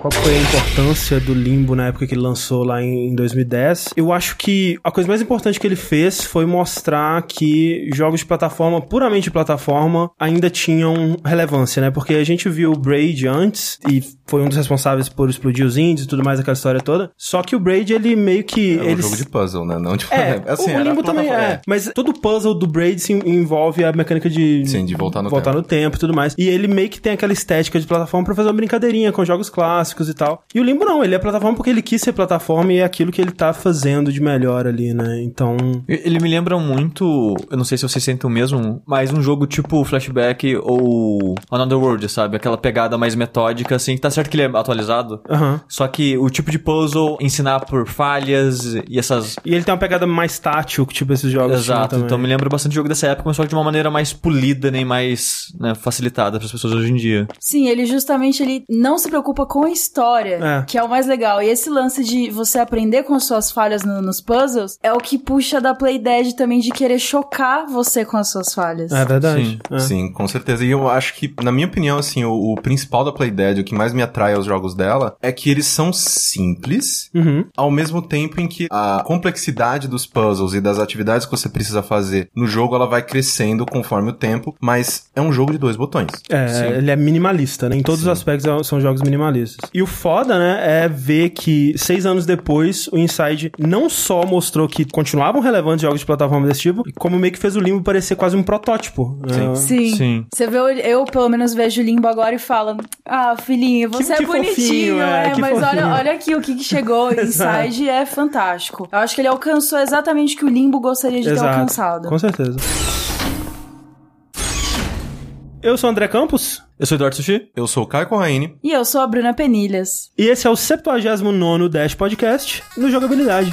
Qual foi a importância do Limbo na época que ele lançou lá em 2010? Eu acho que a coisa mais importante que ele fez foi mostrar que jogos de plataforma, puramente de plataforma, ainda tinham relevância, né? Porque a gente viu o Braid antes e foi um dos responsáveis por explodir os indies e tudo mais, aquela história toda. Só que o Braid, ele meio que... É um ele... jogo de puzzle, né? Não tipo, É, assim, o Limbo também plataforma- é. Mas todo puzzle do Braid se envolve a mecânica de... Sim, de voltar no voltar tempo. no tempo e tudo mais. E ele meio que tem aquela estética de plataforma pra fazer uma brincadeirinha com jogos clássicos e tal. E o Limbo não, ele é plataforma porque ele quis ser plataforma e é aquilo que ele tá fazendo de melhor ali, né? Então... Ele me lembra muito, eu não sei se vocês sentem o mesmo, mas um jogo tipo Flashback ou Another World, sabe? Aquela pegada mais metódica, assim. Tá certo que ele é atualizado, Aham. só que o tipo de puzzle, ensinar por falhas e essas... E ele tem uma pegada mais tátil, tipo esses jogos tinham Exato, também. então me lembra bastante jogo dessa época, mas só que de uma maneira mais polida, nem mais né, facilitada para as pessoas hoje em dia. Sim, ele justamente ele não se preocupa com a história, É. que é o mais legal. E esse lance de você aprender com as suas falhas no- nos puzzles é o que puxa da Playdead também de querer chocar você com as suas falhas. É verdade. Sim. É. Sim, com certeza. E eu acho que, na minha opinião, assim, o, o principal da Playdead, o que mais me atrai aos jogos dela, é que eles são simples, Uhum. ao mesmo tempo em que a complexidade dos puzzles e das atividades que você precisa fazer no jogo, ela vai crescendo conforme o tempo, mas é um jogo de dois botões. É, ele é minimalista, né? Em todos os aspectos é- são jogos minimalistas. E o foda, né, é ver que seis anos depois, o Inside não só mostrou que continuavam relevantes jogos de plataforma desse tipo, como meio que fez o Limbo parecer quase um protótipo. né? Sim. Sim. Você vê, eu pelo menos vejo o Limbo agora e falo: Ah, filhinho, você Que- é que bonitinho, fofinho, é, é, que mas olha, fofinho." olha aqui o que, que chegou. Inside é fantástico. Eu acho que ele alcançou exatamente o que o Limbo gostaria de ter Exato. alcançado. Com certeza. Eu sou o André Campos. Eu sou o Eduardo Sushi. Eu sou o Caio Corraine. E eu sou a Bruna Penilhas. E esse é o 79 Dash Podcast no Jogabilidade.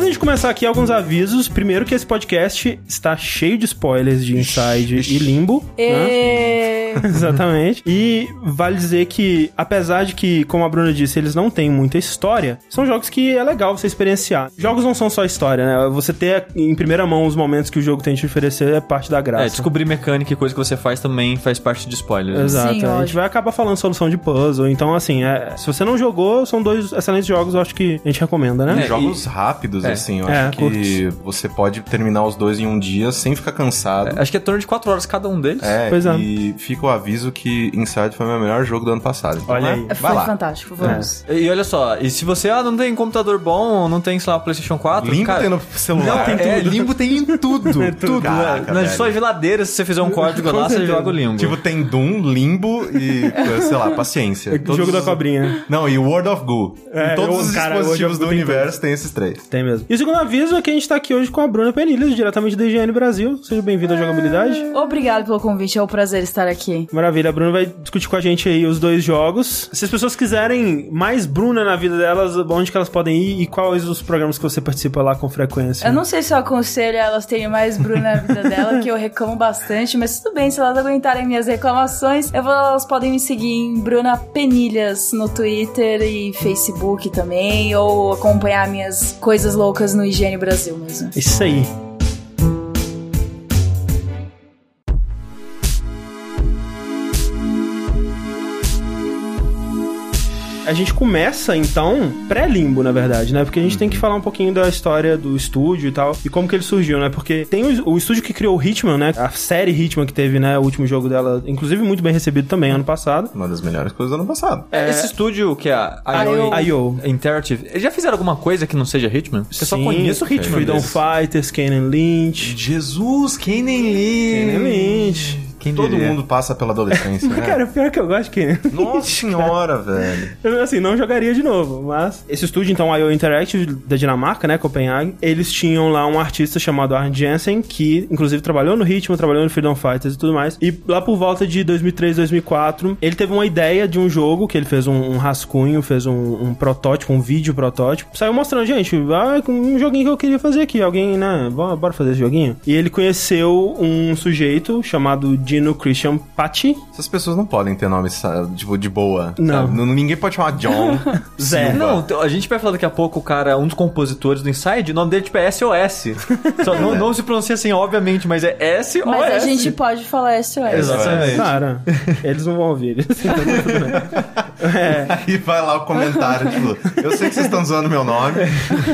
Antes da gente começar aqui, alguns avisos. Primeiro que esse podcast está cheio de spoilers de Inside e Limbo. né? E... Exatamente. E vale dizer que, apesar de que, como a Bruna disse, eles não têm muita história, são jogos que é legal você experienciar. Jogos não são só história, né? Você ter em primeira mão os momentos que o jogo tem te oferecer é parte da graça. É, descobrir mecânica e coisa que você faz também faz parte de spoilers. né? Exato. Sim, a gente vai acabar falando solução de puzzle. Então, assim, é- se você não jogou, são dois excelentes jogos, eu acho que a gente recomenda, né? É, Jogos rápidos, é, assim, eu é, acho que você pode terminar os dois em um dia sem ficar cansado. Acho que é torno de 4 horas cada um deles. É, Pois é. e fica o aviso que Inside foi o meu melhor jogo do ano passado. Então, Olha né, aí. Vai Foi lá. fantástico, vamos. E olha só, e se você ah, não tem computador bom, não tem, sei lá, PlayStation 4, Limbo cara, tem no celular. Não, é, Limbo tem em tudo. tudo. Caraca, Nas velho. suas geladeiras, se você fizer um código lá, você joga o Limbo. Tipo, tem Doom, Limbo e, sei lá, paciência. O Todos jogo da cobrinha. Não, e o World of Goo. É, em todos eu- os cara, dispositivos do tem universo tem esses três. Tem mesmo. E o segundo aviso é que a gente tá aqui hoje com a Bruna Penilhas, diretamente da IGN Brasil. Seja bem-vindo à jogabilidade. Obrigado pelo convite, é um prazer estar aqui. Maravilha, a Bruna vai discutir com a gente aí os dois jogos. Se as pessoas quiserem mais Bruna na vida delas, onde que elas podem ir e quais os programas que você participa lá com frequência? Eu não sei se eu aconselho elas terem mais Bruna na vida dela, que eu reclamo bastante, mas tudo bem, se elas aguentarem minhas reclamações, vou, elas podem me seguir em Bruna Penilhas no Twitter e Facebook também, ou acompanhar minhas coisas loucas no Higiene Brasil mesmo. Isso aí. A gente começa, então, pré-limbo, na verdade, né? Porque a gente tem que falar um pouquinho da história do estúdio e tal, e como que ele surgiu, né? Porque tem o, o estúdio que criou o Hitman, né? A série Hitman que teve, né? O último jogo dela, inclusive muito bem recebido também, ano passado. Uma das melhores coisas do ano passado. É, Esse estúdio que é a I.O. I.O. Interactive, eles já fizeram alguma coisa que não seja Hitman? Eu só Sim, conheço Hitman. Freedom. Fighters, Kane Lynch. Jesus, Kenan Kane Lee. Lynch. Quem Todo diria? mundo passa pela adolescência, né? Cara, pior que eu gosto que. Nossa senhora, velho. Eu, assim, não jogaria de novo, mas... Esse estúdio, então, IO Interactive, da Dinamarca, né, Copenhague, eles tinham lá um artista chamado Arne Jensen, que, inclusive, trabalhou no Ritmo, trabalhou no Freedom Fighters e tudo mais. E lá por volta de 2003, 2004, ele teve uma ideia de um jogo, que ele fez um, um rascunho, fez um, um protótipo, um vídeo protótipo. Saiu mostrando, gente, ah, um joguinho que eu queria fazer aqui. Alguém, né, bora bora fazer esse joguinho? E ele conheceu um sujeito chamado Dino Christian Patti. Essas pessoas não podem ter nome, tipo, de boa. Não. sabe? Ninguém pode chamar John. Zé. Não, a gente vai falar daqui a pouco, o cara, um dos compositores do Inside, o nome dele tipo, é SOS. Só não, não se pronuncia assim, obviamente, mas é SOS. Mas a gente pode falar SOS. Exatamente. Cara, eles não vão ouvir. Então tá tudo bem. É, Aí vai lá o comentário, tipo, eu sei que vocês estão zoando meu nome.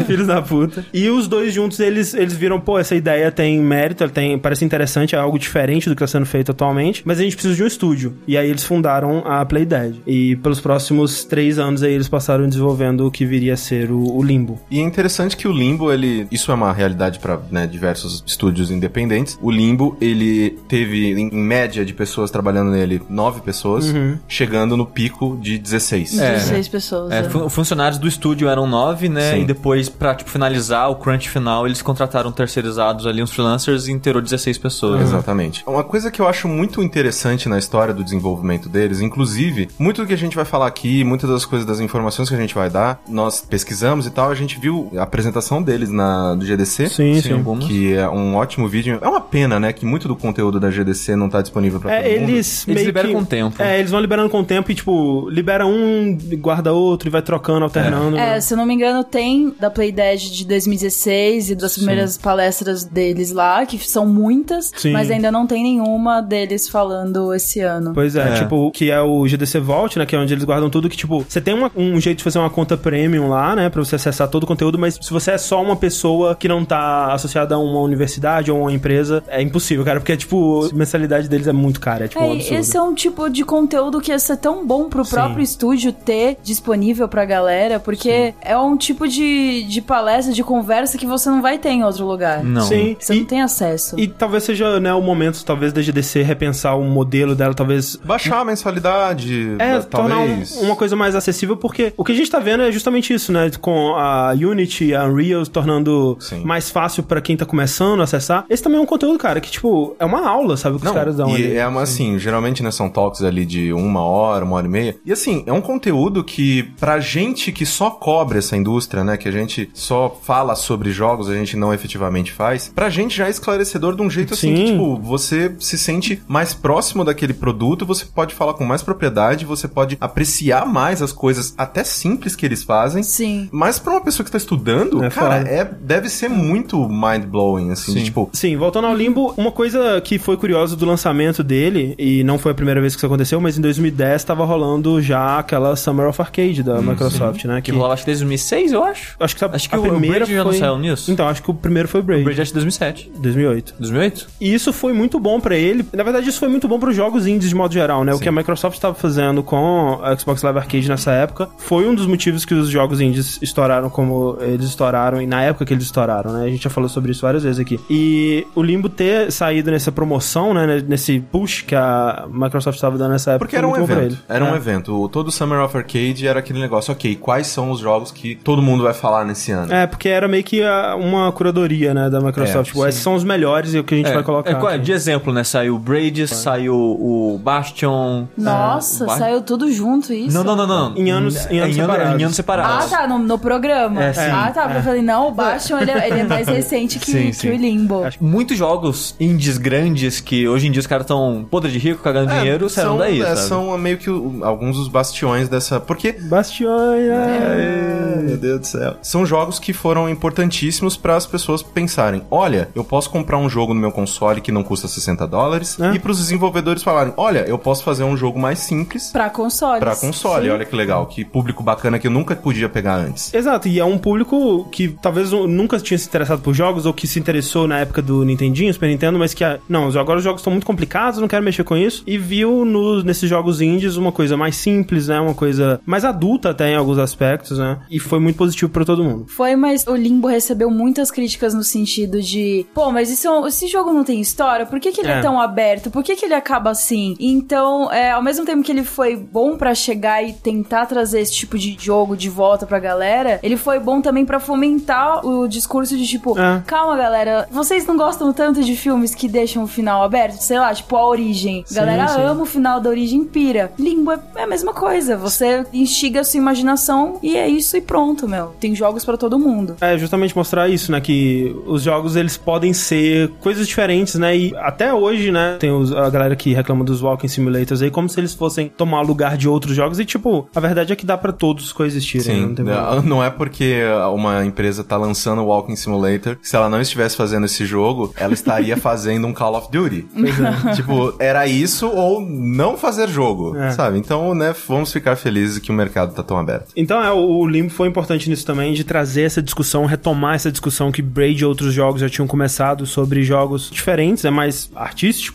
filhos da puta. E os dois juntos, eles, eles viram, pô, essa ideia tem mérito, ela tem, parece interessante, é algo diferente do que está sendo feito atualmente, mas a gente precisa de um estúdio. E aí eles fundaram a Playdead. E pelos próximos três anos aí eles passaram desenvolvendo o que viria a ser o, o Limbo. E é interessante que o Limbo, ele. Isso é uma realidade para diversos estúdios independentes. O Limbo, ele teve, em média de pessoas trabalhando nele, nove pessoas, chegando no pico de 16. É. 16 pessoas. É, né? fun- funcionários do estúdio eram nove, né? Sim. E depois, pra tipo, finalizar o crunch final, eles contrataram terceirizados ali, uns freelancers, e inteirou 16 pessoas. Exatamente. Uma coisa que eu acho muito interessante na história do desenvolvimento deles, inclusive, muito do que a gente vai falar aqui, muitas das coisas das informações que a gente vai dar, nós pesquisamos e tal, a gente viu a apresentação deles na do GDC. Sim, Sim, algumas. Que é um ótimo vídeo. É uma pena, né, que muito do conteúdo da GDC não tá disponível pra É, todo mundo. eles, Eles liberam que- com o tempo. É, eles vão liberando com o tempo e, tipo, libera um, guarda outro e vai trocando, alternando. É, se eu não me engano, tem da Playdead de 2016 e das primeiras palestras deles lá, que são muitas, Sim. mas ainda não tem nenhuma deles falando esse ano. Pois é, É. tipo, que é o GDC Vault, né? Que é onde eles guardam tudo. Que, tipo, você tem uma- um jeito de fazer uma conta premium lá, né? Pra você acessar todo o conteúdo, mas se você é só uma pessoa que não tá associada a uma universidade ou uma empresa, é impossível, cara. Porque, tipo, a mensalidade deles é muito cara. É, tipo, um É, absurdo. esse é um tipo de conteúdo que ia ser tão bom pro próprio estúdio ter disponível pra galera, porque é um tipo de, de palestra, de conversa que você não vai ter em outro lugar. Não. Sim, Você e, não tem acesso. e talvez seja, né, o momento, talvez, da GDC repensar o modelo dela, talvez Baixar a mensalidade, É, da- tornar um- talvez. uma coisa mais acessível, porque o que a gente tá vendo é justamente isso, né? Com a Unity, a Unreal se tornando Sim. mais fácil pra quem tá começando a acessar. Esse também é um conteúdo, cara, que, tipo, é uma aula, sabe? O que Não, os caras dão e ali. é uma, assim, geralmente, né, são talks ali de uma hora, uma hora e meia. E assim, é um conteúdo que, pra gente que só cobre essa indústria, né, que a gente só fala sobre jogos, a gente não efetivamente faz, pra gente já é esclarecedor de um jeito assim que, Sim. tipo, você se sente mais próximo daquele produto, você pode falar com mais propriedade, você pode apreciar mais as coisas, até simples que eles fazem. Sim. Mas pra uma pessoa que tá estudando, É cara, foda. é, deve ser muito mind-blowing, assim, de, Sim. tipo, Sim, voltando ao Limbo, uma coisa que foi curiosa do lançamento dele, e não foi a primeira vez que isso aconteceu, mas em 2010 tava rolando já aquela Summer of Arcade da Microsoft, né? Que rolava acho que desde 2006, eu acho. Acho que, a, Acho que a o primeira Braid já não foi... saiu nisso? Então, acho que o primeiro foi o Braid, O Braid acho que 2007. 2008. 2008? E isso foi muito bom pra ele. Na verdade, isso foi muito bom para os jogos indies de modo geral, né? O Sim. que a Microsoft estava fazendo com a Xbox Live Arcade nessa época foi um dos motivos que os jogos indies estouraram como eles estouraram e na época que eles estouraram, né? A gente já falou sobre isso várias vezes aqui. E o Limbo ter saído nessa promoção, né? Nesse push que a Microsoft estava dando nessa época. Porque foi era um evento. Era um É. evento. O- Todo Summer of Arcade era aquele negócio, ok, quais são os jogos que todo mundo vai falar nesse ano? É, porque era meio que a- uma curadoria, né, da Microsoft. É, tipo, esses são os melhores e o que a gente vai colocar. É, qual- aqui. de exemplo, né? Saiu o Braid, saiu o Bastion. Nossa, é, o saiu tudo junto isso. Não, não, não, não. Em anos- em anos separados. Em anos separados. Ah, tá, no, no programa. É, sim. ah, tá. Eu falei, não, o Bastion ele, é- ele é mais recente que, Sim, que sim. o Limbo. Muitos jogos indies grandes que hoje em dia os caras estão podre de rico, cagando É, dinheiro, saíram são, daí, é, sabe? são meio que o- alguns dos bastiões dessa. Porque. Bastiões. Ai, meu Deus do céu. São jogos que foram importantíssimos para as pessoas pensarem: olha, eu posso comprar um jogo no meu console que não custa 60 dólares, É. e para os desenvolvedores falarem: olha, eu posso fazer um jogo mais simples Pra consoles. para console. Sim. Olha que legal, que público bacana que eu nunca podia pegar antes. Exato, e é um público que talvez nunca tinha se interessado por jogos ou que se interessou na época do Nintendinho, Super Nintendo, mas que, não, agora os jogos estão muito complicados, não quero mexer com isso, e viu no- nesses jogos indies uma coisa mais simples, simples, né? Uma coisa mais adulta até em alguns aspectos, né? E foi muito positivo pra todo mundo. Foi, mas o Limbo recebeu muitas críticas no sentido de, pô, mas isso, esse jogo não tem história? Por que, que ele é. É. tão aberto? Por que, que ele acaba assim? Então, é, ao mesmo tempo que ele foi bom pra chegar e tentar trazer esse tipo de jogo de volta pra galera, ele foi bom também pra fomentar o discurso de tipo, É. calma galera, vocês não gostam tanto de filmes que deixam o final aberto? Sei lá, tipo a origem. Sim, galera sim. ama o final da origem pira. Limbo é a mesma coisa. Você instiga a sua imaginação e é isso e pronto, meu. Tem jogos pra todo mundo. É justamente mostrar isso, né? Que os jogos eles podem ser coisas diferentes, né? E até hoje, né? Tem os- a galera que reclama dos Walking Simulators aí como se eles fossem tomar lugar de outros jogos. E, tipo, a verdade é que dá pra todos coexistirem. né? Sim, Não tem problema. não é porque uma empresa tá lançando o Walking Simulator, se ela não estivesse fazendo esse jogo, ela estaria fazendo um Call of Duty. tipo, era isso ou não fazer jogo, É. sabe? Então, né, vamos ficar felizes que o mercado tá tão aberto. Então, é, o Limbo foi importante nisso também, de trazer essa discussão, retomar essa discussão que Braid e outros jogos já tinham começado sobre jogos diferentes, né, mais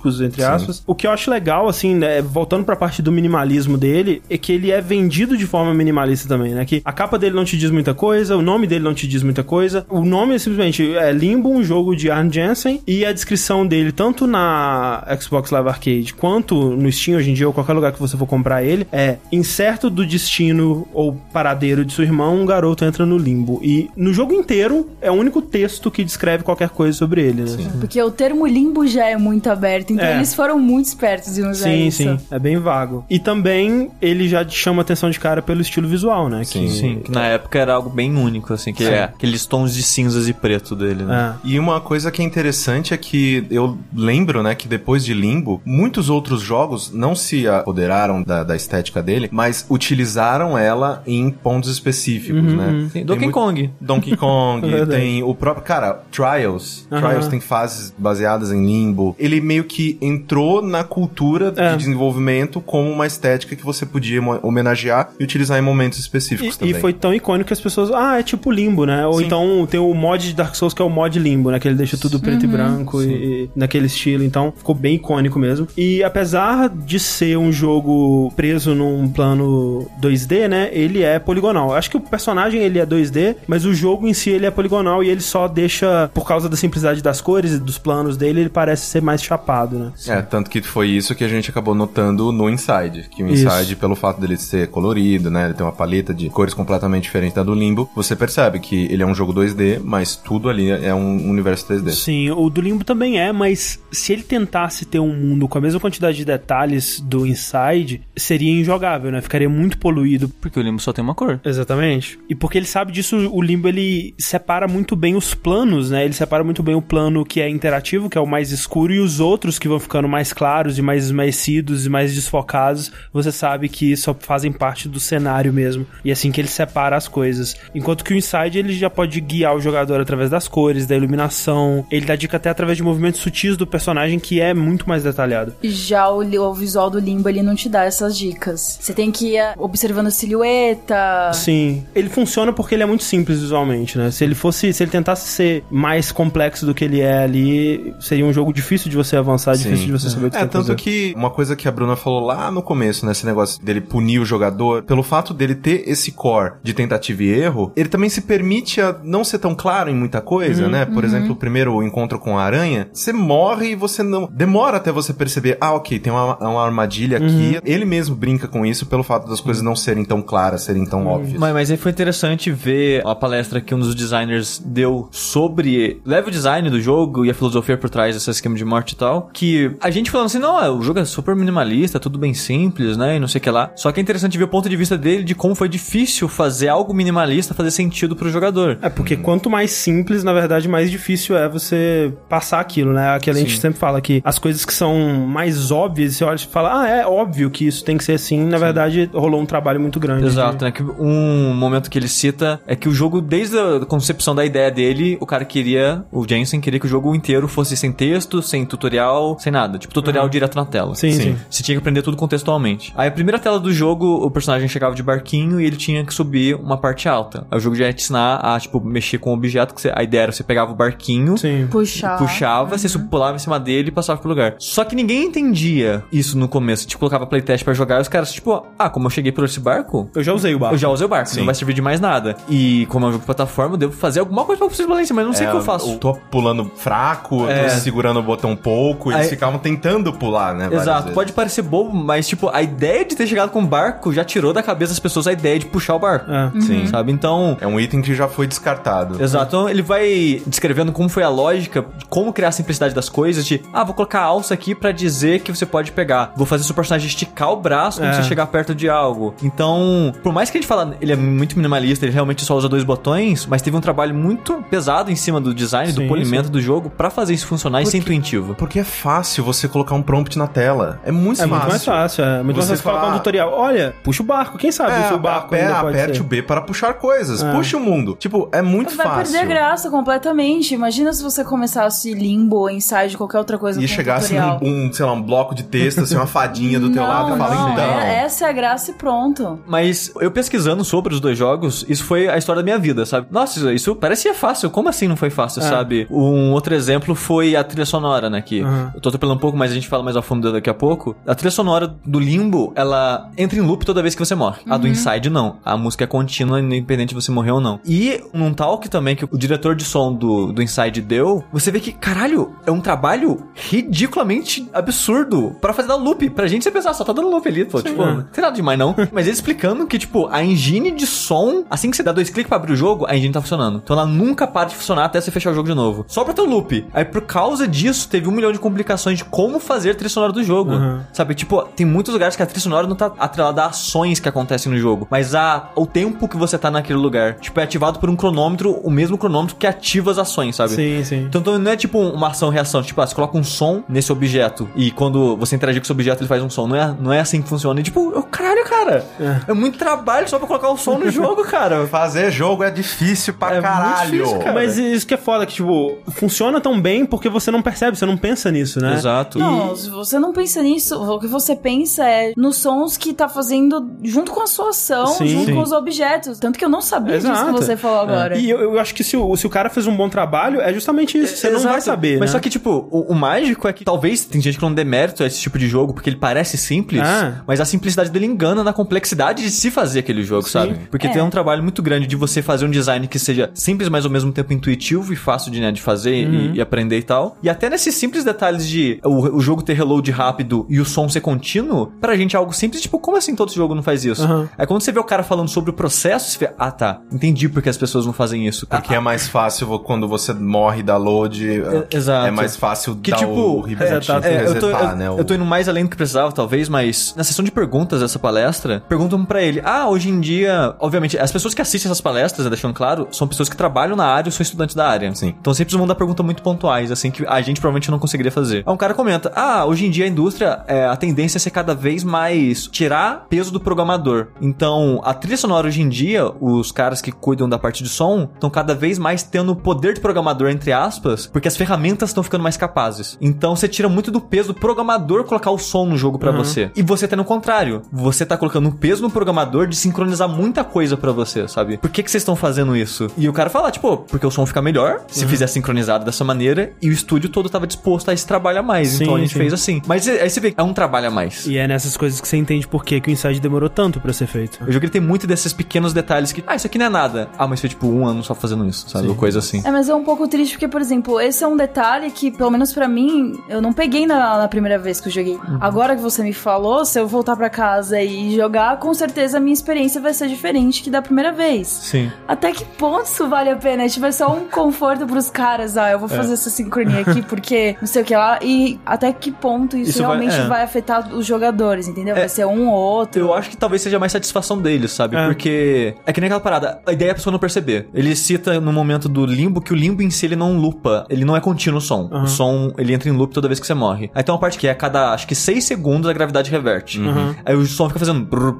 artísticos, entre aspas. O que eu acho legal, assim, né, voltando pra parte do minimalismo dele, é que ele é vendido de forma minimalista também, né, que a capa dele não te diz muita coisa, o nome dele não te diz muita coisa, o nome é simplesmente é Limbo, um jogo de Arne Jensen, e a descrição dele, tanto na Xbox Live Arcade quanto no Steam hoje em dia, ou qualquer lugar que você for comprar ele, é incerto do destino ou paradeiro de seu irmão, um garoto entra no limbo. E no jogo inteiro é o único texto que descreve qualquer coisa sobre ele, né? Porque o termo limbo já é muito aberto, então É. eles foram muito espertos em usar Sim, isso. sim, é bem vago. E também ele já chama atenção de cara pelo estilo visual, né? Sim. Que- Sim, que na época era algo bem único, assim, que é aqueles tons de cinzas e preto dele, né? É. E uma coisa que é interessante é que eu lembro, né, que depois de Limbo, muitos outros jogos não se apoderaram da, da estética dele, mas utilizaram ela em pontos específicos, Uhum, né? Tem Donkey Kong. Donkey Kong, tem o próprio. Cara, Trials. Aham. Trials tem fases baseadas em limbo. Ele meio que entrou na cultura É. de desenvolvimento como uma estética que você podia homenagear e utilizar em momentos específicos E, também. e foi tão icônico que as pessoas, ah, é tipo limbo, né? Ou Sim. então tem o mod de Dark Souls que é o mod limbo, né? Que ele deixa tudo preto e branco e, e naquele estilo. Então ficou bem icônico mesmo. E apesar de ser um jogo preso num plano 2D, né? Ele é poligonal. Eu Acho que o personagem ele é 2D, mas o jogo em si ele é poligonal e ele só deixa, por causa da simplicidade das cores e dos planos dele, ele parece ser mais chapado, né? É, tanto que foi isso que a gente acabou notando no Inside. Que o Isso. Inside, pelo fato dele ser colorido, né? Ele tem uma paleta de cores completamente diferente da do Limbo. Você percebe que ele é um jogo 2D, mas tudo ali é um universo 3D. Sim, o do Limbo também é, mas se ele tentasse ter um mundo com a mesma quantidade de detalhes do Inside, seria injogável, né? Ficaria muito poluído. Porque o limbo só tem uma cor. Exatamente. E porque ele sabe disso, o Limbo ele separa muito bem os planos, né? Ele separa muito bem o plano que é interativo, que é o mais escuro, e os outros que vão ficando mais claros e mais esmaecidos e mais desfocados, você sabe que só fazem parte do cenário mesmo. E é assim que ele separa as coisas. Enquanto que o Inside ele já pode guiar o jogador através das cores, da iluminação. Ele dá dica até através de movimentos sutis do personagem que é muito mais detalhado. Já o, o visual do limbo, ele não te dá essas dicas. Você tem que ir ah, observando a silhueta. Sim. Ele funciona porque ele é muito simples visualmente, né? Se ele fosse, se ele tentasse ser mais complexo do que ele é ali, seria um jogo difícil de você avançar, Sim. difícil de você saber o que É, tanto fazer. que uma coisa que a Bruna falou lá no começo, né, esse negócio dele punir o jogador, pelo fato dele ter esse core de tentativa e erro, ele também se permite a não ser tão claro em muita coisa, né? Por exemplo, o primeiro encontro com a aranha, você morre e você não. Demora até você perceber, ah, ok, tem uma, uma armadilha aqui. Ele mesmo brinca com isso pelo fato das coisas não serem tão claras, serem tão óbvias. Mas, mas aí foi interessante ver a palestra que um dos designers deu sobre level design do jogo e a filosofia por trás desse esquema de morte e tal. Que a gente falando assim, não, é, o jogo é super minimalista, tudo bem simples, né? E não sei o que lá. Só que é interessante ver o ponto de vista dele de como foi difícil fazer algo minimalista fazer sentido pro jogador. É, porque quanto mais simples, na verdade, mais difícil é você passar aquilo, né? Aquela a gente sempre fala que as coisas que são mais óbvias, você olha e fala, ah, é óbvio que isso tem que ser assim. Na verdade, rolou um trabalho muito grande. Exato, né? Que um momento que ele cita é que o jogo, desde a concepção da ideia dele, o cara queria, o Jensen queria que o jogo inteiro fosse sem texto, sem tutorial, sem nada. Tipo, tutorial direto na tela. Sim, sim. Você tinha que aprender tudo contextualmente. Aí a primeira tela do jogo, o personagem chegava de barquinho e ele tinha que subir uma parte alta. Aí o jogo já ia te ensinar a, tipo, mexer com o objeto, que você- a ideia era você pegava o barquinho, Sim. Puxar. puxava, você pulava em cima dele e passava pro lugar. Só que ninguém entendia isso no começo. Tipo, colocava playtest pra jogar e os caras tipo, ah, como eu cheguei por esse barco, Eu já usei o barco. eu já usei o barco, Sim. não vai servir de mais nada. E como é um jogo de plataforma, eu devo fazer alguma coisa pra conseguir explosão, mas eu não sei o que eu faço. Eu tô pulando fraco, eu É. tô segurando o botão pouco, eles Aí- ficavam tentando pular, né? Exato, vezes. pode parecer bobo, mas tipo, a ideia de ter chegado com o barco já tirou da cabeça das pessoas a ideia de puxar o barco. É. Sim. Sabe? Então, É um item que já foi descartado. Exato, então ele vai descrevendo como foi a lógica, de como criar a simplicidade das coisas, de, ah, vou colocar a alça aqui pra dizer que você pode pegar. Vou fazer seu personagem esticar o braço quando É. você chegar perto de algo. Então, por mais que a gente fala, ele é muito minimalista, ele realmente só usa dois botões, mas teve um trabalho muito pesado em cima do design, do Sim, polimento do jogo, pra fazer isso funcionar e ser intuitivo. Porque é fácil você colocar um prompt na tela. É muito É fácil. muito mais fácil, é muito mais Você fácil colocar um tutorial. Olha, puxa o barco, quem sabe É, se o barco pode aperte ser. o B para puxar coisas. É. Puxa o mundo. Tipo, é muito Vai fácil. perder a graça completamente. Imagina se você começasse limbo ou inside, qualquer outra coisa E com chegasse um, um, sei lá, um bloco de texto, assim, uma fadinha do teu não, lado e fala, não, então. é- essa é a graça e pronto. Mas eu pesquisando sobre os dois jogos, isso foi a história da minha vida, sabe? Nossa, isso parecia fácil. Como assim não foi fácil, É. sabe? Um outro exemplo foi a trilha sonora, né? Que Uhum. Eu tô atropelando um pouco, mas a gente fala mais a fundo daqui a pouco. A trilha sonora do Limbo, ela entra em loop toda vez que você morre. A do Inside, não. A música é contínua, independente de você morrer ou não. E num talk também que o diretor de som do, do Inside deu, você vê que, caralho, é um trabalho ridiculamente absurdo pra fazer dar loop. Pra gente você pensar, só tá dando loop ali, pô. Tipo, é. não tem nada demais não. Mas ele explicando que, tipo, a engine de som, assim que você dá dois cliques pra abrir o jogo, a engine tá funcionando. Então ela nunca para de funcionar até você fechar o jogo de novo. Só pra ter o loop. Aí por causa disso, teve um milhão de complicações de como fazer a trilha sonora do jogo. Uhum. Sabe, tipo, tem muitos lugares que a trilha sonora não tá atrelada a ações que acontecem no jogo, mas a o tempo que você tá naquele lugar. Tipo, é ativado por um cronômetro, o mesmo cronômetro que ativa as ações, sabe? Sim, sim. Então, então não é tipo uma ação-reação, tipo, ah, você coloca um som nesse objeto e quando você interagir com esse objeto ele faz um som. Não é, não é assim que funciona. E tipo, eu, caralho, cara, é. muito trabalho só pra colocar o som no jogo, cara. Fazer jogo é difícil pra É muito caralho. difícil, cara. Mas isso que é foda, que, tipo, funciona tão bem porque você não percebe, você não pensa nisso, né? Exato. Não, se você não pensa nisso, o que você pensa é nos sons que tá fazendo junto com a sua ação, Sim. junto Sim. com os objetos. Tanto que eu não sabia disso Exato. que você falou agora. E eu, eu acho que se o, se o cara fez um bom trabalho, é justamente isso. Você não Exato. vai saber, Mas né? só que, tipo, o, o mágico é que talvez tem gente que não dê mérito a esse tipo de jogo porque ele parece simples, Ah. mas a simplicidade dele engana na complexidade de se fazer aquele jogo, Sim. sabe? Porque É. tem um trabalho muito grande de você fazer um design que seja simples, mas ao mesmo tempo intuitivo e fácil de, né, de fazer Uhum. e, e aprender e tal. E até nesses simples detalhes de o, o jogo ter reload rápido e o som ser contínuo, pra gente é algo simples, tipo, como assim todo jogo não faz isso? Uhum. Aí quando você vê o cara falando sobre o processo, você vê, ah tá, entendi porque as pessoas não fazem isso. Porque é mais fácil quando você morre da load. é- exato. É mais fácil Que dar tipo, o reset, é, tá- É, eu, tô, resetar, eu, né? o- eu tô indo mais além do que precisava, talvez, mas na sessão de perguntas dessa palestra, perguntam pra ele: Ah, hoje em dia, obviamente, as pessoas que assistem essas palestras, né, deixando claro, são pessoas que trabalham na área ou são estudantes da área. Sim. Então sempre vão dar perguntas muito pontuais, assim, que a gente provavelmente não conseguiria fazer. Aí um cara comenta: Ah, hoje em dia a indústria, é, a tendência é ser cada vez mais tirar peso do programador. Então, a trilha sonora hoje em dia, os caras que cuidam da parte de som, estão cada vez mais tendo o poder de programador, entre aspas, porque as ferramentas estão ficando mais capazes. Então, você tira muito do peso do programador colocar o som no jogo pra você. E você tá no contrário. Você tá colocando um peso no programador de sincronizar muita coisa pra você, sabe? Por que, que vocês estão fazendo isso? E o cara fala, tipo, porque o som fica melhor se fizer sincronizado dessa maneira e o estúdio todo tava disposto a esse trabalho a mais. Sim, então a gente sim. fez assim. Mas aí você vê, é um trabalho a mais. E é nessas coisas que você entende por que, que o Inside demorou tanto pra ser feito. Jogo ele tem muito desses pequenos detalhes que, ah, isso aqui não é nada. Ah, mas foi tipo um ano só fazendo isso, sabe? Ou coisa assim. É, mas é um pouco triste porque, por exemplo, esse é um detalhe que, pelo menos pra mim, eu não peguei na, na primeira vez que eu joguei. Uhum. Agora que você me falou, se eu voltar pra casa e jogar, com certeza a minha experiência vai ser diferente que da primeira vez. Sim. Até que ponto isso vale a pena? Tipo, é só um conforto pros caras. Ah, eu É. vou fazer essa sincronia aqui porque não sei o que lá. E até que ponto isso, Isso vai- realmente é. vai, afetar os jogadores, entendeu? É. Vai ser um ou outro. Eu acho que talvez seja mais satisfação deles, sabe? É. Porque é que nem aquela parada, a ideia é a pessoa não perceber. Ele cita no momento do limbo que o limbo em si ele não lupa, ele não é contínuo o som. Uhum. O som, ele entra em loop toda vez que você morre. Aí tem uma parte que é a cada, acho que 6 segundos a gravidade reverte. Uhum. Aí o som fica fazendo brr.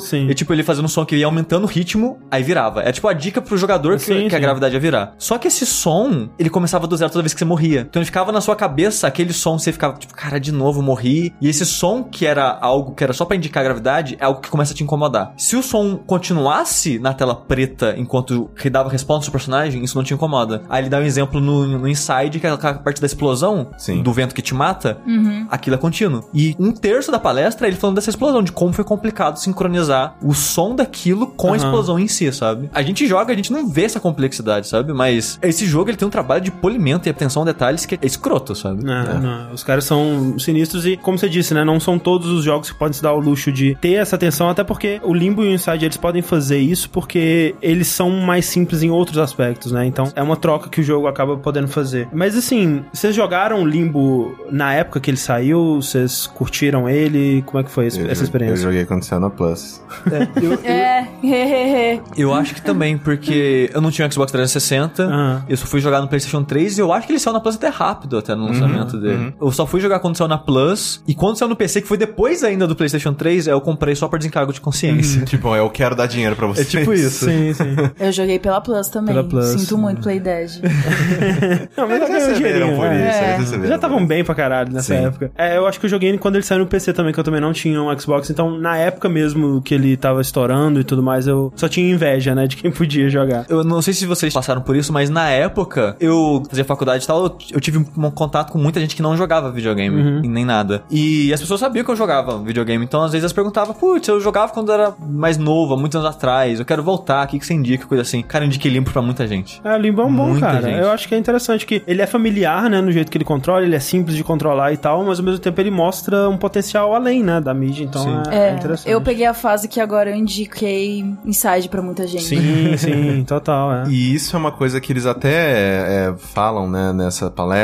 Sim. E tipo, ele fazendo um som que ia aumentando o ritmo, aí virava. É tipo a dica pro jogador que, Sim, que a sim. gravidade ia virar. Só que esse som, ele começava do zero toda vez que você morria. Então ele ficava na sua cabeça, aquele som, você ficava tipo, cara, de novo morri. E esse som que era algo que era só pra indicar a gravidade, é algo que começa a te incomodar. Se o som continuasse na tela preta enquanto dava resposta ao personagem, isso não te incomoda. Aí ele dá um exemplo no, no Inside, que é aquela parte da explosão, Sim. do vento que te mata, aquilo é contínuo. E um terço da palestra ele falando dessa explosão, de como foi complicado sincronizar o som daquilo com a Aham. explosão em si, sabe? A gente joga, a gente não vê essa complexidade, sabe? Mas esse jogo ele tem um trabalho de polimento e atenção a detalhes que é escroto, sabe? Não, não. Os caras são sinistros e, como você disse, né? Não são todos os jogos que podem se dar o luxo de ter essa atenção, até porque o Limbo e o Inside eles podem fazer isso porque eles são mais simples em outros aspectos, né? Então é uma troca que o jogo acaba podendo fazer. Mas assim, vocês jogaram o Limbo na época que ele saiu? Vocês curtiram ele? Como é que foi esse- Eu essa experiência? Eu joguei quando saiu na Plus. É, eu- eu- É, hehehe. Eu acho que também, porque eu não tinha Xbox 360, Aham. eu só fui jogar no PlayStation 3 e eu acho que ele saiu na Plus até rápido, até no lançamento dele. Eu só fui jogar quando saiu na Plus, e quando saiu no PC, que foi depois ainda do PlayStation 3, eu comprei só por desencargo de consciência. tipo, eu quero dar dinheiro pra É vocês. tipo isso. Sim, sim. Eu joguei pela Plus também. Pela Plus. Sinto muito, Play Dead. Não, mas Eles ganhou receberam por é. isso, É. receberam Já estavam bem pra caralho nessa Sim. época. É, eu acho que eu joguei quando ele saiu no PC também, que eu também não tinha um Xbox. Então, na época mesmo que ele tava estourando e tudo mais, eu só tinha inveja, né, de quem podia jogar. Eu não sei se vocês passaram por isso, mas na época, eu fazia faculdade e tal, eu, eu tive um contato com muita gente que não jogava videogame, e nem nada. E as pessoas sabiam que eu jogava videogame, então às vezes elas perguntavam, putz, eu jogava quando eu era mais novo, há muitos anos atrás, eu quero voltar, o que, que você indica, coisa assim. Cara, eu indiquei limpo pra muita gente. É, o Limbo é um bom, Muita cara. gente. Eu acho que é interessante que ele é familiar, né, no jeito que ele controla, ele é simples de controlar e tal, mas ao mesmo tempo ele mostra um potencial além, né, da mídia, então é, é É, interessante. eu peguei a fase que agora eu indiquei Inside pra muita gente. Sim, sim, total, é. E isso é uma coisa que eles até é, falam, né, nessa palestra,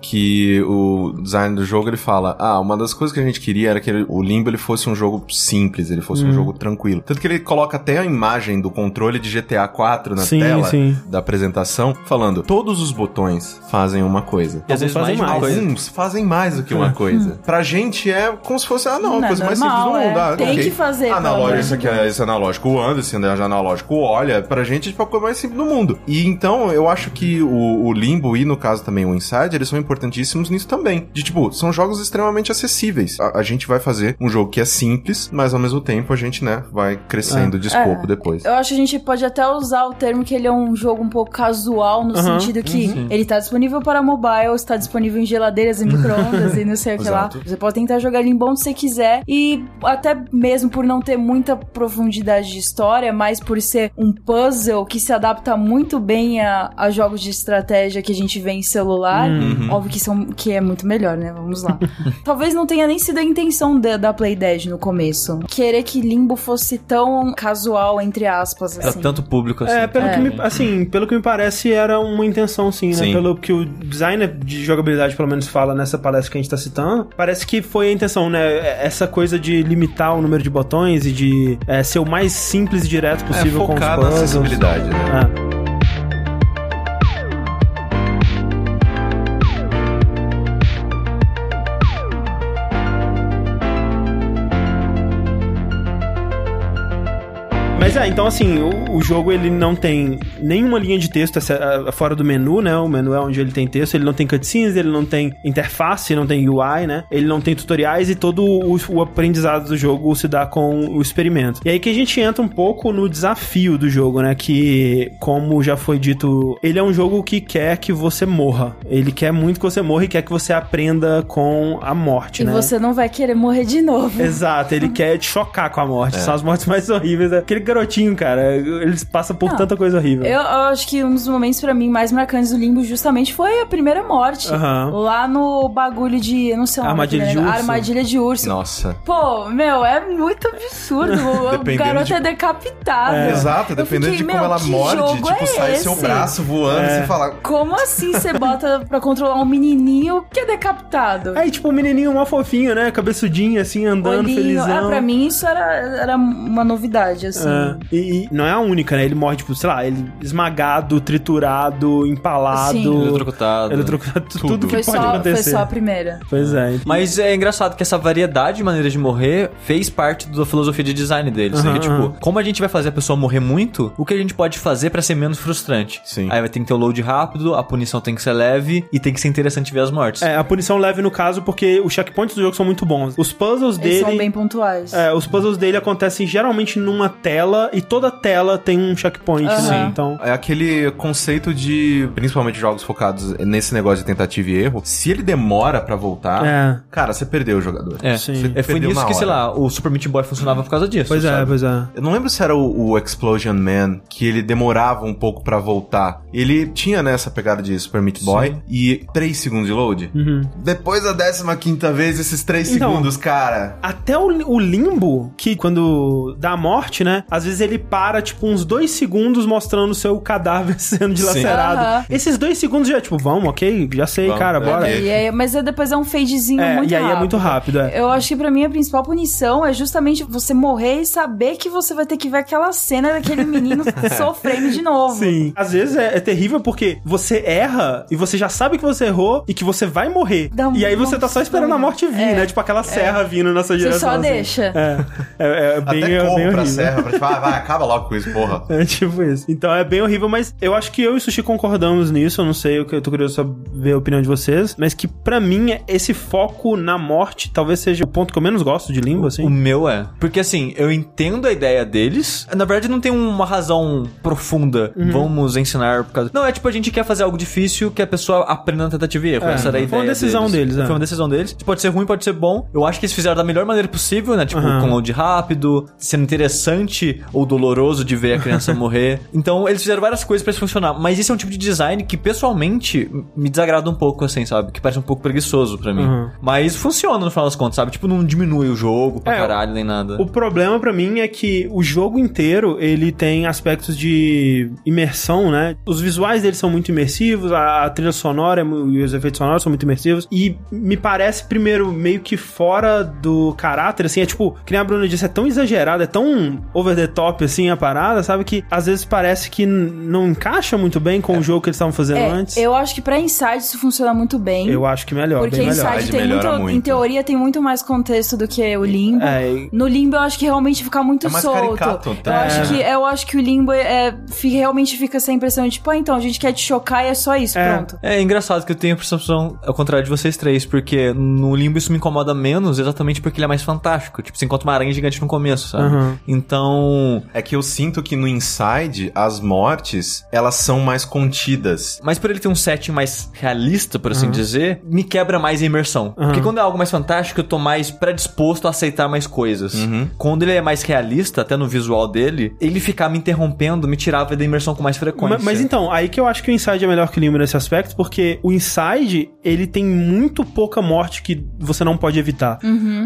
que o design do jogo, ele fala, ah, uma das coisas que a gente queria era que ele- o Limbo, ele fosse um jogo simples, ele fosse um jogo tranquilo. Tanto que ele coloca até a imagem do controle de GTA 4 na Sim, tela sim. da apresentação, falando, todos os botões fazem uma coisa. E às vezes fazem mais mais. Alguns fazem mais do que uma coisa. Pra gente é como se fosse, ah, não, a Não, é coisa mais normal, simples do mundo. é. Ah, Tem ok. que fazer, Analógico, isso aqui é esse analógico. O Anderson, já analógico, olha, pra gente é tipo a coisa mais simples do mundo. E então, eu acho que o, o Limbo e, no caso também, o Inside, eles são importantíssimos nisso também. De tipo, são jogos extremamente acessíveis. A, a gente vai fazer um jogo que é simples, mas ao mesmo tempo a gente, né, vai crescendo de escopo É. depois. Eu acho que a gente pode até usar o termo que ele é um jogo um pouco casual, no sentido que ele tá disponível para mobile, está disponível em geladeiras e micro-ondas e não sei o que lá. Você pode tentar jogar ele em bom se você quiser. E até mesmo por não ter muita profundidade de história, mas por ser um puzzle que se adapta muito bem a, a jogos de estratégia que a gente vê em celular. Óbvio que, são, que é muito melhor, né? Vamos lá. Talvez não tenha nem sido a intenção da, da Play Dead no começo. Querer que Limbo fosse tão casual, entre aspas, assim. tanto público assim. É, pelo É. que me, assim, pelo que me parece, era uma intenção sim, né? Sim. Pelo que o designer de jogabilidade pelo menos fala nessa palestra que a gente tá citando, parece que foi a intenção, né? Essa coisa de limitar o número de botões e de é, ser o mais simples e direto É possível com os focado na puzzles. acessibilidade, né? É. é, então assim, o, o jogo ele não tem nenhuma linha de texto essa- a- fora do menu, né? O menu é onde ele tem texto, ele não tem cutscenes, ele não tem interface, não tem UI, né? Ele não tem tutoriais e todo o, o aprendizado do jogo se dá com o experimento. E aí que a gente entra um pouco no desafio do jogo, né? Que, como já foi dito, ele é um jogo que quer que você morra. Ele quer muito que você morra e quer que você aprenda com a morte, E né? você não vai querer morrer de novo. Exato, ele quer te chocar com a morte. São as mortes mais horríveis. Aquele garotinho, cara, eles passam por Não, tanta coisa horrível. Eu, eu acho que um dos momentos pra mim mais marcantes do Limbo justamente foi a primeira morte. Aham. Lá no bagulho de. Eu não sei o nome Armadilha daquele de urso. Armadilha de urso. Nossa. Pô, meu, é muito absurdo. o garoto de- é decapitado. Exato, Eu dependendo fiquei, de como meu, ela que morde, jogo tipo, é sai seu esse? braço voando e você fala. Como assim você bota pra controlar um menininho que é decapitado? Aí, tipo, o menininho mó fofinho, né? Cabeçudinho, assim, andando, Olhinho. felizão. É, pra mim isso era, era uma novidade, assim. É. E, e não é a única, né? Ele morre, tipo, sei lá, ele esmagado, triturado, empalado. Sim. Eletrocutado. Eletrocutado, tudo, tudo que Foi pode só, foi acontecer. só a primeira. Pois é. Mas é engraçado que essa variedade de maneiras de morrer fez parte da filosofia de design deles. Aham, Ele, tipo, aham. como a gente vai fazer a pessoa morrer muito, o que a gente pode fazer pra ser menos frustrante? Sim. Aí vai ter que ter o load rápido, a punição tem que ser leve e tem que ser interessante ver as mortes. É, a punição leve no caso porque os checkpoints do jogo são muito bons. Os puzzles Eles dele. são bem pontuais. É, os puzzles dele acontecem geralmente numa tela e toda tela tem um checkpoint, né? Aham. Então. É aquele conceito de, principalmente jogos focados nesse negócio de tentativa e erro, se ele demora pra voltar, É. cara, você perdeu o jogador. É, Sim. É foi nisso que, sei lá, o Super Meat Boy funcionava por causa disso. Pois é, sabe? pois é. Eu não lembro se era o, o Explosion Man, que ele demorava um pouco pra voltar. Ele tinha, né, essa pegada de Super Meat Boy e 3 segundos de load. Uhum. Depois da 15 quinta vez, esses 3 Então, segundos, cara. Até o, o limbo, que quando dá a morte, né? Às vezes ele para, tipo, uns dois segundos mostrando o seu cadáver sendo dilacerado. Esses dois segundos já, tipo, vamos, ok, já sei, Vamos, cara, é, bora. E mas é, depois é um fadezinho É, muito e aí rápido. é muito rápido, é. Eu acho que pra mim a principal punição é justamente você morrer e saber que você vai ter que ver aquela cena daquele menino sofrendo de novo. Sim. Às vezes é, é terrível porque você erra e você já sabe que você errou e que você vai morrer. Dá e aí você tá só esperando a morte vir, É, né? Tipo aquela serra vindo na sua Você direção. só assim. deixa. É. É, é bem, Até é bem pra horrível. serra pra tipo, ah, vai, acaba logo com isso, porra. É tipo isso. Então é bem horrível, mas eu acho que eu e o Sushi concordamos nisso. Eu não sei, eu eu tô curioso saber a opinião de vocês. Mas que pra mim, esse foco na morte talvez seja o ponto que eu menos gosto de limbo, assim. O meu é. Porque assim, eu entendo a ideia deles. Na verdade, não tem uma razão profunda. Uhum. Vamos ensinar por causa. Não, é tipo, a gente quer fazer algo difícil que a pessoa aprenda na tentativa e erro. É, Essa era a foi uma ideia decisão deles, é. Foi uma decisão deles. Pode ser ruim, pode ser bom. Eu acho que eles fizeram da melhor maneira possível, né? Tipo, Aham. com load rápido, sendo interessante ou doloroso de ver a criança morrer. Então, eles fizeram várias coisas pra isso funcionar. Mas esse é um tipo de design que, pessoalmente, me desagrada um pouco, assim, sabe? Que parece um pouco preguiçoso pra mim. Uhum. Mas funciona no final das contas, sabe? Tipo, não diminui o jogo pra É, caralho, nem nada. O problema pra mim é que o jogo inteiro ele tem aspectos de imersão, né? Os visuais dele são muito imersivos, a, a trilha sonora é e os efeitos sonoros são muito imersivos e me parece primeiro meio que fora do caráter, assim, é tipo, que nem a Bruna disse, é tão exagerado, é tão over the top assim a parada, sabe que às vezes parece que não encaixa muito bem com o jogo que eles estavam fazendo É, antes. eu acho que pra Inside isso funciona muito bem. Eu acho que melhor, porque bem melhor. Inside tem muito, muito. em teoria, tem muito mais contexto do que o Limbo. É, e- No Limbo eu acho que realmente fica muito É mais solto. caricato, eu, tá? acho que, eu acho que o Limbo é, realmente fica essa impressão de, tipo, ah, então, a gente quer te chocar e é só isso, É. pronto. É engraçado que eu tenho a percepção ao contrário de vocês três, porque no Limbo isso me incomoda menos exatamente porque ele é mais fantástico. Tipo, você encontra uma aranha gigante no começo, sabe? Aham. Então. É que eu sinto que no Inside, as mortes, elas são mais contidas. Mas por ele ter um setting mais realista, por assim dizer, me quebra mais a imersão. Porque quando é algo mais fantástico, eu tô mais predisposto a aceitar mais coisas. Quando ele é mais realista, até no visual dele, ele ficar me interrompendo me tirava da imersão com mais frequência. Ma- Mas, então, aí que eu acho que o Inside é melhor que o Limbo nesse aspecto, porque o Inside, ele tem muito pouca morte que você não pode evitar.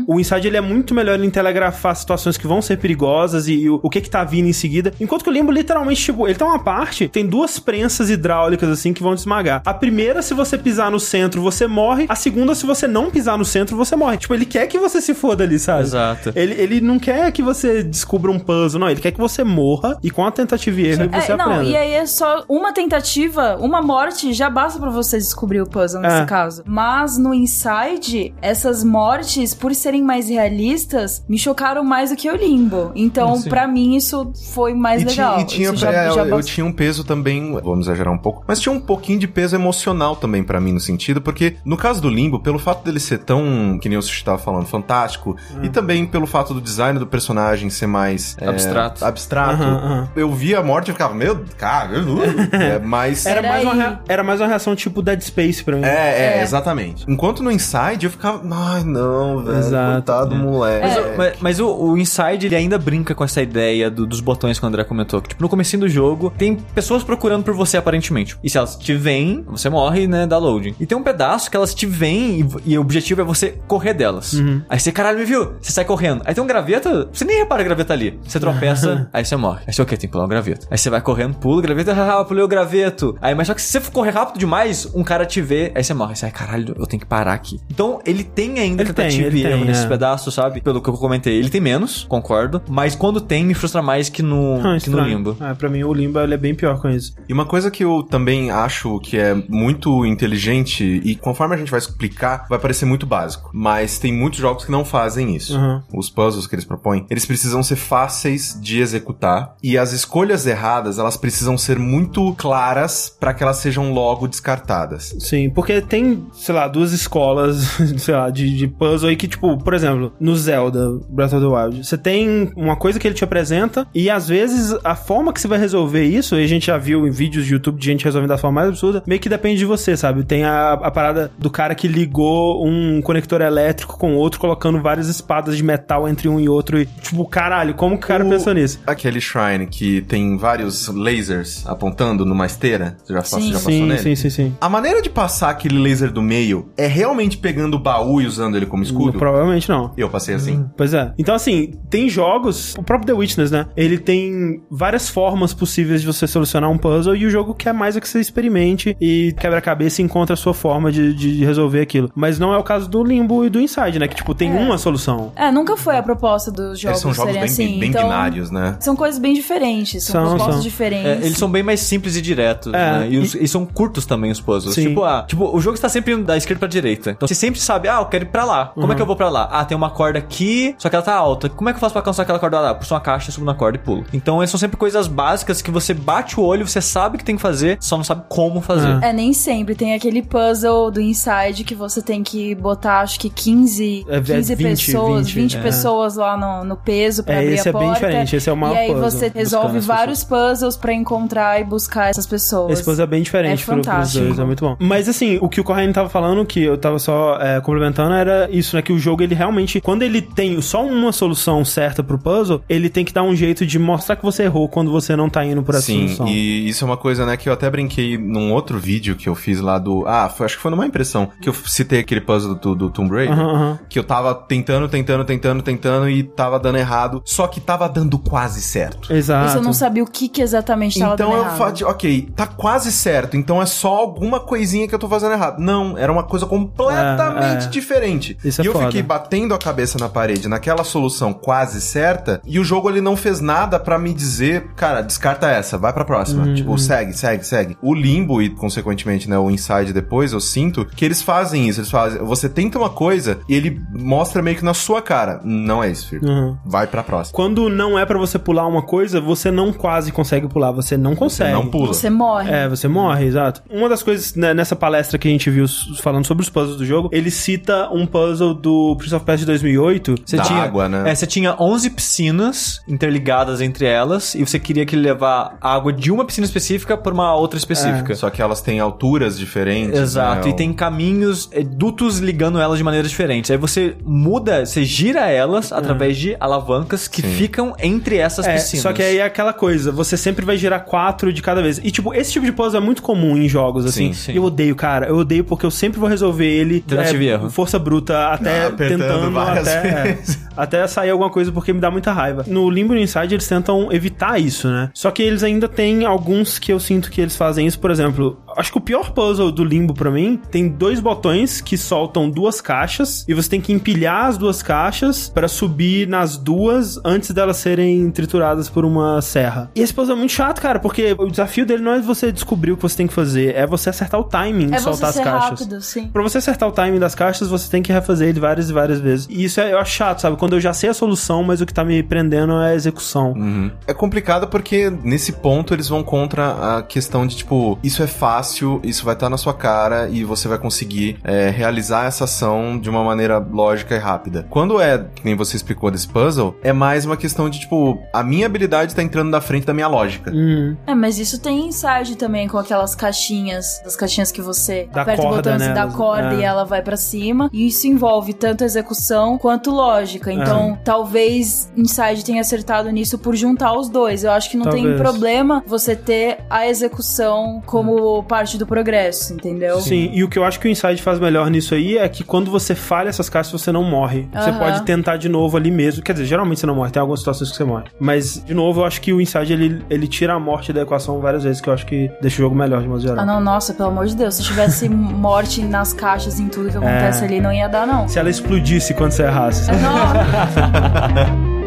O Inside, ele é muito melhor em telegrafar situações que vão ser perigosas e, e o, o que que tá vindo em seguida. Enquanto que o Limbo, literalmente, tipo, ele tem uma parte, tem duas prensas hidráulicas, assim, que vão te esmagar. A primeira, se você pisar no centro, você morre. A segunda, se você não pisar no centro, você morre. Tipo, ele quer que você se foda ali, sabe? Exato. Ele, ele não quer que você descubra um puzzle, não. Ele quer que você morra e com a tentativa e erro você É, não, aprenda. e aí é só uma tentativa, uma morte, já basta pra você descobrir o puzzle nesse É. caso. Mas no Inside, essas mortes, por serem mais realistas, me chocaram mais do que o Limbo. Então, Sim. pra mim, isso foi mais e legal. e tinha já, é, já eu, eu tinha um peso também, vamos exagerar um pouco, mas tinha um pouquinho de peso emocional também pra mim no sentido, porque no caso do Limbo, pelo fato dele ser tão, que nem o Sushi tava falando, fantástico, e também pelo fato do design do personagem ser mais é, Abstrato. abstrato, Aham, aham. eu via a morte e ficava, meu, cara, uh, é, mas Era mais, uma era mais uma reação tipo Dead Space pra mim. É, é, É. exatamente. Enquanto no Inside eu ficava, ai não, velho, Exato. coitado do moleque. Mas, É. mas, mas o, o Inside, ele ainda brinca com essa ideia do- dos botões que o André comentou. Que, tipo, no comecinho do jogo, tem pessoas procurando por você, aparentemente. E se elas te veem, você morre, né, dá loading. E tem um pedaço que elas te veem e, e o objetivo é você correr delas. Aí você, caralho, me viu? Você sai correndo. Aí tem um graveto, você nem repara o graveto ali. Você tropeça, aí você morre. Aí você, o quê? Tem que pular o graveto. Aí você vai correndo, pula o graveto, haha, pulei o graveto. Aí, mas só que se você for correr rápido demais, um cara te vê, aí você morre. Aí você, ai, caralho, eu tenho que parar aqui. Então, ele tem ainda Ele tem, tentativa ele e erro tem, nesses é. pedaços, sabe? Pelo que eu comentei. Ele tem menos, concordo. Mas quando tem, me frustra mais que no, Ah, que no limbo. É, pra mim o Limbo ele é bem pior com isso. E uma coisa que eu também acho que é muito inteligente, e conforme a gente vai explicar, vai parecer muito básico. Mas tem muitos jogos que não fazem isso. Uhum. Os puzzles que eles propõem, eles precisam ser fáceis de executar. E as escolhas erradas, elas precisam ser muito claras para que elas sejam logo descartadas. Sim, porque tem, sei lá, duas escolas, sei lá, de, de puzzle aí que, tipo, por exemplo, no Zelda Breath of the Wild, você tem uma coisa que ele te apresenta 360 e às vezes a forma que você vai resolver isso, e a gente já viu em vídeos de YouTube de gente resolvendo da forma mais absurda, meio que depende de você, sabe? Tem a, a parada do cara que ligou um conector elétrico com outro, colocando várias espadas de metal entre um e outro e, tipo, caralho, como que o cara O- pensou nisso? Aquele shrine que tem vários lasers apontando numa esteira. Você já, Sim. já passou Sim, nele? sim, sim, sim. A maneira de passar aquele laser do meio é realmente pegando o baú e usando ele como escudo? Provavelmente não. Eu passei assim. Pois é. Então, assim, tem jogos. O próprio The Witness, né? Ele tem várias formas possíveis de você solucionar um puzzle e o jogo quer mais é que você experimente e quebra a cabeça e encontra a sua forma de, de resolver aquilo. Mas não é o caso do Limbo e do Inside, né? Que, tipo, tem uma solução. É, nunca foi a proposta dos jogos Eles são jogos serem bem, assim. bem então, binários, né? São coisas bem diferentes, são, São, propostas são. diferentes. É, eles são bem mais simples e diretos, É, né? E, os- e são curtos também os puzzles. Sim. Tipo, ah, tipo, o jogo está sempre indo da esquerda pra direita. Então você sempre sabe, ah, eu quero ir pra lá. Como Uhum. é que eu vou pra lá? Ah, tem uma corda aqui, só que ela tá alta. Como é que eu faço pra alcançar aquela corda lá? Puxo uma caixa, subo na corda e pulo. Então, são sempre coisas básicas que você bate o olho, você sabe que tem que fazer, só não sabe como fazer. É. É, nem sempre. Tem aquele puzzle do Inside que você tem que botar, acho que 15, É, é 15 20, pessoas, 20, 20 é. pessoas lá no, no peso pra É, abrir esse a é bem porta. diferente, esse é o maior E aí puzzle, você resolve vários puzzles pra encontrar e buscar essas pessoas. Esse puzzle é bem diferente É pro, pros fantástico. dois, é muito bom. Mas assim, o que o Corraine tava falando, que eu tava só é, complementando, era isso, né? Que o jogo, ele realmente, quando ele tem só uma solução certa pro puzzle, ele tem que dar um jeito de mostrar que você errou quando você não tá indo por essa Sim, solução. e isso é uma coisa, né, que eu até brinquei num outro vídeo que eu fiz lá do. Ah, foi- acho que foi numa impressão. Que eu citei aquele puzzle do, do Tomb Raider. Aham, aham. Que eu tava tentando, tentando, tentando, tentando e tava dando errado. Só que tava dando quase certo. Exato. Você não sabia o que, que exatamente tava Então dando eu errado. falei, ok, tá quase certo, então é só alguma coisinha que eu tô fazendo errado. Não, era uma coisa completamente É, é. diferente. Isso é e eu foda. fiquei batendo a cabeça na parede naquela solução quase certa, e o jogo ele não fez nada pra me dizer, cara, descarta essa, vai pra próxima. Uhum. Tipo, segue, segue, segue. O limbo e, consequentemente, né, o inside depois, eu sinto que eles fazem isso. Eles fazem, você tenta uma coisa e ele mostra meio que na sua cara. Não é isso, filho. Uhum. Vai pra próxima. Quando não é pra você pular uma coisa, você não quase consegue pular, você não consegue. Não pula. Você morre. É, você morre, exato. Uma das coisas né, nessa palestra que a gente viu falando sobre os puzzles do jogo, ele cita um puzzle do Prince of Persia de 2008. Você Da tinha, água, né? É, você tinha 11 piscinas interligadas entre elas e você queria que ele levar água de uma piscina específica para uma outra específica. Só que elas têm alturas diferentes. Exato, né? e tem caminhos, é, dutos ligando elas de maneiras diferentes. Aí você muda, você gira elas através de alavancas que ficam entre essas É, piscinas. só que aí é aquela coisa, você sempre vai girar quatro de cada vez. E, tipo, esse tipo de puzzle é muito comum em jogos, assim. Sim, sim. Eu odeio, cara. Eu odeio porque eu sempre vou resolver ele Tentativa e é, erro. força bruta, até Ah, tentando, até, é, até sair alguma coisa porque me dá muita raiva. No Limbo no Inside, eles tentam evitar isso, né? Só que eles ainda têm alguns que eu sinto que eles fazem isso. Por exemplo, acho que o pior puzzle do Limbo pra mim tem dois botões que soltam duas caixas e você tem que empilhar as duas caixas pra subir nas duas antes delas serem trituradas por uma serra. E esse puzzle é muito chato, cara, porque o desafio dele não é você descobrir o que você tem que fazer, é você acertar o timing de É soltar você as ser caixas. rápido, sim. Pra você acertar o timing das caixas, você tem que refazer ele várias e várias vezes. E isso é, eu acho chato, sabe? Quando eu já sei a solução, mas o que tá me prendendo é a execução. Uhum. É complicado porque nesse ponto eles vão contra a questão de tipo, isso é fácil, isso vai estar na sua cara e você vai conseguir é, realizar essa ação de uma maneira lógica e rápida. Quando é, que nem você explicou desse puzzle, é mais uma questão de tipo, a minha habilidade tá entrando na frente da minha lógica. Hum, É, mas isso tem inside também com aquelas caixinhas, das caixinhas que você Da aperta corda, o botão né? e dá corda É. e ela vai pra cima. E isso envolve tanto execução quanto lógica. Então, talvez Inside tenha acertado nisso por juntar os dois. Eu acho que não tem Talvez. problema você ter a execução como parte do progresso, entendeu? Sim, e o que eu acho que o Inside faz melhor nisso aí é que quando você falha essas caixas, você não morre. Você pode tentar de novo ali mesmo. Quer dizer, geralmente você não morre, tem algumas situações que você morre. Mas, de novo, eu acho que o Inside ele, ele tira a morte da equação várias vezes, que eu acho que deixa o jogo melhor de modo geral. Ah, não, nossa, pelo amor de Deus. Se tivesse morte nas caixas, em tudo que acontece É. ali, não ia dar, não. Se ela explodisse quando você errasse. Não.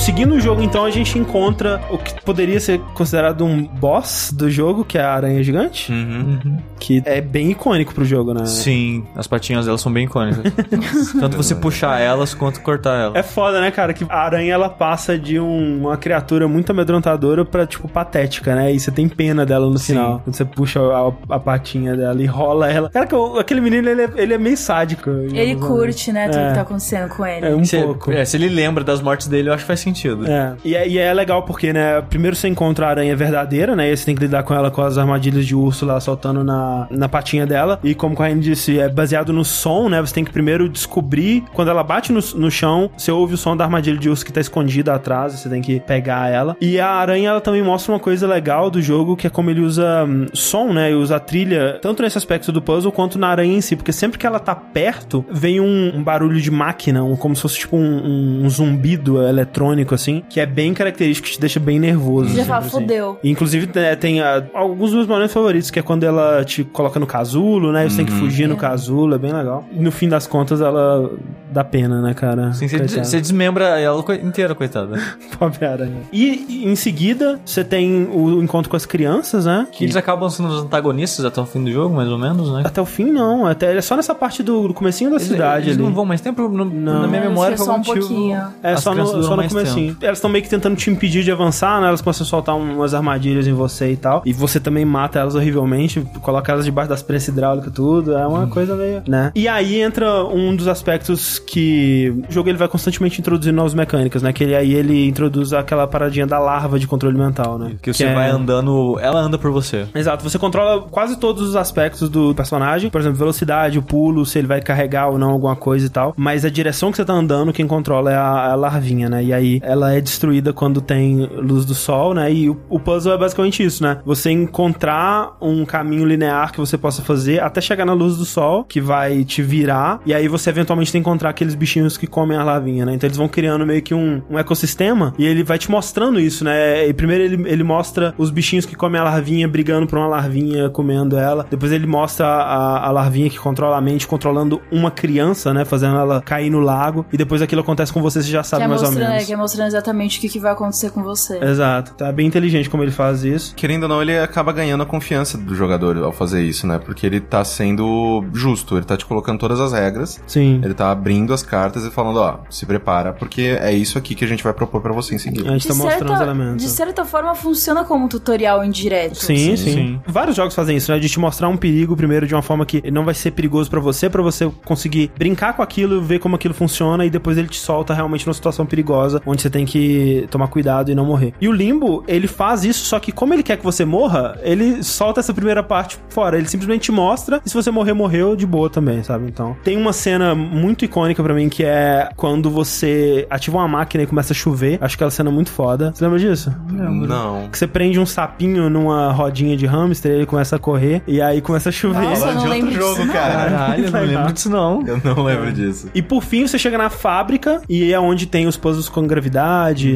Seguindo o jogo, então, a gente encontra o que poderia ser considerado um boss do jogo, que é a aranha gigante, Uhum. que é bem icônico pro jogo, né? Sim, as patinhas delas são bem icônicas. Tanto você puxar elas quanto cortar elas. É foda, né, cara? Que a aranha ela passa de um- uma criatura muito amedrontadora pra, tipo, patética, né? E você tem pena dela no final. Quando você puxa a, a patinha dela e rola ela. Cara, aquele menino, ele é, ele é meio sádico. Ele curte, né, tudo É. que tá acontecendo com ele. É um se, pouco. é, se ele lembra das mortes dele, eu acho que faz sentido. É. E, é. e é legal porque, né, primeiro você encontra a aranha verdadeira, né, e você tem que lidar com ela com as armadilhas de urso lá soltando na, na patinha dela. E como o Corrine disse, é baseado no som, né, você tem que primeiro descobrir, quando ela bate no, no chão, você ouve o som da armadilha de urso que tá escondida atrás, você tem que pegar ela. E a aranha, ela também mostra uma coisa legal do jogo, que é como ele usa hum, som, né, e usa a trilha, tanto nesse aspecto do puzzle, quanto na aranha em si, porque sempre que ela tá perto, vem um, um barulho de máquina, um, como se fosse tipo um, um- um zumbido eletrônico, assim, que é bem característico, que te deixa bem nervoso. Já fala, assim. fodeu. E, Inclusive, né, tem ah, alguns dos meus momentos favoritos, que é quando ela te coloca no casulo, né? Você tem que fugir no casulo, é bem legal. E no fim das contas, ela dá pena, né, cara? Sim, você, desmembra ela inteira, coitada. Pobre aranha. E em seguida, você tem o encontro com as crianças, né? Que eles acabam sendo os antagonistas até o fim do jogo, mais ou menos, né? Até o fim, não. Até é só nessa parte do, do comecinho da Eles, cidade eles ali. não vão mais tempo no- Não. na minha memória algum só um motivo. pouquinho. É, as só no, só no tempo. Elas estão meio que tentando te impedir de avançar, né? Elas começam a soltar um- umas armadilhas em você e tal. E você também mata elas horrivelmente, coloca elas debaixo das pressas hidráulicas e tudo. É uma coisa meio, né? E aí entra um dos aspectos que o jogo ele vai constantemente introduzindo novas mecânicas, né? Que ele, aí ele introduz aquela paradinha da larva de controle mental, né? Que você é- vai andando, ela anda por você. Exato, você controla quase todos os aspectos do personagem, por exemplo, velocidade, o pulo, se ele vai carregar ou não alguma coisa e tal, mas a direção que você tá andando, quem controla é a, a larvinha, né? E aí ela é destruída quando tem luz do sol, né? E o, o puzzle é basicamente isso, né? Você encontrar um caminho linear que você possa fazer até chegar na luz do sol, que vai te virar, e aí você eventualmente tem que encontrar aqueles bichinhos que comem a larvinha, né? Então eles vão criando meio que um, um ecossistema e ele vai te mostrando isso, né? E primeiro ele, ele mostra os bichinhos que comem a larvinha brigando por uma larvinha, comendo ela. Depois ele mostra a, a larvinha que controla a mente, controlando uma criança, né? Fazendo ela cair no lago. E depois aquilo acontece com você, você já sabe Que é, mais ou é, menos. que é mostrando exatamente o que, que vai acontecer com você. Exato. Tá bem inteligente como ele faz isso. Querendo ou não, ele acaba ganhando a confiança do jogador ao fazer isso, né? Porque ele tá sendo justo, ele tá te colocando todas as regras, Sim. ele tá abrindo as cartas e falando, ó, se prepara, porque é isso aqui que a gente vai propor pra você em seguida. A gente tá mostrando os elementos. de certa forma funciona como um tutorial indireto. Sim, sim, sim. Vários jogos fazem isso, né? De te mostrar um perigo primeiro de uma forma que não vai ser perigoso pra você, pra você conseguir brincar com aquilo, ver como aquilo funciona e depois ele te solta realmente numa situação perigosa, onde você tem que tomar cuidado e não morrer. E o Limbo, ele faz isso, só que como ele quer que você morra, ele solta essa primeira parte fora. Ele simplesmente te mostra e se você morrer, morreu de boa também, sabe? Então, tem uma cena muito icônica pra mim que é quando você ativa uma máquina e começa a chover. Acho que aquela cena é muito foda. Você lembra disso? Não. Que você prende um sapinho numa rodinha de hamster, ele começa a correr e aí começa a chover. Nossa, eu não de outro lembro disso, jogo, não. cara. Caralho, eu não lembro disso não. Eu não lembro disso. E por fim você chega na fábrica e é onde tem os puzzles com gravidade,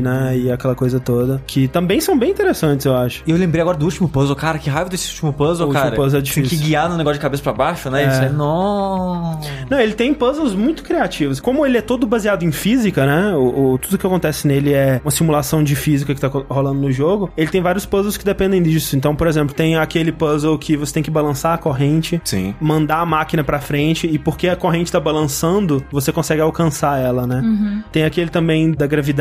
né? E aquela coisa toda. Que também são bem interessantes, eu acho. E eu lembrei agora do último puzzle, cara, que raiva desse último puzzle, O último cara. puzzle é Tem que difícil. guiar no negócio de cabeça pra baixo, né? É. Isso é... Não. Não, ele tem puzzles muito criativos. Como ele é todo baseado em física, né? O, o- tudo que acontece nele é uma simulação de física que tá rolando no jogo. Ele tem vários puzzles que dependem disso. Então, por exemplo, tem aquele puzzle que você tem que balançar a corrente. Sim. mandar a máquina pra frente e porque a corrente tá balançando, você consegue alcançar ela, né? Tem aquele também da gravidade,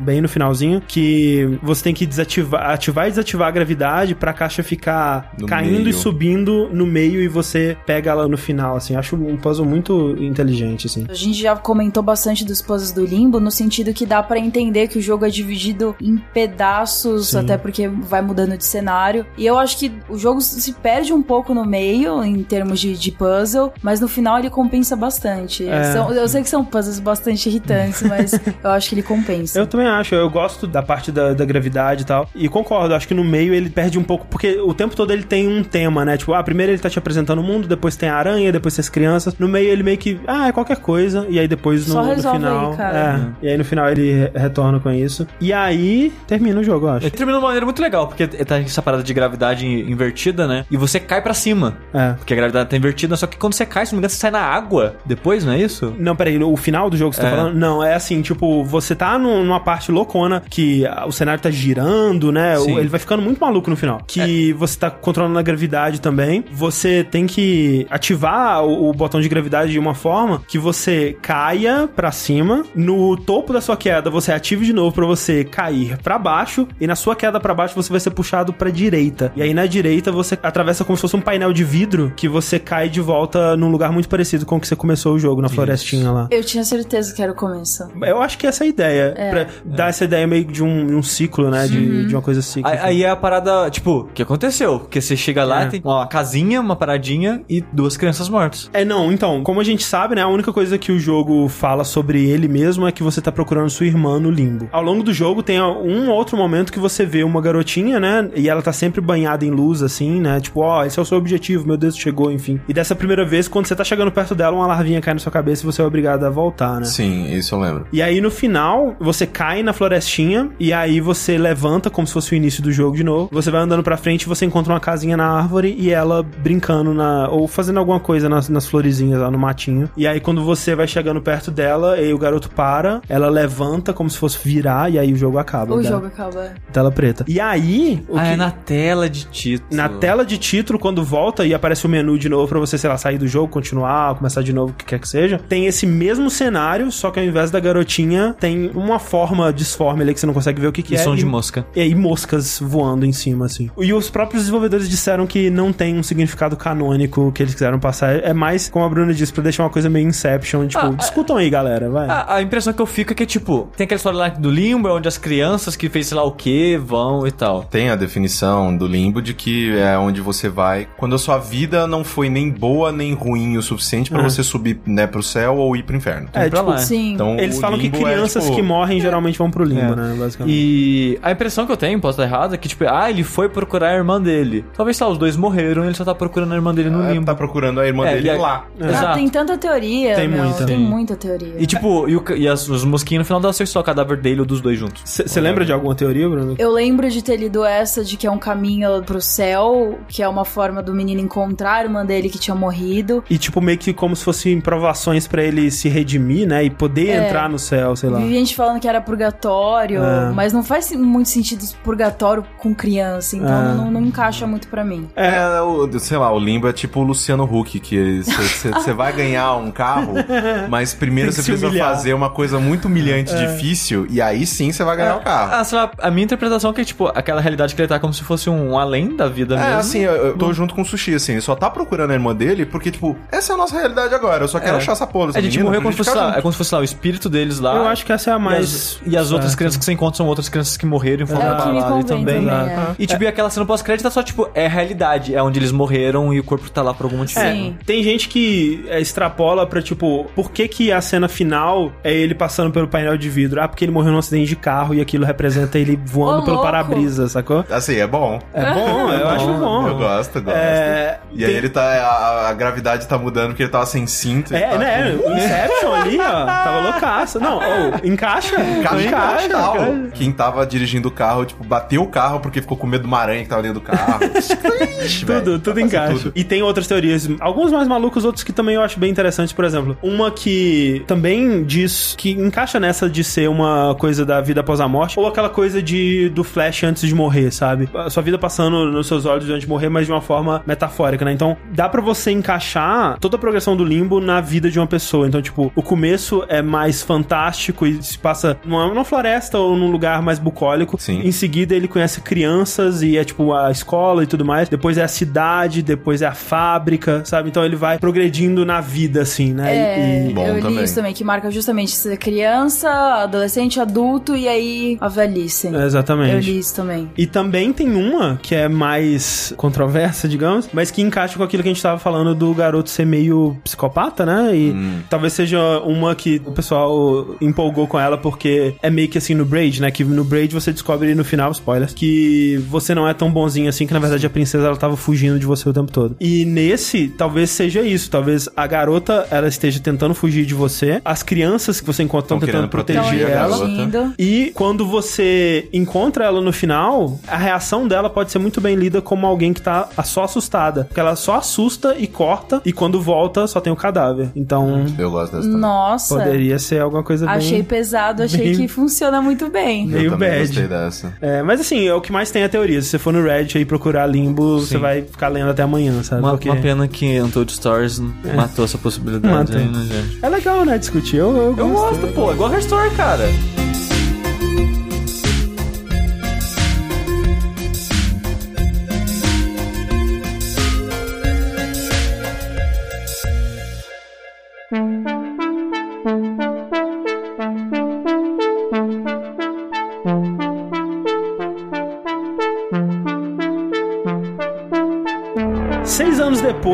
bem no finalzinho, que você tem que desativar, ativar e desativar a gravidade pra caixa ficar No caindo meio. e subindo no meio e você pega ela no final, assim. Acho um puzzle muito inteligente, assim. A gente já comentou bastante dos puzzles do Limbo, no sentido que dá pra entender que o jogo é dividido em pedaços, Sim. até porque vai mudando de cenário. E eu acho que o jogo se perde um pouco no meio, em termos de, de puzzle, mas no final ele compensa bastante. É. São- eu sei que são puzzles bastante irritantes, mas eu acho que ele compensa. Eu também acho, eu gosto da parte da, da gravidade e tal. E concordo, acho que no meio ele perde um pouco, porque o tempo todo ele tem um tema, né? Tipo, ah, primeiro ele tá te apresentando o mundo, depois tem a aranha, depois tem as crianças. No meio ele meio que, ah, é qualquer coisa. e aí depois no, Só no final. aí, cara. É, e aí no final ele re- retorna com isso. E aí termina o jogo, eu acho. Ele termina de uma maneira muito legal, porque tá essa parada de gravidade invertida, né? E você cai pra cima. É. Porque a gravidade tá invertida, só que quando você cai, se não me engano, você sai na água depois, não é isso? Não, peraí, o final do jogo que você tá É. falando? Não, é assim, tipo, você tá num- numa parte loucona que ah, o cenário tá girando, né? Sim. Ele vai ficando muito maluco no final. Que você tá controlando a gravidade também. Você tem que ativar o, o botão de gravidade de uma forma que você caia pra cima. No topo da sua queda, você ative de novo pra você cair pra baixo. E na sua queda pra baixo, você vai ser puxado pra direita. E aí na direita, você atravessa como se fosse um painel de vidro que você cai de volta num lugar muito parecido com o que você começou o jogo, na florestinha lá. Eu tinha certeza que era o começo. Eu acho que essa é a ideia. É. Pra dar essa ideia meio de um, um ciclo, né? De, de uma coisa cíclica. Aí, aí é a parada, tipo, o que aconteceu? Porque você chega lá, É. tem uma casinha, uma paradinha e duas crianças mortas. É, não, então, como a gente sabe, né, a única coisa que o jogo fala sobre ele mesmo é que você tá procurando sua irmã no limbo. Ao longo do jogo tem um outro momento que você vê uma garotinha, né, e ela tá sempre banhada em luz, assim, né, tipo, ó, esse é o seu objetivo, meu Deus, chegou, enfim. E dessa primeira vez, quando você tá chegando perto dela, uma larvinha cai na sua cabeça e você é obrigado a voltar, né. Sim, isso eu lembro. E aí no final, você cai na florestinha e aí você levanta como se fosse o início do jogo de novo. Você vai andando pra frente e você encontra uma casinha na árvore e ela brincando na ou fazendo alguma coisa nas, nas florezinhas lá no matinho. E aí quando você vai chegando perto dela, e o garoto para, ela levanta como se fosse virar e aí o jogo acaba. O Dá- jogo acaba. Tela preta. E aí, o ah, que- é na tela de título. na tela de título, quando volta e aparece o menu de novo pra você, sei lá, sair do jogo, continuar, começar de novo, o que quer que seja, tem esse mesmo cenário, só que ao invés da garotinha, tem uma forma disforme ali que você não consegue ver o que, que E é. som e, de mosca. E aí moscas voando em cima, assim. E os próprios desenvolvedores disseram que não tem um significado canônico que eles quiseram passar. É mais, como a Bruna disse, pra deixar uma coisa meio Inception, tipo, Ah, discutam aí, galera, vai. A, a impressão que eu fico é que, tipo, tem aquela história lá do limbo, onde as crianças que fez sei lá o que vão e tal. Tem a definição do limbo de que é onde você vai quando a sua vida não foi nem boa nem ruim o suficiente pra É. você subir, né, pro céu ou ir pro inferno. É, tipo, lá. Sim. Então, Eles falam que é, crianças tipo, que morrem geralmente vão pro limbo, É. né? Basicamente. E a impressão que eu tenho, posso estar errado, é que, tipo, ah, ele foi procurar a irmã dele. Talvez, lá, os dois morreram e ele só tá procurando a irmã dele no é, limbo. tá procurando a irmã É, dele e lá. Ah, Exato. tem tanta teoria, Tem meu, muita. Tem muita teoria. E, tipo, e, o e as, os mosquinhos no final dá só o cadáver dele ou dos dois juntos. Você lembra de alguma teoria, Bruno? Eu lembro de ter lido essa de que é um caminho pro céu, que é uma forma do menino encontrar a irmã dele que tinha morrido. E, tipo, meio que como se fossem provações pra ele se redimir, né? E poder É. entrar no céu, sei lá. Vi gente falando que era purgatório, É. mas não faz muito sentido purgatório com criança, então É. não, não encaixa muito pra mim. É, o, sei lá, o limbo é tipo o Luciano Huck, que você vai ganhar um carro, mas primeiro você precisa humilhar. fazer uma coisa muito humilhante, É. difícil, e aí sim você vai ganhar o carro. Ah, sei lá, a minha interpretação é que, tipo, aquela realidade que ele tá como se fosse um além da vida É, mesmo. assim, eu, eu tô junto com o Sushi, assim, ele só tá procurando a irmã dele porque, tipo, essa é a nossa realidade agora, eu só quero É. achar essa porra. A gente morreu como se fosse lá, é como se fosse lá o espírito deles lá. Eu acho que essa é a mais. E as outras crianças que você encontra são outras crianças que morreram e foram É também. é. E tipo, e aquela cena pós-crédito é só, tipo, é a realidade. É onde eles morreram e o corpo tá lá por algum motivo. É, tem gente que é, extrapola pra, tipo, por que que a cena final é ele passando pelo painel de vidro? Ah, porque ele morreu num acidente de carro e aquilo representa ele voando Ô, pelo para-brisa, sacou? Assim, é bom. É bom, eu acho bom. Eu gosto, eu gosto. É, E aí ele tá. A, a gravidade tá mudando porque ele tava sem cinto. É, tá né? com- O Inception ali, ó, tava loucaço. Não, ô, encaixa. Encaixa, encaixa, encaixa. Quem tava dirigindo o carro, tipo, bateu o carro porque ficou com medo de uma aranha que tava dentro do carro. Ixi, Tudo, dá tudo encaixa. tudo. E tem outras teorias, alguns mais malucos, outros que também eu acho bem interessantes, por exemplo. Uma que também diz que encaixa nessa de ser uma coisa da vida após a morte, ou aquela coisa de do Flash antes de morrer, sabe? A sua vida passando nos seus olhos antes de morrer, mas de uma forma metafórica, né? Então, dá pra você encaixar toda a progressão do limbo na vida de uma pessoa. Então, tipo, o começo é mais fantástico e se passa numa, numa floresta ou num lugar mais bucólico. Sim. Em seguida, ele conhece crianças e é tipo a escola e tudo mais. Depois é a cidade, depois é a fábrica, sabe? Então ele vai progredindo na vida, assim, né? É, E- Bom eu li também. isso também, que marca justamente ser criança, adolescente, adulto e aí a velhice. É, Exatamente. Eu li isso também. E também tem uma que é mais controversa, digamos, mas que encaixa com aquilo que a gente tava falando do garoto ser meio psicopata, né? E Hum. talvez seja uma que o pessoal empolgou com ela porque é meio que assim no Braid, né? Que no Braid você descobre no final, spoilers, que você não é tão bonzinho assim, que na verdade a princesa ela tava fugindo de você o tempo todo. E nesse, talvez seja isso. Talvez a garota ela esteja tentando fugir de você. As crianças que você encontra estão Tão tentando proteger ela. E quando você encontra ela no final, a reação dela pode ser muito bem lida como alguém que tá só assustada. Porque ela só assusta e corta, e quando volta só tem o cadáver. Então, Eu gosto dessa também. Nossa. poderia ser alguma coisa bem... Achei pesado, achei bem- que funciona muito bem. Eu meio também bad. gostei dessa. É, mas assim, é o que mais tem a teoria. Se você for no Reddit aí procurar limbo, você vai ficar lendo até amanhã, sabe? Uma, Porque uma pena que Untold Stories matou essa possibilidade Matou. aí, né, gente? é legal, né, discutir. Eu, eu, Eu gosto. pô. Igual Her Story, cara.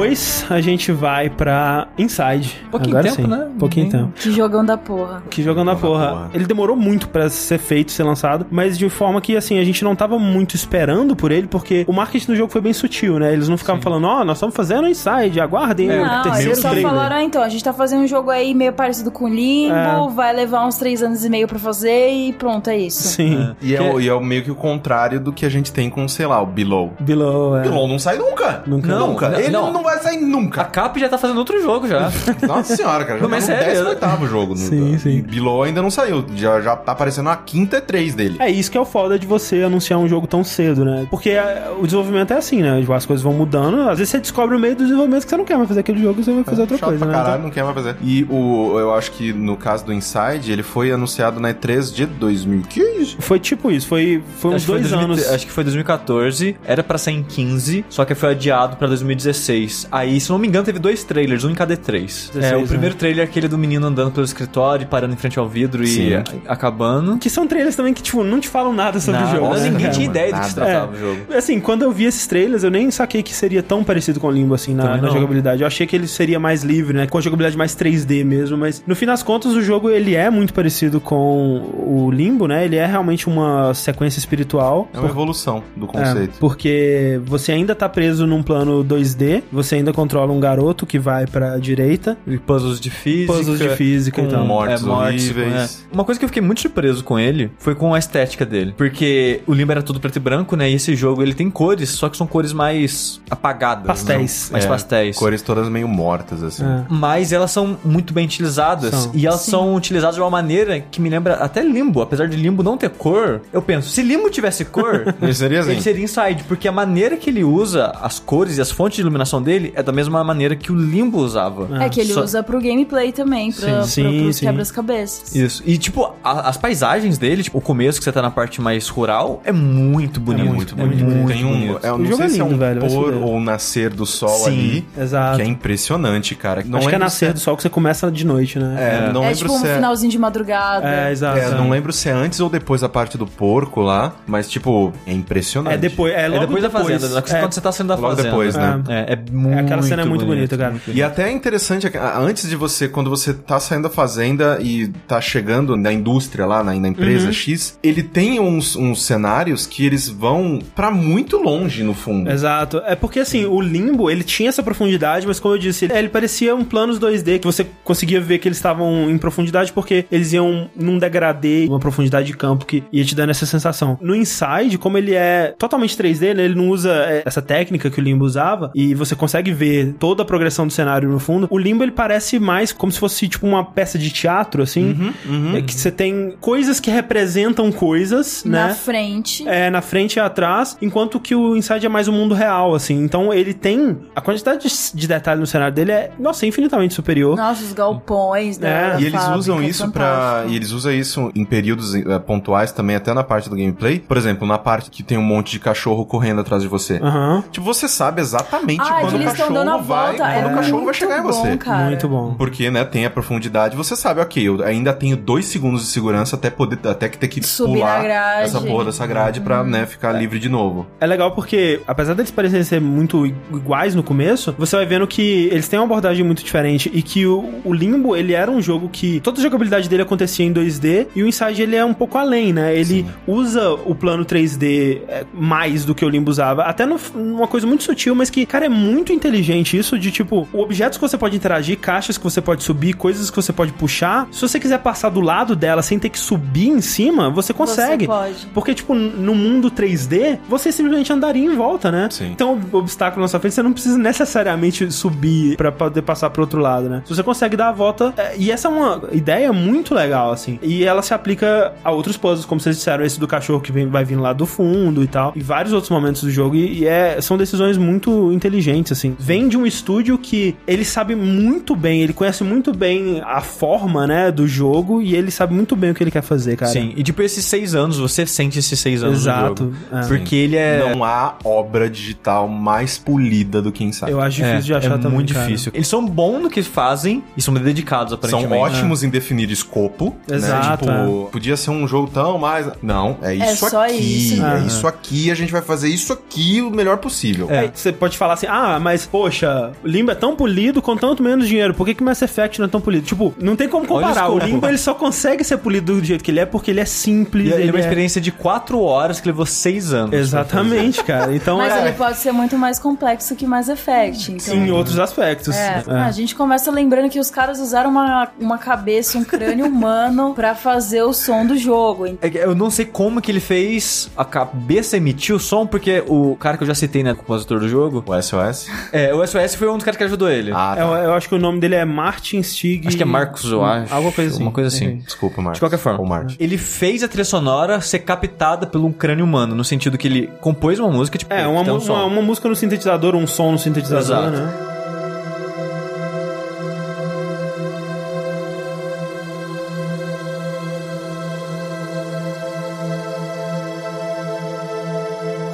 Depois, a gente vai pra Inside. Pouquinho Agora tempo, sim. né? Pouquinho Bem- tempo. Que jogão da porra. Que jogando a porra. porra. Ele demorou muito pra ser feito, ser lançado, mas de forma que, assim, a gente não tava muito esperando por ele, porque o marketing do jogo foi bem sutil, né? Eles não ficavam falando, ó, nós estamos fazendo Inside, aguardem É, o Não, terceiro eles só trailer. falaram, ah, então, a gente tá fazendo um jogo aí meio parecido com Limbo, É. vai levar uns três anos e meio pra fazer e pronto, é isso. Sim. E é, Que- o- e é meio que o contrário do que a gente tem com, sei lá, o Below. Below, é. Below não sai nunca. Nunca. Não, nunca. não, Ele não. não. vai sair A nunca. Cap já tá fazendo outro jogo já. Nossa senhora, cara. Já Não, tá mas no sério, 18º jogo. Sim, no, sim. Below ainda não saiu. Já, já tá aparecendo a quinta E3 dele. É isso que é o foda de você anunciar um jogo tão cedo, né? Porque é, o desenvolvimento é assim, né? As coisas vão mudando. Às vezes você descobre no meio do desenvolvimento que você não quer mais fazer aquele jogo e você vai fazer outra Chato coisa, pra né? caralho, não quer mais fazer. E o, eu acho que no caso do Inside, ele foi anunciado na E3 de 2015. Foi tipo isso, foi, foi uns Acho que foi dois 2000 anos. Acho que foi 2014. Era pra sair em 15, só que foi adiado pra 2016. Aí, se não me engano, teve dois trailers, um em cada E3. 16, é, o né? primeiro trailer é aquele do menino andando pelo escritório, parando em frente ao vidro Sim. e a- acabando. Que são trailers também que, tipo, não te falam nada sobre Nada, o jogo. né, ninguém tinha ideia do que se tratava É. o jogo. Assim, quando eu vi esses trailers, eu nem saquei que seria tão parecido com o Limbo, assim, na, na jogabilidade. Eu achei que ele seria mais livre, né? Com a jogabilidade mais 3D mesmo, mas no fim das contas, o jogo, ele é muito parecido com o Limbo, né? Ele é realmente uma sequência espiritual. É uma evolução do É, conceito. porque você ainda tá preso num plano 2D, você ainda controla um garoto que vai pra direita, E puzzles de física. puzzles de física com e tal. mortes horríveis. é. Uma coisa que eu fiquei muito surpreso com ele foi com a estética dele. Porque o Limbo era tudo preto e branco, né? E esse jogo ele tem cores, só que são cores mais apagadas. Pastéis. né? Mais É, pastéis. Cores todas meio mortas, assim. É. Mas elas são muito bem utilizadas. São. E elas Sim. são utilizadas de uma maneira que me lembra até Limbo. Apesar de Limbo não ter cor, eu penso, se Limbo tivesse cor, Ele seria assim. ele seria Inside. Porque a maneira que ele usa as cores e as fontes de iluminação dele é da mesma maneira que o Limbo usava. É que ele Só- usa pro gameplay também, pra, Sim, pra, pros quebras-cabeças. Isso. E, tipo, a- as paisagens dele, tipo, o começo que você tá na parte mais rural, é muito bonito. É muito É bonito. muito Tem um, bonito. eu O não sei é se é lindo, um velho, pôr ou nascer do sol Sim, ali, Exato. que é impressionante, cara. Não Acho que é nascer se do sol que você começa de noite, né? É, não É lembro tipo um se é... finalzinho de madrugada. É, exato. É, não lembro se é antes ou depois da parte do porco lá, mas, tipo, é impressionante. É depois, é É logo depois da fazenda? É, quando você tá saindo da logo fazenda. depois, né? É, é muito aquela cena é muito bonita, cara. E até é interessante, a- antes de você, quando você tá saindo da fazenda e tá chegando na indústria lá, na, na empresa Uhum. X, ele tem uns, uns cenários que eles vão pra muito longe no fundo. Exato. É porque assim, o Limbo, ele tinha essa profundidade, mas como eu disse, ele, ele parecia um planos 2D que você conseguia ver que eles estavam em profundidade porque eles iam num degradê, uma profundidade de campo que ia te dando essa sensação. No Inside, como ele é totalmente 3D, né, ele não usa é, essa técnica que o Limbo usava e você consegue ver toda a progressão do cenário no fundo. O Limbo ele parece mais como se fosse tipo uma peça de teatro assim, Uhum, é que você tem coisas que representam coisas, Na né? frente. é, na frente e atrás, enquanto que o Inside é mais o mundo real, assim. Então ele tem. A quantidade de, de detalhe no cenário dele é, nossa, infinitamente superior. Nossa, os galpões É, da E eles fábrica, usam isso pra. fantástico. E eles usam isso em períodos eh, pontuais também, até na parte do gameplay. Por exemplo, na parte que tem um monte de cachorro correndo atrás de você. Aham. Tipo, você sabe exatamente Ah, quando o cachorro vai. volta. Quando é o cachorro vai chegar bom, você. Cara. Muito bom. Porque, né, tem a profundidade, você sabe, ok, eu ainda tenho dois segundos de segurança até poder, até que ter que Subir pular. Uhum. essa porra dessa grade pra, né, ficar livre de novo. É legal porque, apesar deles parecerem ser muito iguais no começo, você vai vendo que eles têm uma abordagem muito diferente e que o, o Limbo, ele era um jogo que toda a jogabilidade dele acontecia em 2D e o Inside, ele é um pouco além, né? Ele usa o plano 3D é, mais do que o Limbo usava, até no- numa coisa muito sutil, mas que, cara, é muito inteligente isso de, tipo, o objetos que você pode interagir, caixas que você pode subir, coisas que você pode puxar. Se você quiser passar do lado dela sem ter que subir em cima, você consegue. Você pode. Porque, tipo, no mundo 3D, você simplesmente andaria em volta, né? Sim. Então, o obstáculo na sua frente, você não precisa necessariamente subir pra poder passar pro outro lado, né? Se você consegue dar a volta. é, E essa é uma ideia muito legal, assim. E ela se aplica a outros puzzles, como vocês disseram, esse do cachorro que vem, vai vindo lá do fundo e tal. E vários outros momentos do jogo. E, e é, são decisões muito inteligentes, assim. Vem de um estúdio que ele sabe muito bem, ele conhece muito bem a forma, né, do jogo. E ele sabe muito bem o que ele quer fazer, cara. Sim, e tipo, esses seis anos, você sente esses seis anos Exato, é. Porque ele é... Não há obra digital mais polida do que Inside. Eu acho difícil é, de achar é também. muito cara. difícil. Eles são bons no que fazem e são dedicados, São aparentemente. ótimos em definir escopo. Exato, Né? Tipo, podia ser um jogo tão mais. Não, é isso só aqui. isso. É Aham. isso aqui, a gente vai fazer isso aqui o melhor possível. Você pode falar assim, ah, mas poxa, o Limbo é tão polido com tanto menos dinheiro, por que, que Mass Effect não é tão polido? Tipo, não tem como comparar. O. Limbo ele só consegue ser polido do jeito que ele é porque ele é simples. E ele é uma é- experiência de quatro horas que levou seis anos. Exatamente, cara. Então Mas é. ele pode ser muito mais complexo que Mass Effect. Então... Em outros aspectos. É, É. a gente começa lembrando que os caras usaram uma, uma cabeça, um crânio humano pra fazer o som do jogo. É Eu não sei como que ele fez a cabeça emitir o som, porque o cara que eu já citei, né, compositor do jogo, O SOS? é, o SOS foi um dos caras que ajudou ele. Ah, Eu, tá. eu acho que o nome dele é Martin Stig. Acho que é Marcos, eu acho. Alguma coisa assim. Uma coisa assim. Desculpa, Marcos. De qualquer forma, Ou Marte. ele fez a trilha sonora ser captada pelo um crânio humano, no sentido que ele compôs uma música, tipo, É, uma, um uma, uma música no sintetizador, um som no sintetizador, Exato. né?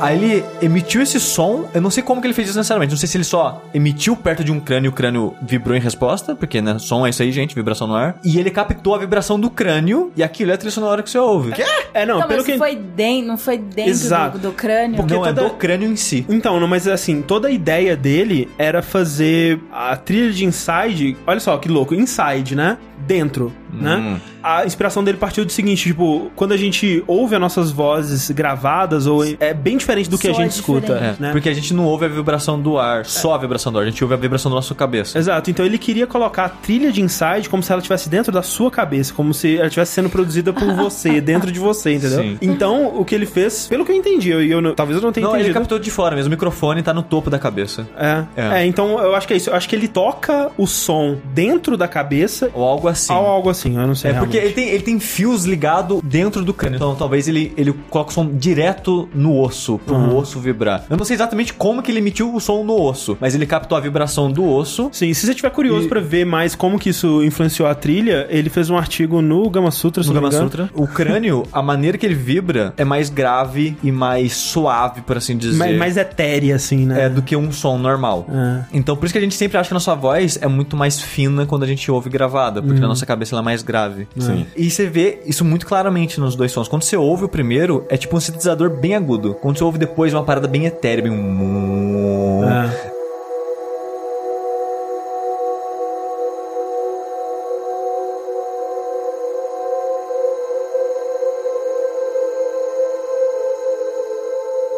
Aí ele emitiu esse som, eu não sei como que ele fez isso necessariamente, não sei se ele só emitiu perto de um crânio e o crânio vibrou em resposta, porque né, som é isso aí, gente, vibração no ar. E ele captou a vibração do crânio e aquilo é a trilha sonora que você ouve. É, não, Não, pelo mas que. foi dentro, não foi dentro Exato. do, do crânio. Porque não, é toda- do crânio em si. Então, não, mas assim, toda a ideia dele era fazer a trilha de Inside. Olha só que louco, Inside, né? Dentro, né? A inspiração dele partiu do seguinte: tipo, quando a gente ouve as nossas vozes gravadas, ou é bem diferente do que a gente escuta, diferente. É, né? Porque a gente não ouve a vibração do ar, só a vibração do ar, a gente ouve a vibração da nossa cabeça. Exato, então ele queria colocar a trilha de Inside como se ela estivesse dentro da sua cabeça, como se ela estivesse sendo produzida por você, dentro de você, entendeu? Sim. Então, o que ele fez, pelo que eu entendi, eu, eu não- talvez eu não tenha Não, ele entendido. captou de fora mesmo, o microfone tá no topo da cabeça. É. É. é, então eu acho que é isso. Eu acho que ele toca o som dentro da cabeça Ou algo assim. ou algo assim, eu não sei. É porque ele realmente. tem, ele tem fios ligados dentro do crânio. Então talvez ele, ele coloque o som direto no osso, pro Uhum. osso vibrar. Eu não sei exatamente como que ele emitiu o som no osso, mas ele captou a vibração do osso. Sim, se você estiver curioso E- pra ver mais como que isso influenciou a trilha, ele fez um artigo no Gama Sutra, se No Gama. Sutra. O crânio, a maneira que ele vibra é mais grave e mais suave, por assim dizer. Mais, mais etérea, assim, né? É, do que um som normal. É. Então, por isso que a gente sempre acha que a nossa voz é muito mais fina quando a gente ouve gravada, porque Uhum. na nossa cabeça ela é mais grave. Sim. E você vê isso muito claramente nos dois sons. Quando você ouve o primeiro, é tipo um sintetizador bem agudo. Quando você ouve depois, é uma parada bem etérea, bem um... É.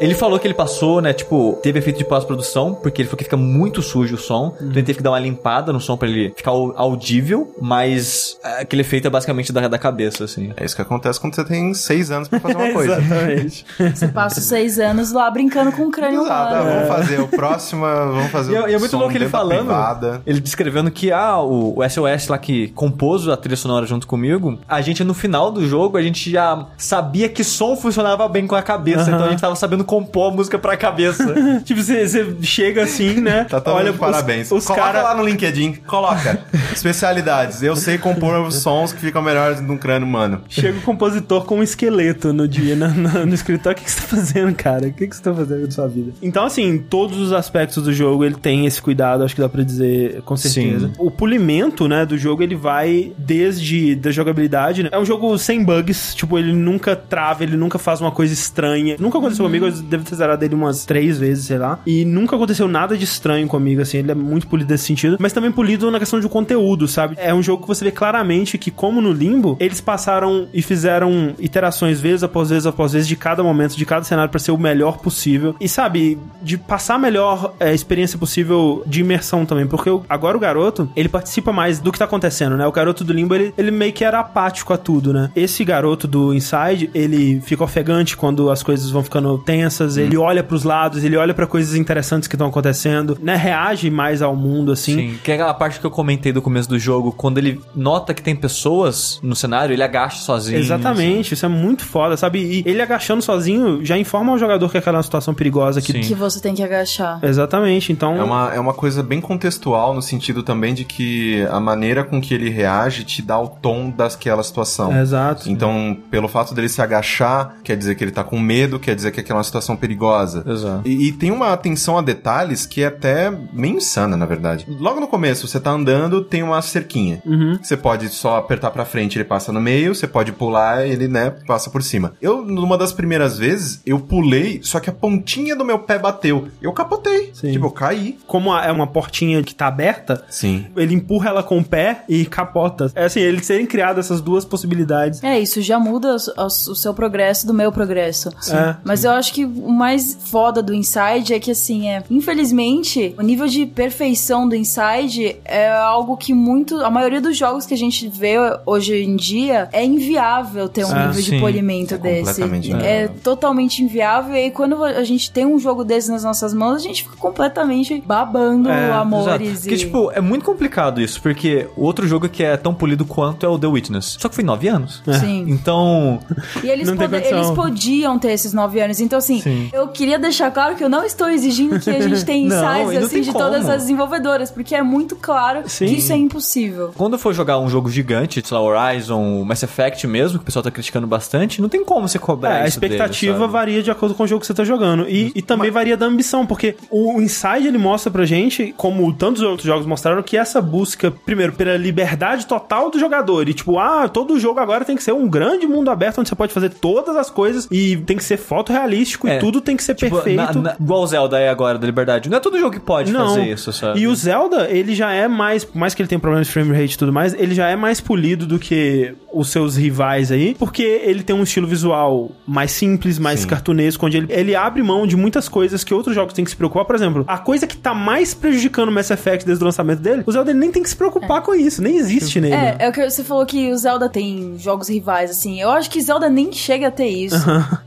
Ele falou que ele passou, né, tipo, teve efeito de pós-produção, porque ele falou que fica muito sujo o som, então ele teve que dar uma limpada no som pra ele ficar au- audível, mas é, aquele efeito é basicamente da, da cabeça, assim. É isso que acontece quando você tem seis anos pra fazer uma coisa. Exatamente. Você passa os seis anos lá brincando com o crânio Exato, humano. vamos fazer o próximo, vamos fazer E é, o e é muito louco ele falando, privada. ele descrevendo que ah, o, o SOS lá que compôs a trilha sonora junto comigo, a gente no final do jogo, a gente já sabia que som funcionava bem com a cabeça, então a gente tava sabendo compor a música pra cabeça. tipo, você, chega assim, né? Tá todo olha mundo de parabéns. Os, os Coloca caras. lá no LinkedIn, coloca. Especialidades. Eu sei compor sons que ficam melhores num crânio humano. Chega o compositor com um esqueleto no dia, na- na- no, escritório. O que, que você tá fazendo, cara? O que, que você tá fazendo com sua vida? Então, assim, em todos os aspectos do jogo, ele tem esse cuidado, acho que dá pra dizer com certeza. Sim. O polimento, né, do jogo, ele vai desde da jogabilidade, né? É um jogo sem bugs, tipo, ele nunca trava, ele nunca faz uma coisa estranha. Nunca aconteceu comigo, às devo ter zerado ele umas três vezes, sei lá. E nunca aconteceu nada de estranho comigo, assim. Ele é muito polido nesse sentido. Mas também polido na questão de conteúdo, sabe? É um jogo que você vê claramente que, como no Limbo, eles passaram e fizeram iterações vez após vez após vez de cada momento, de cada cenário para ser o melhor possível. E sabe, de passar a melhor é, experiência possível de imersão também. Porque agora o garoto, ele participa mais do que tá acontecendo, né? O garoto do Limbo, ele, ele meio que era apático a tudo, né? Esse garoto do Inside, ele fica ofegante quando as coisas vão ficando tensas, ele olha pros lados, ele olha pra coisas interessantes que estão acontecendo, né? Reage mais ao mundo, assim. Sim, que é aquela parte que eu comentei do começo do jogo, quando ele nota que tem pessoas no cenário, ele agacha sozinho. Exatamente, isso é muito foda, sabe? E ele agachando sozinho já informa ao jogador que aquela é uma situação perigosa que. Que você tem que agachar. Exatamente, então É uma, é uma coisa bem contextual no sentido também de que a maneira com que ele reage te dá o tom daquela situação. Exato. Então, pelo fato dele se agachar, quer dizer que ele tá com medo, quer dizer que aquela é uma situação perigosa. Exato. E, e tem uma atenção a detalhes que é até meio insana, na verdade. Logo no começo, você tá andando, tem uma cerquinha. Uhum. Você pode só apertar pra frente, ele passa no meio, você pode pular, ele, né, passa por cima. Eu, numa das primeiras vezes, eu pulei, só que a pontinha do meu pé bateu. Eu capotei. Sim. Tipo, eu caí. Como a- é uma portinha que tá aberta, Sim. ele empurra ela com o pé e capota. É assim, eles terem criado essas duas possibilidades. É, isso já muda os- o seu progresso do meu progresso. É. Mas eu acho que o mais foda do Inside é que, assim, é. Infelizmente, o nível de perfeição do Inside é algo que muito. A maioria dos jogos que a gente vê hoje em dia é inviável ter um Ah, nível sim. de polimento É desse. É totalmente inviável. E aí, quando a gente tem um jogo desse nas nossas mãos, a gente fica completamente babando É, amores. Exato. Porque, e- tipo, é muito complicado isso, porque o outro jogo que é tão polido quanto é o The Witness. Só que foi nove anos. Sim. Então, E eles, condição. eles podiam ter esses nove anos. Então, assim, Sim. eu queria deixar claro que eu não estou exigindo que a gente tenha e insights não assim tem de como. todas as desenvolvedoras, porque é muito claro Sim. que isso é impossível. quando for jogar um jogo gigante, sei lá, Horizon, Mass Effect mesmo, que o pessoal tá criticando bastante, não tem como você cobrar É, a isso dele, expectativa sabe? varia de acordo com o jogo que você tá jogando. E, e também varia da ambição, porque o Inside ele mostra pra gente, como tantos outros jogos mostraram, que essa busca, primeiro, pela liberdade total do jogador. E tipo, ah, todo jogo agora tem que ser um grande mundo aberto onde você pode fazer todas as coisas e tem que ser fotorrealístico É, e tudo tem que ser Tipo, perfeito. na- na- igual o Zelda é agora da liberdade. Não é todo jogo que pode fazer isso, sabe? E o Zelda, ele já é mais, por mais que ele tenha problemas de frame rate e tudo mais, ele já é mais polido do que os seus rivais aí, porque ele tem um estilo visual mais simples, mais Sim. cartunesco, onde ele, ele abre mão de muitas coisas que outros jogos têm que se preocupar. Por exemplo, a coisa que tá mais prejudicando o Mass Effect desde o lançamento dele, o Zelda nem tem que se preocupar com isso, nem existe nele. É, é o que você falou que o Zelda tem jogos rivais, assim. Eu acho que Zelda nem chega a ter isso.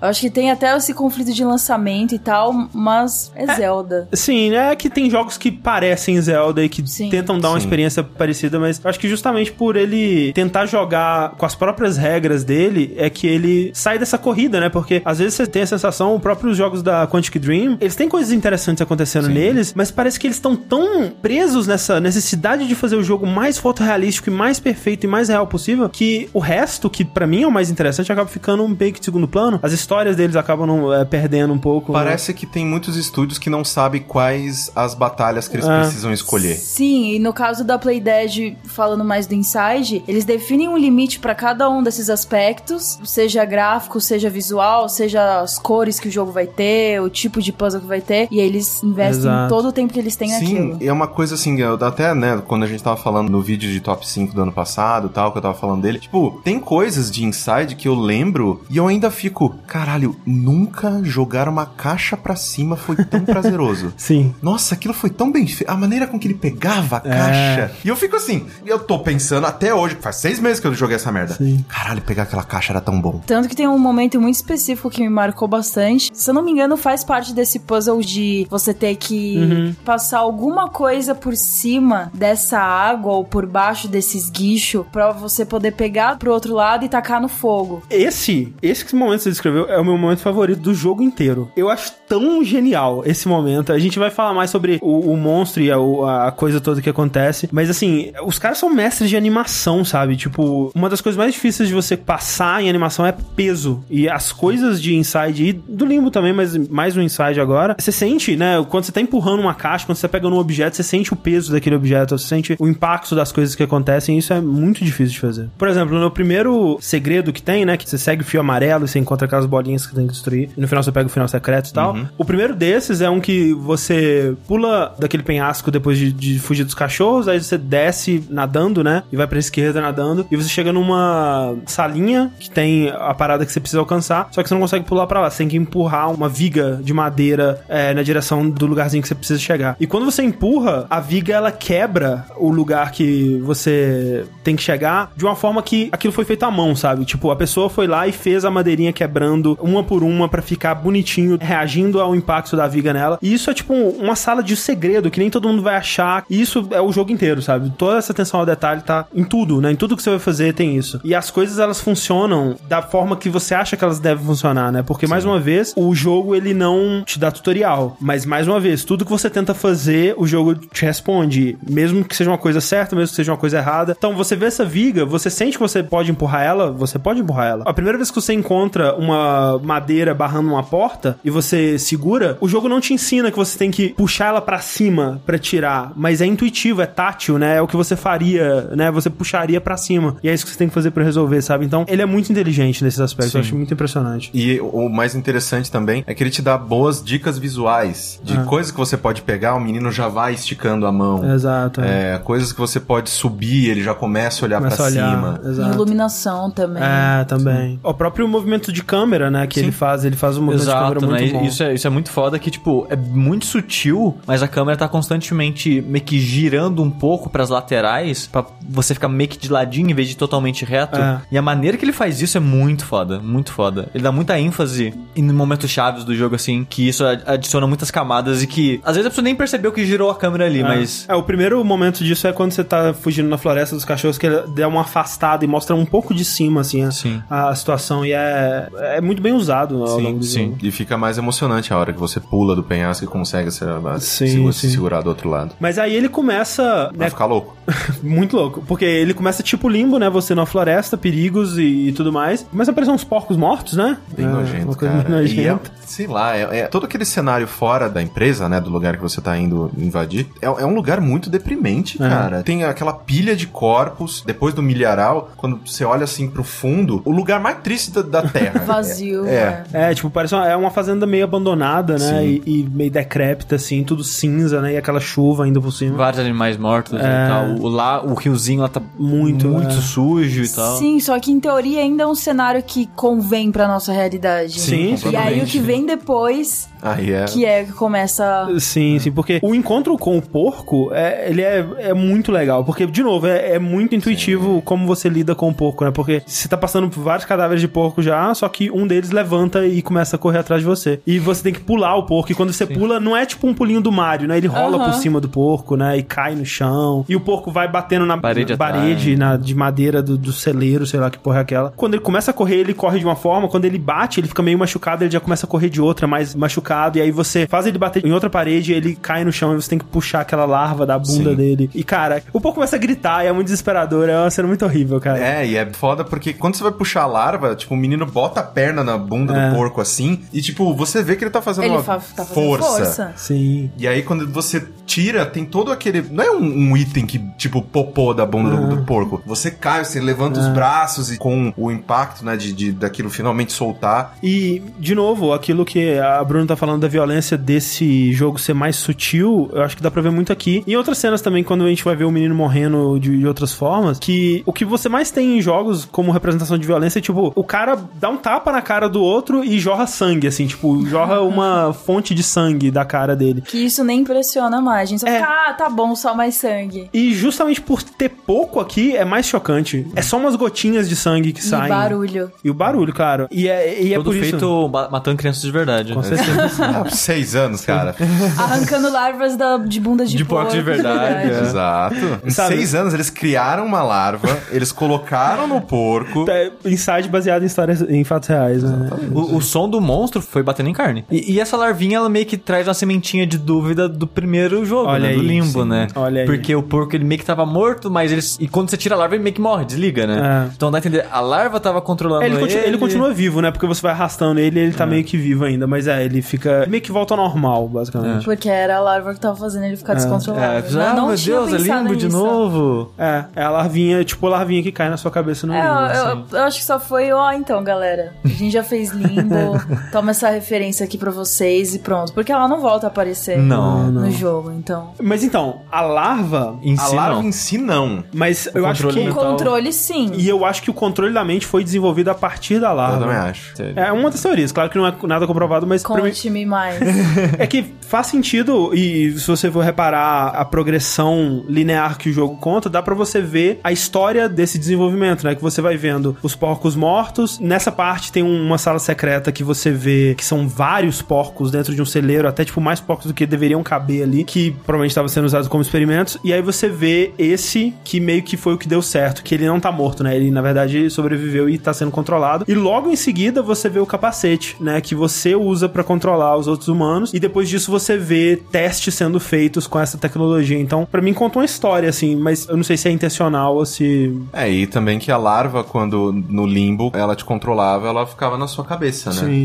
Eu acho que tem até esse conflito de lançamento e tal, mas é, Zelda. Sim, é que tem jogos que parecem Zelda e que Sim. tentam dar uma Sim. experiência parecida, mas eu acho que justamente por ele tentar jogar com as próprias regras dele, é que ele sai dessa corrida, né? Porque às vezes você tem a sensação, os próprios jogos da Quantic Dream, eles têm coisas interessantes acontecendo neles, mas parece que eles estão tão presos nessa necessidade de fazer o jogo mais fotorrealístico e mais perfeito e mais real possível, que o resto, que pra mim é o mais interessante, acaba ficando um meio que de segundo plano. As histórias deles acabam não, é, perdendo um pouco. né? Parece que tem muitos estúdios que não sabem quais as batalhas que eles É. precisam escolher. Sim, e no caso da Playdead, falando mais do Inside, eles definem um limite pra cada um desses aspectos, seja gráfico, seja visual, seja as cores que o jogo vai ter, o tipo de puzzle que vai ter, e aí eles investem Exato. todo o tempo que eles têm Sim, naquilo. é uma coisa assim, até, né, quando a gente tava falando no vídeo de top 5 do ano passado tal, que eu tava falando dele, tipo, tem coisas de Inside que eu lembro e eu ainda fico, caralho, nunca jogar uma caixa pra cima foi tão prazeroso. Sim. Nossa, aquilo foi tão bem feito. A maneira com que ele pegava a É. caixa. E eu fico assim, eu tô pensando até hoje, faz seis meses que eu joguei essa merda. Sim. Caralho, pegar aquela caixa era tão bom. Tanto que tem um momento muito específico que me marcou bastante. Se eu não me engano, faz parte desse puzzle de você ter que Uhum. passar alguma coisa por cima dessa água ou por baixo desse esguicho pra você poder pegar pro outro lado e tacar no fogo. Esse, esse momento que você descreveu é o meu momento favorito do jogo inteiro. Eu acho tão genial esse momento. A gente vai falar mais sobre o, o monstro e a, a coisa toda que acontece. Mas assim, os caras são mestres de animação, sabe? Tipo, uma das coisas mais difíceis de você passar em animação é peso. E as coisas de Inside e do Limbo também, mas mais no Inside agora. Você sente, né? Quando você tá empurrando uma caixa, quando você tá pegando um objeto, você sente o peso daquele objeto, você sente o impacto das coisas que acontecem. E isso é muito difícil de fazer. Por exemplo, no primeiro segredo que tem, né? Que você segue o fio amarelo e você encontra aquelas bolinhas que tem que destruir. E no final você pega o final secreto e tal. O primeiro desses é um que você pula daquele penhasco depois de, de fugir dos cachorros, aí você desce nadando, né? E vai pra esquerda nadando. E você chega numa salinha que tem a parada que você precisa alcançar, só que você não consegue pular pra lá. Você tem que empurrar uma viga de madeira é, na direção do lugarzinho que você precisa chegar. E quando você empurra, a viga ela quebra o lugar que você tem que chegar de uma forma que aquilo foi feito à mão, sabe? Tipo, a pessoa foi lá e fez a madeirinha quebrando uma por uma pra ficar bonitinho, reagindo ao impacto da viga nela. E isso é tipo uma sala de segredo que nem todo mundo vai achar. E isso é o jogo inteiro, sabe? Toda essa atenção ao detalhe tá em tudo, né? Em tudo que você vai fazer tem isso. E as coisas elas funcionam da forma que você acha que elas devem funcionar, né? Porque mais uma vez, o jogo ele não te dá tutorial, mas mais uma vez, tudo que você tenta fazer, o jogo te responde, mesmo que seja uma coisa certa, mesmo que seja uma coisa errada. Então, você vê essa viga, você sente que você pode empurrar ela, você pode empurrar ela. A primeira vez que você encontra uma madeira barrando uma porta e você segura, o jogo não te ensina que você tem que puxar ela pra cima pra tirar, mas é intuitivo, é tátil, né? É o que você faria, né? Você puxaria pra cima. E é isso que você tem que fazer pra resolver, sabe? Então, ele é muito inteligente nesses aspectos. Eu acho muito impressionante. E o mais interessante também é que ele te dá boas dicas visuais de Ah. coisas que você pode pegar, o menino já vai esticando a mão. Exato. É, coisas que você pode subir, ele já começa a olhar Começa pra a olhar. cima. Exato. Iluminação também. É, também. O próprio movimento de câmera, né, que ele faz, ele faz um movimento de Exato, câmera né? muito bom. Isso é, isso é muito foda que, tipo, é muito sutil, mas a câmera tá constantemente meio que girando um pouco pras laterais, pra você ficar meio que de ladinho em vez de totalmente reto. É. E a maneira que ele faz isso é muito foda, muito foda. Ele dá muita ênfase em momentos chaves do jogo, assim, que isso ad- adiciona muitas camadas e que às vezes a pessoa nem percebeu que girou a câmera ali, mas. É, o primeiro momento disso é quando você tá fugindo na floresta dos cachorros, que ele dá uma afastada e mostra um pouco de cima, assim, a, Sim. a situação. E é, é muito bem usado ao longo do sim. E fica mais emocionante a hora que você pula do penhasco e consegue se, Sim, se- sim. se segurar do outro lado. Mas aí ele começa, Vai né, ficar louco. muito louco, porque ele começa tipo limbo, né, você na floresta, perigos e, e tudo mais. Começa a aparecer uns porcos mortos, né? Bem É, nojento, cara. E é, sei lá, é, é- todo aquele cenário fora da empresa, né, do lugar que você tá indo invadir, é, é um lugar muito deprimente, É. cara. Tem aquela pilha de corpos, depois do milharal, quando você olha assim pro fundo, o lugar mais triste da, da Terra. Vazio. É. é. É, tipo, parece uma, é uma fazenda meio abandonada, né? Sim. E, e meio decrépita, assim, tudo cinza, né? E aquela chuva ainda por cima. Vários animais mortos É. e tal. O, lá, o riozinho lá tá Muito, muito é. sujo e tal. Sim, só que em teoria ainda é um cenário que convém pra nossa realidade. Sim, sim. E aí o que vem depois, Aí é. que é que começa. Sim, sim, porque o encontro com o porco, é, ele é, é muito legal. Porque, de novo, é, é muito intuitivo como você lida com o porco, né? Porque você tá passando por vários cadáveres de porco já, só que um deles levanta e começa a correr atrás de você. E você tem que pular o porco. E quando você pula, não é tipo um pulinho do Mario, né? Ele rola Aham. por cima do porco, né? E cai no chão. E o porco vai batendo na Parede na parede na, de madeira do, do celeiro, sei lá que porra é aquela. Quando ele começa a correr, ele corre de uma forma. Quando ele bate, ele fica meio machucado, ele já começa a correr de outra, mais machucado. E aí você faz ele bater em outra parede, ele cai no chão e você tem que puxar aquela larva da bunda Sim. dele. E, cara, o porco começa a gritar e é muito desesperador. É uma cena muito horrível, cara. É, e é foda porque quando você vai puxar a larva, tipo, o menino bota a perna na bunda É. do porco assim, e tipo, você vê que ele tá fazendo Ele uma fa- tá fazendo força. força. Sim. E aí, quando você tira, tem todo aquele. Não é um, um item que, tipo, popô da bunda do, do porco. Você cai, você levanta os braços e com o impacto, né, de, de daquilo finalmente soltar. E, de novo, aquilo que a Bruna tá falando da violência desse jogo ser mais sutil, eu acho que dá pra ver muito aqui. E em outras cenas também, quando a gente vai ver o menino morrendo de, de outras formas, que o que você mais tem em jogos como representação de violência é, tipo, o cara dá um tapa na cara do outro e jorra sangue, assim, tipo, jorra uma fonte de sangue da cara dele. Que isso nem impressiona mais. A gente só É. fica, ah, tá bom, só mais sangue. E justamente por ter pouco aqui, é mais chocante. É só umas gotinhas de sangue que E saem. barulho. E o barulho, claro. E é, e é Todo por isso... feito ba- matando crianças de verdade. Com certeza. Ah, seis anos, cara. Arrancando larvas da, de bundas de, De porco de verdade, é. Exato. Em Sabe- seis anos, eles criaram uma larva, eles colocaram no porco. É inside baseado em histórias, em fatos reais, né? O, o som do monstro foi batendo em carne. E, e essa larvinha, ela meio que traz uma sementinha de dúvida do primeiro jogo, Olha né? Do aí, limbo, sim. né? Olha aí. Porque o porco, ele meio que tava morto, mas ele... E quando você tira a larva, ele meio que morre, desliga, né? É. Então dá a entender, a larva tava controlando É, ele. ele, continua, ele continua vivo, né? Porque você vai arrastando ele e ele tá meio que vivo ainda. Mas é, ele fica. Meio que volta ao normal, basicamente. Porque era a larva que tava fazendo ele ficar descontrolado. É, ah, não meu tinha Deus, é limbo de nisso. novo. É, é a larvinha, tipo a larvinha que cai na sua cabeça no É, limbo, eu, assim. eu- eu acho que só foi, ó, então, galera. A gente já fez limbo. Toma essa referência aqui pra vocês e pronto. Porque ela não volta a aparecer Não, no jogo, então. Mas então, a larva. Em A si, larva não. em si, não. Mas eu acho que. O mental. controle, sim. E eu acho que o controle da mente foi desenvolvido a partir da Eu larva. também acho. É uma das teorias, claro que não é nada comprovado, mas pra mim, Conte-me mais. é que faz sentido e se você for reparar a progressão linear que o jogo conta, dá pra você ver a história desse desenvolvimento, né? Que você vai vendo os porcos mortos. Nessa parte tem um- uma sala secreta que você vê que são vários porcos dentro de um celeiro, até tipo mais porcos do que deveriam caber ali, que provavelmente estava sendo usado como experimentos. E aí você vê esse que meio que foi o que deu certo, que ele não tá morto, né? Ele na verdade sobreviveu e tá sendo controlado. E logo em seguida você vê o capacete, né? Que você usa pra controlar os outros humanos. E depois disso você vê testes sendo feitos com essa tecnologia. Então, pra mim conta uma história assim, mas eu não sei se é intencional ou se É, e também que a larva, quando no limbo, ela te controlava, ela ficava na sua cabeça, né? Sim,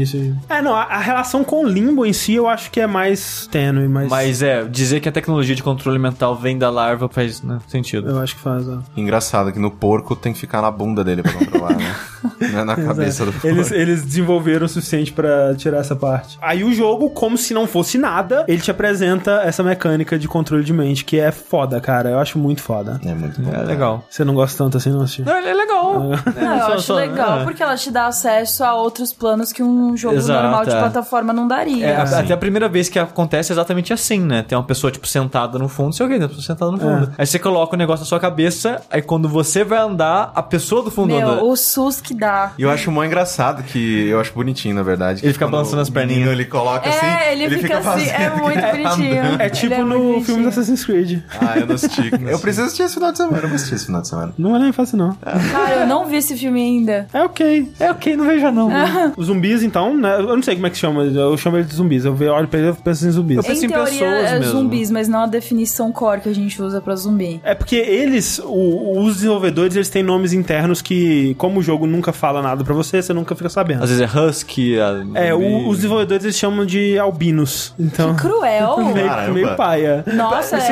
É, não, a, a relação com o limbo em si eu acho que é mais tênue, mas. Mas é, dizer que a tecnologia de controle mental vem da larva faz né, sentido. Eu acho que faz, ó. Engraçado que no porco tem que ficar na bunda dele pra controlar, né? Não é na cabeça do. Eles, eles desenvolveram o suficiente pra tirar essa parte. Aí o jogo, como se não fosse nada, ele te apresenta essa mecânica de controle de mente, que é foda, cara. Eu acho muito foda. É muito bom. É legal. Você não gosta tanto assim, não, Assistir? Não, ele é legal. Não, eu só- acho só- legal, é. porque ela te dá acesso a outros planos que um jogo Exato, normal de é. plataforma não daria. É, a- Sim. até a primeira vez que acontece é exatamente assim, né? Tem uma pessoa, tipo, sentada no fundo, sei o quê, uma pessoa sentada no fundo. Aí você coloca o negócio na sua cabeça, aí quando você vai andar, a pessoa do fundo anda. Meu, o SUS que dá. E eu acho mó engraçado que eu acho bonitinho, na verdade. Ele fica balançando as perninhas. Ele coloca É, assim. ele, fica, assim, é muito tá bonitinho. andando. É tipo Ele no muito filme do bonitinho. Assassin's Creed. Ah, eu não assisti. eu preciso assistir esse final de semana. Eu vou assistir esse final de semana. Não é nem fácil, não. Cara, eu não vi esse filme ainda. É ok. É ok, não veja não. Os zumbis, então, né? Eu não sei como é que chama. Eu chamo eles de zumbis. Eu olho pra ele e penso em zumbis. Eu penso em em teoria pessoas é mesmo. zumbis, mas não a definição core que a gente usa pra zumbi. É porque eles, o- os desenvolvedores, eles têm nomes internos que, como o jogo nunca fala nada pra você, você nunca fica sabendo. Às vezes é husky, a- É, o- zumbi. os desenvolvedores eles chamam de albinos. Então. Que cruel. meio, meio paia. Nossa, lá.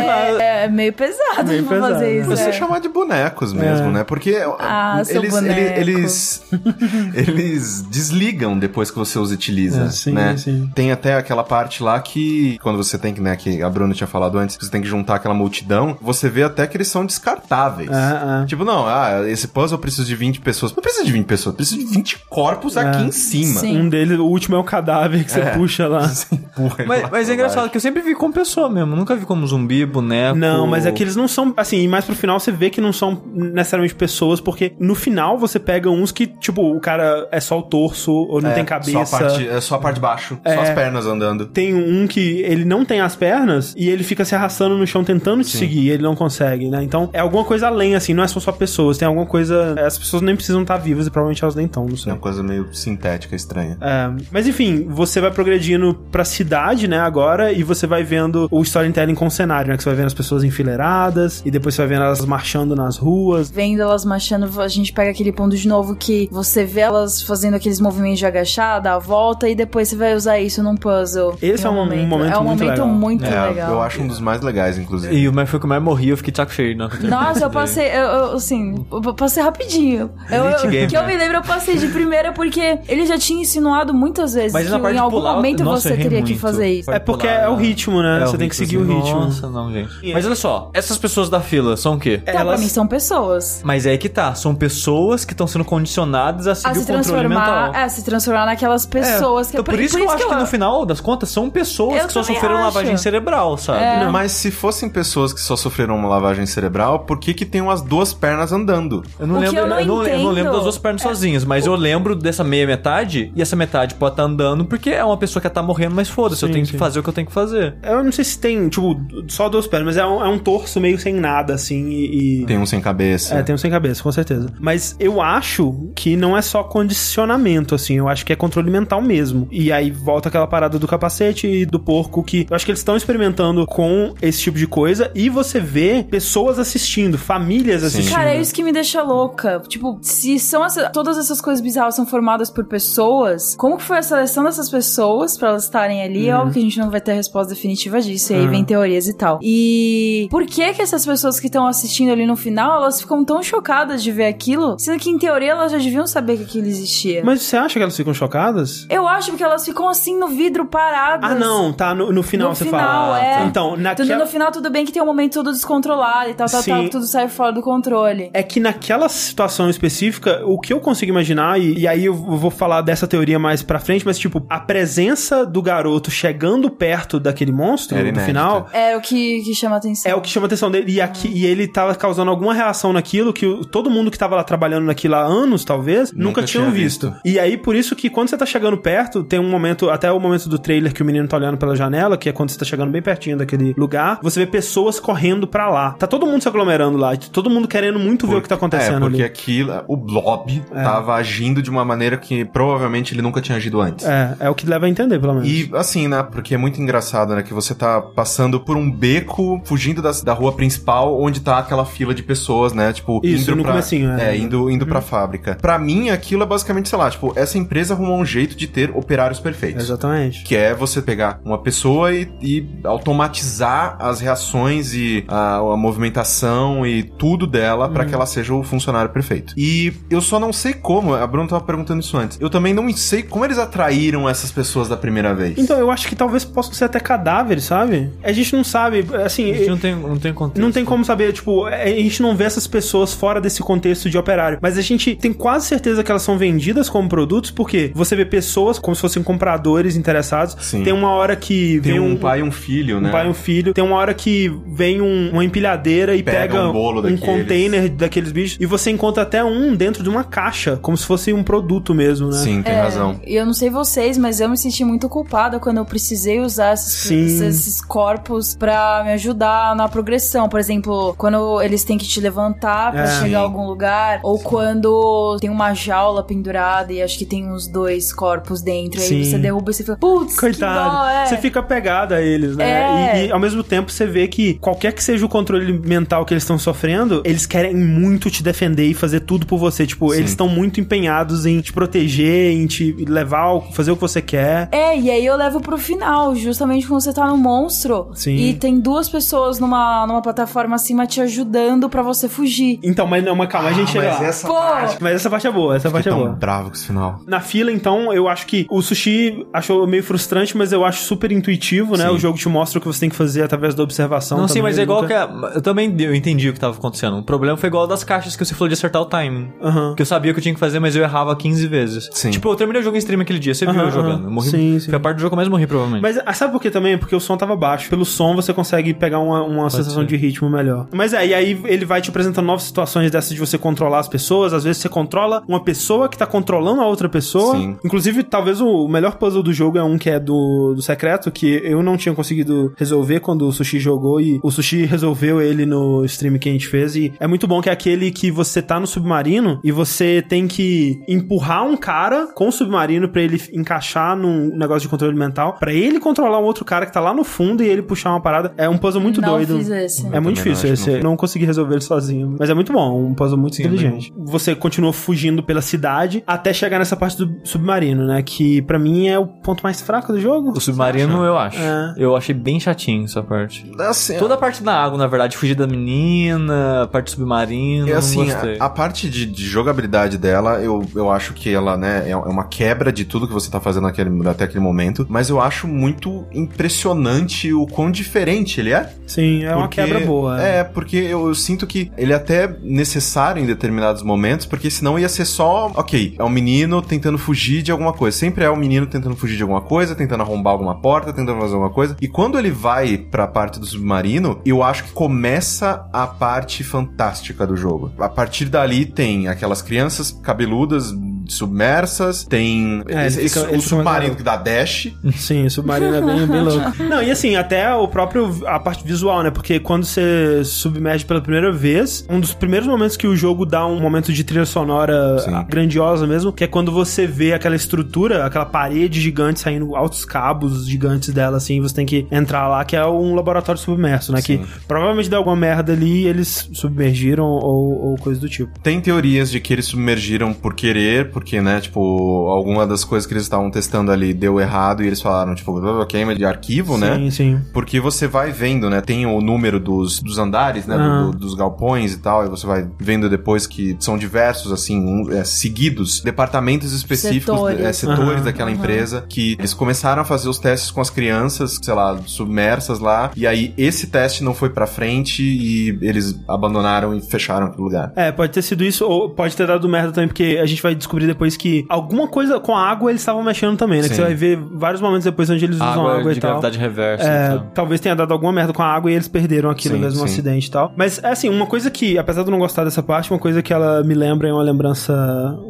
é, é meio pesado Meio pra pesado, fazer né? isso. Você é. chamar de bonecos mesmo, É. né? Porque Ah, eles, eles, eles, eles desligam depois que você os utiliza, É, sim, né? sim. Tem até aquela parte lá que, quando você tem que, né, que a Bruna tinha falado antes, você tem que juntar aquela multidão, você vê até que eles são descartáveis. É, é. Tipo, não, ah, esse puzzle precisa de 20 pessoas. Não precisa de 20 pessoas, precisa de 20 corpos aqui em cima. Sim. Um deles, o último é o cadáver que você É. puxa lá. Você empurra ele Mas, lá mas é engraçado baixo. que eu sempre vi como pessoa mesmo. Nunca vi como zumbi, boneco. Não, mas é que eles não são. Assim, e mais pro final você vê que não são necessariamente pessoas, porque no final você pega uns que, tipo, o cara é só o torso, ou não É, tem cabeça. Só a parte, é só a parte de baixo, só É. as pernas andando. Tem um que ele não tem as pernas e ele fica se arrastando no chão tentando te Sim. seguir, e ele não consegue, né? Então é alguma coisa além, assim, não é só, só pessoas, tem alguma coisa. As pessoas nem precisam estar vivas e provavelmente elas nem estão, não É sei. uma coisa meio sintética, estranha. É, mas enfim, você vai progredindo pra cidade, né, agora, e você vai vendo o storytelling com o cenário, né? Que você vai vendo as pessoas enfileiradas, e depois você vai vendo elas marchando nas ruas. Vendo elas marchando, a gente pega aquele ponto de novo que você vê elas fazendo aqueles movimentos de agachar, dar a volta e depois você vai usar isso num puzzle. Esse Em é um momento É um muito momento legal. muito É, legal. eu acho um dos mais legais, inclusive. E o mais foi que eu mais morri, eu fiquei de saco cheio. Não, Nossa, eu passei, eu, eu, assim, eu passei rapidinho. Eu, eu- Gamer. que eu me lembro, eu passei de primeira porque ele já tinha insinuado muitas vezes Mas que em algum pular, momento nossa, você eu teria que muito. fazer isso. É porque é o ritmo, né? É você tem que seguir o assim, ritmo. Nossa, não, gente. Mas olha só, essas pessoas da fila são o quê? Pra elas- mim são pessoas. Mas é aí que tá, são pessoas que estão sendo condicionadas a seguir A se o controle transformar, mental. é, se transformar naquelas pessoas que então, por, isso que eu acho que no final das contas são pessoas Eu que só sofreram acho. lavagem cerebral, sabe? É. Mas se fossem pessoas que só sofreram uma lavagem cerebral, por que que tem umas duas pernas andando? Eu não O que lembro, eu não eu não, eu não lembro das duas pernas sozinhas, mas eu lembro dessa meia metade e essa metade pode estar andando porque é uma pessoa que tá morrendo, mas foda-se, eu Sim, tenho sim. que fazer o que eu tenho que fazer. Eu não sei se tem, tipo, só duas pernas, mas é um, é um torso meio sem nada, assim, e. e- Tem um sem cabeça. É, tem um sem cabeça, com certeza. Mas eu acho que não é só condicionamento, assim, eu acho que é controle mental mesmo. E aí volta aquela parada do capacete e do porco que eu acho que eles estão experimentando com esse tipo de coisa e você vê pessoas assistindo, famílias assistindo. Cara, é isso que me deixa louca. Tipo, se são essas. Todas essas coisas bizarras são formadas por pessoas, como que foi a seleção dessas pessoas pra elas estarem ali? É Uhum. óbvio que a gente não vai ter a resposta definitiva disso, e aí Uhum. vem teorias e tal. E por que que essas pessoas que estão assistindo ali no final, elas ficam tão chocadas de ver aquilo, sendo que em teoria elas já deviam saber que aquilo existia? Mas você acha que elas ficam chocadas? Eu acho que elas ficam assim no vidro paradas. Ah, não, tá. No, no final No você final, fala. é. Então, Tudo naquela. no final, tudo bem que tem um momento todo descontrolado e tal, tal, Sim. tal, que tudo sai fora do controle. É que naquela situação específica, o que eu consigo imaginar, e, e aí eu vou falar dessa teoria mais pra frente, mas tipo, a presença do garoto chegando perto daquele monstro Era no inédita. final. É o que, que chama atenção. É o que chama a atenção dele. E, aqui, e ele tava causando alguma reação naquilo que o- todo mundo que tava lá trabalhando naquilo há anos, talvez, nunca, Nunca tinham tinha visto. visto. E aí, por isso que quando você tá chegando perto, tem um momento, até o momento do trailer que o menino tá olhando pela janela, que é quando você tá chegando bem pertinho daquele lugar, você vê pessoas correndo pra lá. Tá todo mundo se aglomerando lá, todo mundo querendo muito ver o que tá acontecendo É, porque ali. aquilo, o Blob tava agindo de uma maneira que provavelmente ele nunca tinha agido antes. É, é o que leva a entender, pelo menos. E assim, né? Porque é muito engraçado, né? Que você tá passando por um beco, fugindo da, da rua principal, onde tá aquela fila de pessoas, né? Tipo, Isso, indo no pra, comecinho, é. É, indo, indo pra fábrica. Pra mim, aquilo é basicamente, sei lá, tipo, essa empresa arrumou um jeito de ter operários perfeitos. Exatamente. Que é você pegar uma pessoa e, e automatizar as reações e a, a movimentação e tudo dela pra que ela seja o funcionário perfeito. E eu só não sei como, a Bruna tava perguntando isso antes. Eu também não sei como eles atraíram essas pessoas da primeira vez. Então, eu acho que talvez possam ser até cadáveres, sabe? A gente não sabe, assim... A gente não tem, não tem contexto. Não tem como saber, tipo, a gente não vê essas pessoas fora desse contexto de operário. Mas a gente tem quase certeza que elas são vendidas como produtos, porque você vê pessoas como se fossem compradores interessados. Sim. Tem uma hora que Tem vem um, um, pai e um filho, né? um pai e um filho. Tem uma hora que vem um- uma empilhadeira e Pega pega, um bolo um container daqueles bichos. E você encontra até um dentro de uma caixa, como se fosse um produto mesmo, né? Sim, tem É, razão. E eu não sei vocês, mas eu me senti muito culpada quando eu precisei usar esses, esses, corpos pra me ajudar na progressão. Por exemplo, quando eles têm que te levantar pra É. chegar Sim. a algum lugar, ou quando tem uma jaula pendurada e acho que tem uns dois corpos dentro. Sim. Aí você derruba e você fala, putz, Coitado. que dó, é. Você fica apegado a eles, né? É. E, e, ao mesmo tempo você vê que qualquer que seja o controle mental que eles estão sofrendo, eles querem muito te defender e fazer tudo por você. Tipo, Sim. eles estão muito empenhados em te proteger, em te levar, ao- fazer o que você quer. É, e aí eu levo pro final, justamente quando você tá no monstro Sim. e tem duas pessoas numa, numa plataforma acima te ajudando pra você fugir. Então, mas não, mas calma, a gente chega mas lá. essa Pô, parte... Mas essa parte é boa, essa parte é boa. bravo com esse final. Na fila, então, eu acho que o sushi achou meio frustrante, mas eu acho super intuitivo, né? Sim. O jogo te mostra o que você tem que fazer através da observação. Não, sim, mas é igual nunca- que. a- Eu também eu entendi o que tava acontecendo. O problema foi igual das caixas que você falou de acertar o timing. Aham. Que eu sabia que eu tinha que fazer, mas eu errava 15 vezes. Sim. Tipo, eu terminei o jogo em stream aquele dia, você viu eu jogando. Eu morri. Sim, sim. Foi a parte do jogo que eu mais morri, provavelmente. Mas ah, sabe por que também? Porque o som tava baixo. Pelo som você consegue pegar uma, uma sensação ser. de ritmo melhor. Mas é, e aí ele vai te apresentando novas situações dessas de você controlar as pessoas. Às vezes você controla uma pessoa que tá controlando a outra pessoa. Sim. Inclusive, talvez o melhor puzzle do jogo é um que é do, do secreto, que eu não tinha conseguido resolver quando o Sushi jogou e o Sushi resolveu ele no stream que a gente fez. E é muito bom que é aquele que você tá no submarino e você tem que empurrar um cara com o submarino pra ele encaixar num negócio de controle mental, pra ele controlar um outro cara que tá lá no fundo e ele puxar uma parada. É um puzzle muito não doido. fiz esse. É muito difícil esse. não não consegui resolver ele sozinho. Mas é muito bom, um puzzle muito Sim, é inteligente. Você continua fugindo pela cidade até chegar nessa parte do submarino, né? Que pra mim é o ponto mais fraco do jogo. O submarino, eu acho. É. Eu achei bem chatinho essa parte. Assim, Toda a parte da água, na verdade, fugir da menina, a parte do submarino, É não assim, gostei. a, a parte de, de jogabilidade dela, eu, eu acho que ela, né, é é uma quebra de tudo que você tá fazendo naquele, até aquele momento, mas eu acho muito impressionante o quão diferente ele é. Sim, é uma Porque- quebra boa. É, porque eu, eu sinto que ele é até necessário em determinados momentos, porque senão ia ser só, ok, é um menino tentando fugir de alguma coisa. Sempre é um menino tentando fugir de alguma coisa, tentando arrombar alguma porta, tentando fazer alguma coisa. E quando ele vai pra parte do submarino, eu acho que começa a parte fantástica do jogo. A partir dali tem aquelas crianças cabeludas submersas, tem É, esse- fica- o submarino que dá dash. Sim, o submarino é bem, bem louco. Não, e assim, até o próprio, a parte visual, né? Porque quando você submerge pela primeira vez, um dos primeiros momentos que o jogo dá um momento de trilha sonora Sim. grandiosa mesmo, que é quando você vê aquela estrutura, aquela parede gigante saindo altos cabos gigantes dela, assim, você tem que entrar lá, que é um laboratório submerso, né? Sim. Que provavelmente deu alguma merda ali e eles submergiram ou, ou coisa do tipo. Tem teorias de que eles submergiram por querer, porque, né, tipo, alguma das coisas que eles estavam testando ali deu errado e eles falaram, tipo, "Ah, queima de arquivo, né? Sim, sim. Porque você vai vendo, né? Tem o número dos, dos andares, né? do- Ah. do- dos galpões e tal. E você vai vendo depois que são diversos, assim, um- é, seguidos, departamentos específicos, Setores. é, setores daquela empresa, que eles começaram a fazer os testes com as crianças, sei lá, submersas lá. E aí esse teste não foi pra frente e eles abandonaram e fecharam aquele lugar. É, pode ter sido isso, ou pode ter dado merda também, porque a gente vai descobrir depois que alguma coisa com a água eles estavam mexendo também, né? Que você vai ver vários momentos depois onde eles usam Água, água e tal. gravidade reversa. É, então. talvez tenha dado alguma merda com a água e eles perderam aquilo Sim, mesmo sim. acidente e tal. Mas, é assim, uma coisa que, apesar de eu não gostar dessa parte, uma coisa que ela me lembra, é uma lembrança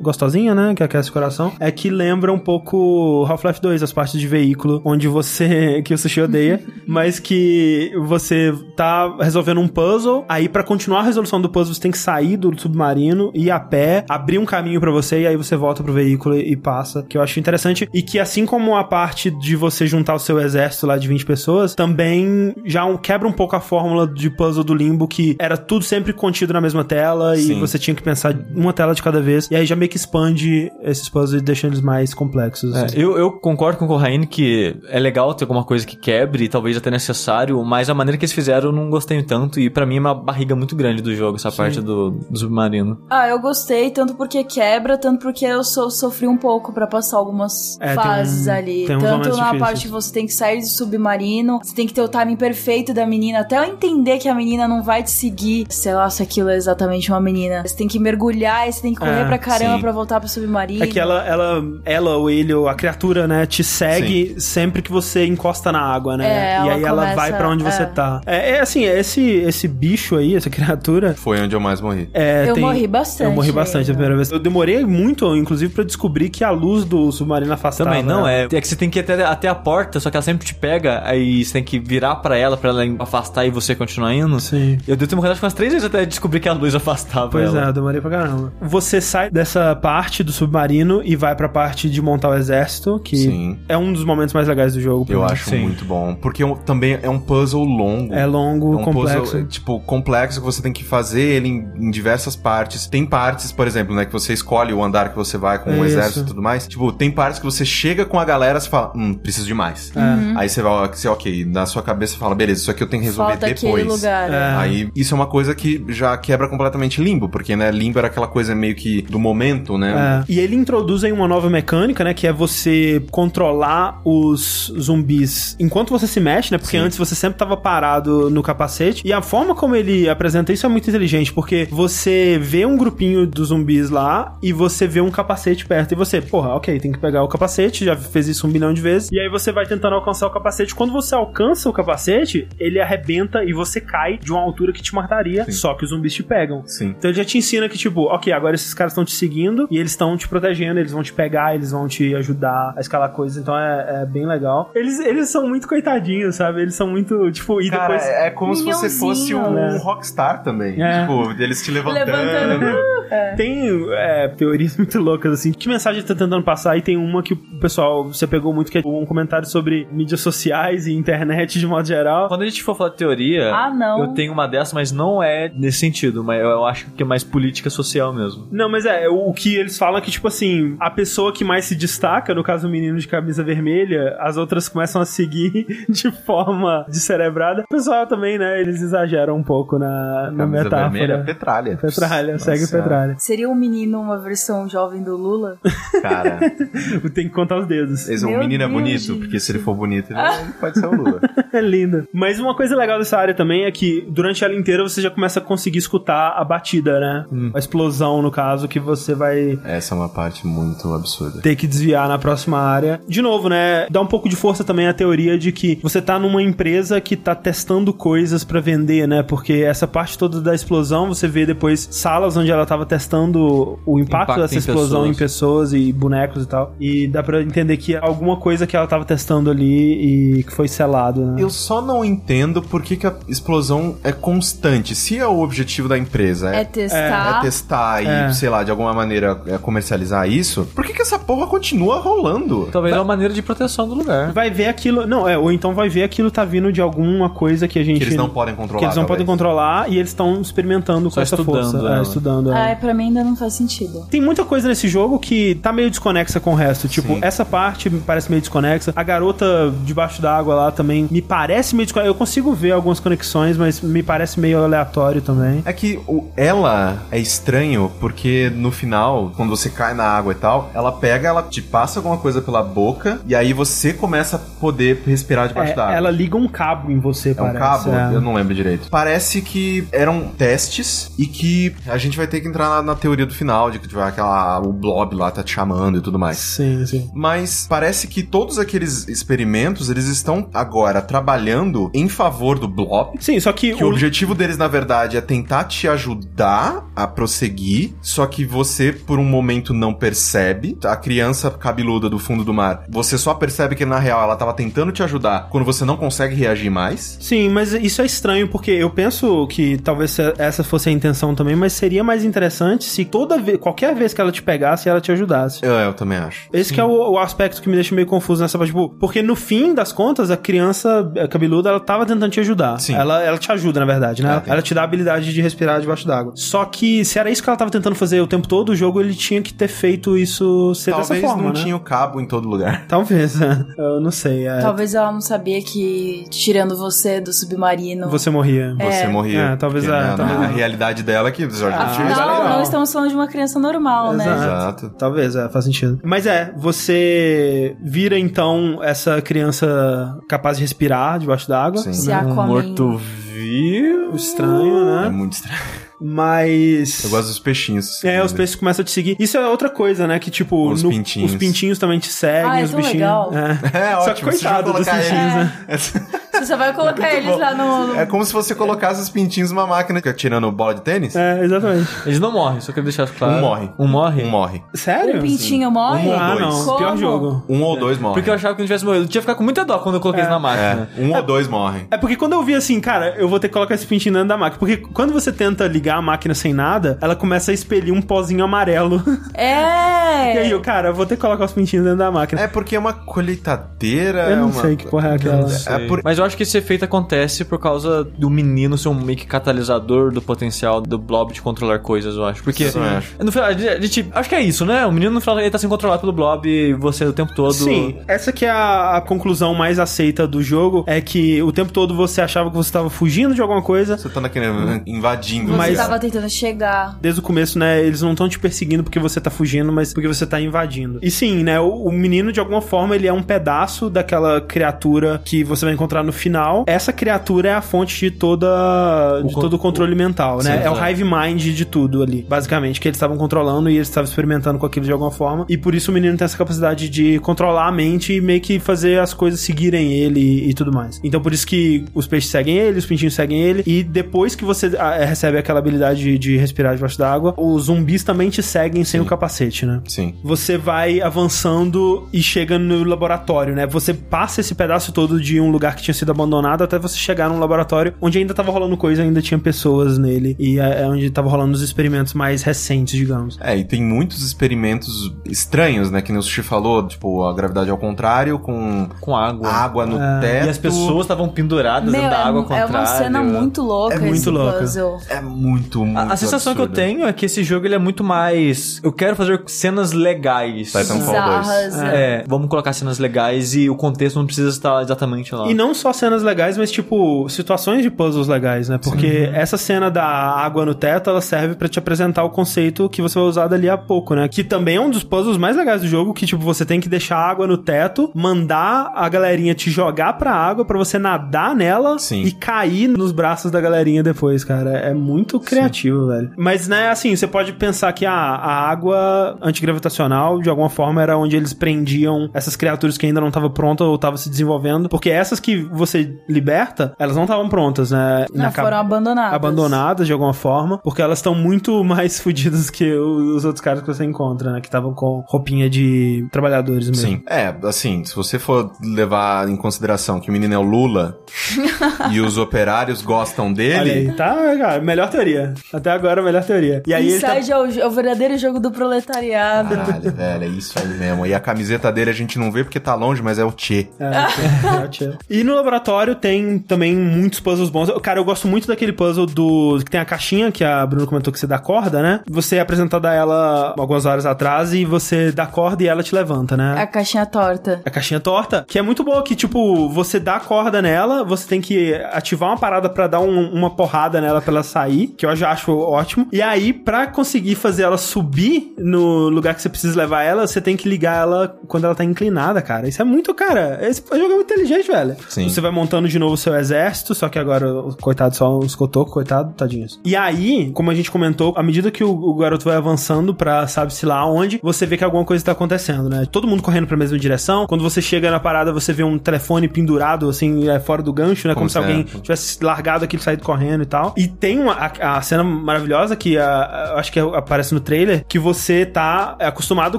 gostosinha, né? Que aquece o coração, é que lembra um pouco Half-Life 2, as partes de veículo, onde você, que o Sushi odeia, mas que você tá resolvendo um puzzle, aí pra continuar a resolução do puzzle você tem que sair do submarino, ir a pé, abrir um caminho pra você e aí você volta pro veículo e, e passa, que eu acho interessante. E que assim como a parte de você juntar o seu exército lá de 20 pessoas, também já um- quebra um pouco a fórmula de puzzle do Limbo, que era tudo sempre contido na mesma tela e Sim. você tinha que pensar uma tela de cada vez. E aí já meio que expande esses puzzles e deixa eles mais complexos. É, assim. eu, eu concordo com o Corraine que é legal ter alguma coisa que quebre, talvez até necessário, mas a maneira que eles fizeram eu não gostei tanto e pra mim é uma barriga muito grande do jogo, essa parte do, do submarino. Ah, eu gostei, tanto porque quebra, tanto porque eu so- sofri um pouco pra passar algumas É, tem fases um- ali. Tanto na difíceis. parte que você tem que sair do submarino, você tem que ter o timing perfeito da menina, até eu entender que a menina não vai te seguir, sei lá se aquilo é exatamente uma menina. Você tem que mergulhar, e você tem que correr É, pra caramba sim. pra voltar pro submarino. É que ela, ela, ela ou ele, ou a criatura, né, te segue sempre que você encosta na água, né? É, e ela aí ela começa- vai pra onde você é. tá. É, é assim, esse, esse bicho aí, essa criatura. Foi onde eu mais morri. é, Eu tem- morri bastante Eu morri bastante a primeira vez. Eu demorei muito, inclusive, pra descobrir que a luz do submarino afastava. Também não né? é. É que você tem que ir até, até a porta, só que ela sempre te pega, aí você tem que virar pra ela, pra ela afastar e você continuar indo. Sim. Eu devo ter morrido acho que umas três vezes até descobrir que a luz afastava Pois ela. é, eu demorei pra caramba. Você sai dessa parte do submarino e vai pra parte de montar o exército, que Sim. é um dos momentos mais legais do jogo. Eu mim. acho Sim. muito bom. Porque é também é um puzzle longo. É longo, É um complexo. puzzle, é, tipo, complexo que você tem que fazer ele em, em diversas partes. Tem partes, por exemplo, né, que você escolhe o andar que você vai com o Isso. exército e tudo mais. Tipo, tem partes que você chega com a galera e fala, hum, preciso de mais. É. Aí você vai, você, ok, na sua cabeça você fala, beleza, isso aqui eu tenho que resolver Falta depois. lugar. É. Aí isso é uma coisa que já quebra completamente limbo, porque, né, limbo era aquela coisa meio que do momento, né? É. E ele introduz aí uma nova mecânica, né? Que é você controlar os zumbis enquanto você se mexe, né? Porque Sim. antes você sempre tava parado no capacete. E a forma como ele apresenta isso é muito inteligente, porque você vê um grupinho dos zumbis lá e você vê um capacete perto. E você, porra, ok, tem que pegar o capacete, já fez isso um bilhão de vezes. E aí você vai tentando alcançar o capacete. Quando você alcança o capacete, ele arrebenta e você cai de uma altura que te mataria, Sim. só que os zumbis te pegam. Sim. Então ele já te ensina que, tipo, ok, agora esses caras estão te seguindo e eles estão te protegendo, eles vão te pegar, eles vão te ajudar a escalar coisas, então é, é bem legal. Eles, eles são muito coitadinhos, sabe? Eles são muito, tipo, e Cara, depois. é como se você fosse um né? rockstar também. É. Tipo, eles te levantando. Levantando. Tem é, teorias muito loucas, assim. Que mensagem tá tentando passar? E tem uma que o pessoal, você pegou muito, que é um comentário sobre mídias sociais e internet de modo geral. Quando a gente for falar de teoria, Ah, não. eu tenho uma dessa, mas não é nesse sentido, mas eu acho que é mais política social mesmo. Não, mas é, o que eles falam é que, tipo assim, a pessoa que mais se destaca, no caso o menino de camisa vermelha, as outras começam a seguir de forma descerebrada. O pessoal também, né, eles exageram um pouco na, na Camisa metáfora. vermelha, petralha. Petralha, Nossa segue Senhora. Petralha. Seria o menino uma versão jovem do Lula? Cara, Tem que contar os dedos. esse é um Meu menino é Deus, bonito, gente. porque se ele for bonito, ele ele pode ser o Lula. É lindo. Mas uma coisa legal dessa área também é que durante ela inteira você já começa a conseguir escutar a batida, né? A explosão, no caso, que você vai Essa é uma parte muito absurda. ter que desviar na próxima área. De novo, né? Dá um pouco de força também a teoria de que você tá numa empresa que tá testando coisas pra vender, né? Porque essa parte toda da explosão, você vê depois salas onde ela tava testando o impacto, Impacto dessa em explosão pessoas. em pessoas e bonecos e tal. E dá pra entender que alguma coisa que ela tava testando ali e que foi selado, né? Eu só não entendo por que, que a explosão é constante. Se é o objetivo da empresa É é, testar. é testar e, É. sei lá, de alguma maneira é comercializar isso, por que, que essa porra continua rolando? Talvez é uma maneira de proteção do lugar. Vai ver aquilo. Não, é, ou então vai ver aquilo tá vindo de alguma coisa que a gente. Que eles não podem controlar. que eles não podem talvez. controlar e eles estão experimentando Só com essa estudando força. ela. É, estudando ela. Ai, pra mim ainda não faz sentido. Tem muita coisa nesse jogo que tá meio desconexa com o resto. Tipo, Sim. essa parte me parece meio desconexa. A garota debaixo d'água lá também me parece meio desconexa. Eu consigo ver algumas conexões, mas me parece meio aleatório também. É que o, ela é estranho porque no final, quando você cai na água e tal, ela pega, ela te passa alguma coisa pela boca e aí você começa a poder respirar debaixo É, da água. ela liga um cabo em você, É um parece. cabo? é. Eu não lembro direito. Parece que eram testes e que a gente vai ter que entrar na, na teoria do final, de que tipo, aquela, o blob lá tá te chamando e tudo mais. Sim, sim. Mas parece que todos aqueles experimentos, eles estão agora trabalhando em favor do blob. Sim, só que, Que o o, objetivo deles, na verdade, é tentar te ajudar a prosseguir, só que você, por um momento, não percebe. A criança cabeluda do fundo do mar, você só percebe que, na real, ela tava tentando te ajudar quando você não consegue reagir mais. Sim, mas isso é estranho, porque eu penso que talvez essa fosse a intenção também, mas seria mais interessante se toda vez, qualquer vez que ela te pegasse, ela te ajudasse. Eu, eu também acho. Esse que é o, o aspecto que me deixa meio confuso nessa parte, tipo, porque no fim das contas, a criança eh, cabeluda, ela tava tentando te ajudar. Sim. Ela, ela te ajuda, na verdade, né? É, ela, ela te dá a habilidade de respirar debaixo d'água. Só que se era isso que ela tava tentando fazer o tempo todo, o jogo ele tinha que ter feito isso ser Talvez dessa forma, não né? tinha o cabo em todo lugar. Talvez, né? Eu não sei. é, Talvez ela não sabia que tirando você do submarino. Você morria. Você morria. É, talvez Porque, a- né, talvez- a realidade dela é que Ah, tinha é não estamos falando de uma criança normal, né? Exato. Exato. Talvez, é, faz sentido. Mas é, você vira então essa criança capaz de respirar debaixo d'água. Sim. Se Um Aquaman. morto vivo. Estranho, É né? muito estranho. Mas. Eu gosto dos peixinhos. É, os peixes começam a te seguir. Isso é outra coisa, né? Que tipo, Os no- pintinhos. os pintinhos também te seguem, Ah, é os bichinhos. legal. É. É, Só ótimo. que você já coitado dos colocar bichinhos, eles- né? Você só vai colocar eles bom. lá no. É como se você colocasse os pintinhos numa máquina que tirando bola de tênis. É, exatamente. Eles não morrem, só quero deixar claro. Um morre. Um morre? Um morre. Sério? Um pintinho morre? Um ou Ah, dois. não. Como? Pior jogo. Um ou dois morrem. Porque eu achava que não tivesse morrido. Eu tinha ficar com muita dó quando eu coloquei isso na máquina. É, um ou dois morrem. É porque quando eu vi assim, cara, eu vou ter que colocar esse pintinho dentro da máquina. Porque quando você tenta ligar a máquina sem nada, ela começa a expelir um pozinho amarelo. É! E aí, eu, cara, eu vou ter que colocar os pintinhos dentro da máquina. É porque é uma colheitadeira. eu é não uma... sei que porra é aquela. É por... Mas eu acho que esse efeito acontece por causa do menino ser um meio que catalisador do potencial do Blob de controlar coisas, eu acho. Porque Sim, eu acho. no final, a gente, acho que é isso, né? O menino no final ele tá sendo controlado pelo Blob e você o tempo todo. Sim, essa que é a, a conclusão mais aceita do jogo, é que o tempo todo você achava que você estava fugindo de alguma coisa, Você tá naquele invadindo. Você Mas- tava tentando chegar. desde o começo, né, eles não estão te perseguindo porque você tá fugindo, mas porque você tá invadindo. E sim, né, o, o menino, de alguma forma, ele é um pedaço daquela criatura que você vai encontrar no final. Essa criatura é a fonte de toda de con- todo o controle mental, né? Sim, é o hive mind de tudo ali, basicamente, que eles estavam controlando e eles estavam experimentando com aquilo de alguma forma. E por isso o menino tem essa capacidade de controlar a mente e meio que fazer as coisas seguirem ele e, e tudo mais. Então por isso que os peixes seguem ele, os pintinhos seguem ele, e depois que você ah, recebe aquela habilidade de, de respirar debaixo d'água, os zumbis também te seguem sem o capacete, né? Sim. Você vai avançando e chega no laboratório, né? Você passa esse pedaço todo de um lugar que tinha sido abandonado até você chegar num laboratório onde ainda tava rolando coisa, ainda tinha pessoas nele. E é é onde tava rolando os experimentos mais recentes, digamos. É, e tem muitos experimentos estranhos, né? Que nem o Sushi falou, tipo, a gravidade ao contrário, com Com água. água no É. teto. E as pessoas estavam penduradas Meu, dentro da é, água é contrária. uma cena muito louca É muito esse louca. puzzle. É muito, muito A, a sensação que eu absurda. tenho é que esse jogo ele é muito mais. Eu quero fazer cenas legais. Titanfall 2. Bizarras. É, vamos colocar cenas legais e o contexto não precisa estar exatamente lá. E não só cenas legais, mas tipo, situações de puzzles legais, né? Porque essa cena da água no teto, ela serve pra te apresentar o conceito que você vai usar dali a pouco, né? Que também é um dos puzzles mais legais do jogo, que tipo, você tem que deixar a água no teto, mandar a galerinha te jogar pra água pra você nadar nela Sim. e cair nos braços da galerinha depois, cara. É muito criativo, velho. Mas, né, assim, você pode pensar que ah, a água antigravitacional, de alguma forma, era onde eles prendiam essas criaturas que ainda não estavam prontas ou estavam se desenvolvendo. Porque essas que você liberta, elas não estavam prontas, né? Não, cab- foram abandonadas. abandonadas de alguma forma, porque elas estão muito mais fodidas que os outros caras que você encontra, né? Que estavam com roupinha de trabalhadores mesmo. Sim. É, assim, se você for levar em consideração que o menino é o Lula e os operários gostam Olha dele, aí, tá, cara, melhor teoria. Até agora, melhor teoria. E aí ele tá... Inside é, o, é o verdadeiro jogo do proletariado. Caralho, velho, é isso aí mesmo. E a camiseta dele a gente não vê porque tá longe, mas é o Tchê. É, é, tchau. e no laboratório tem também muitos puzzles bons. Cara, eu gosto muito daquele puzzle do. que tem a caixinha que a Bruno comentou que você dá corda, né? Você é apresentado a ela algumas horas atrás e você dá corda e ela te levanta, né? A caixinha torta. A caixinha torta, que é muito boa, que tipo, você dá a corda nela, você tem que ativar uma parada pra dar um- uma porrada nela pra ela sair, que eu já acho ótimo. E aí, pra conseguir fazer ela subir no lugar que você precisa levar ela, você tem que ligar ela quando ela tá inclinada, cara. Isso é muito, cara. Esse jogo é muito inteligente, velho. Sim. Você vai montando de novo o seu exército, só que agora, coitado, só uns cotocos, coitado, tadinhos. E aí, como a gente comentou, à medida que o, o garoto vai avançando pra sabe-se lá onde, você vê que alguma coisa tá acontecendo, né? Todo mundo correndo pra mesma direção. Quando você chega na parada, você vê um telefone pendurado, assim, é, fora do gancho, né? Como, Como se alguém tivesse largado aquilo, saído correndo e tal. E tem uma, a, a cena maravilhosa que a, eu acho que aparece no trailer, que você tá acostumado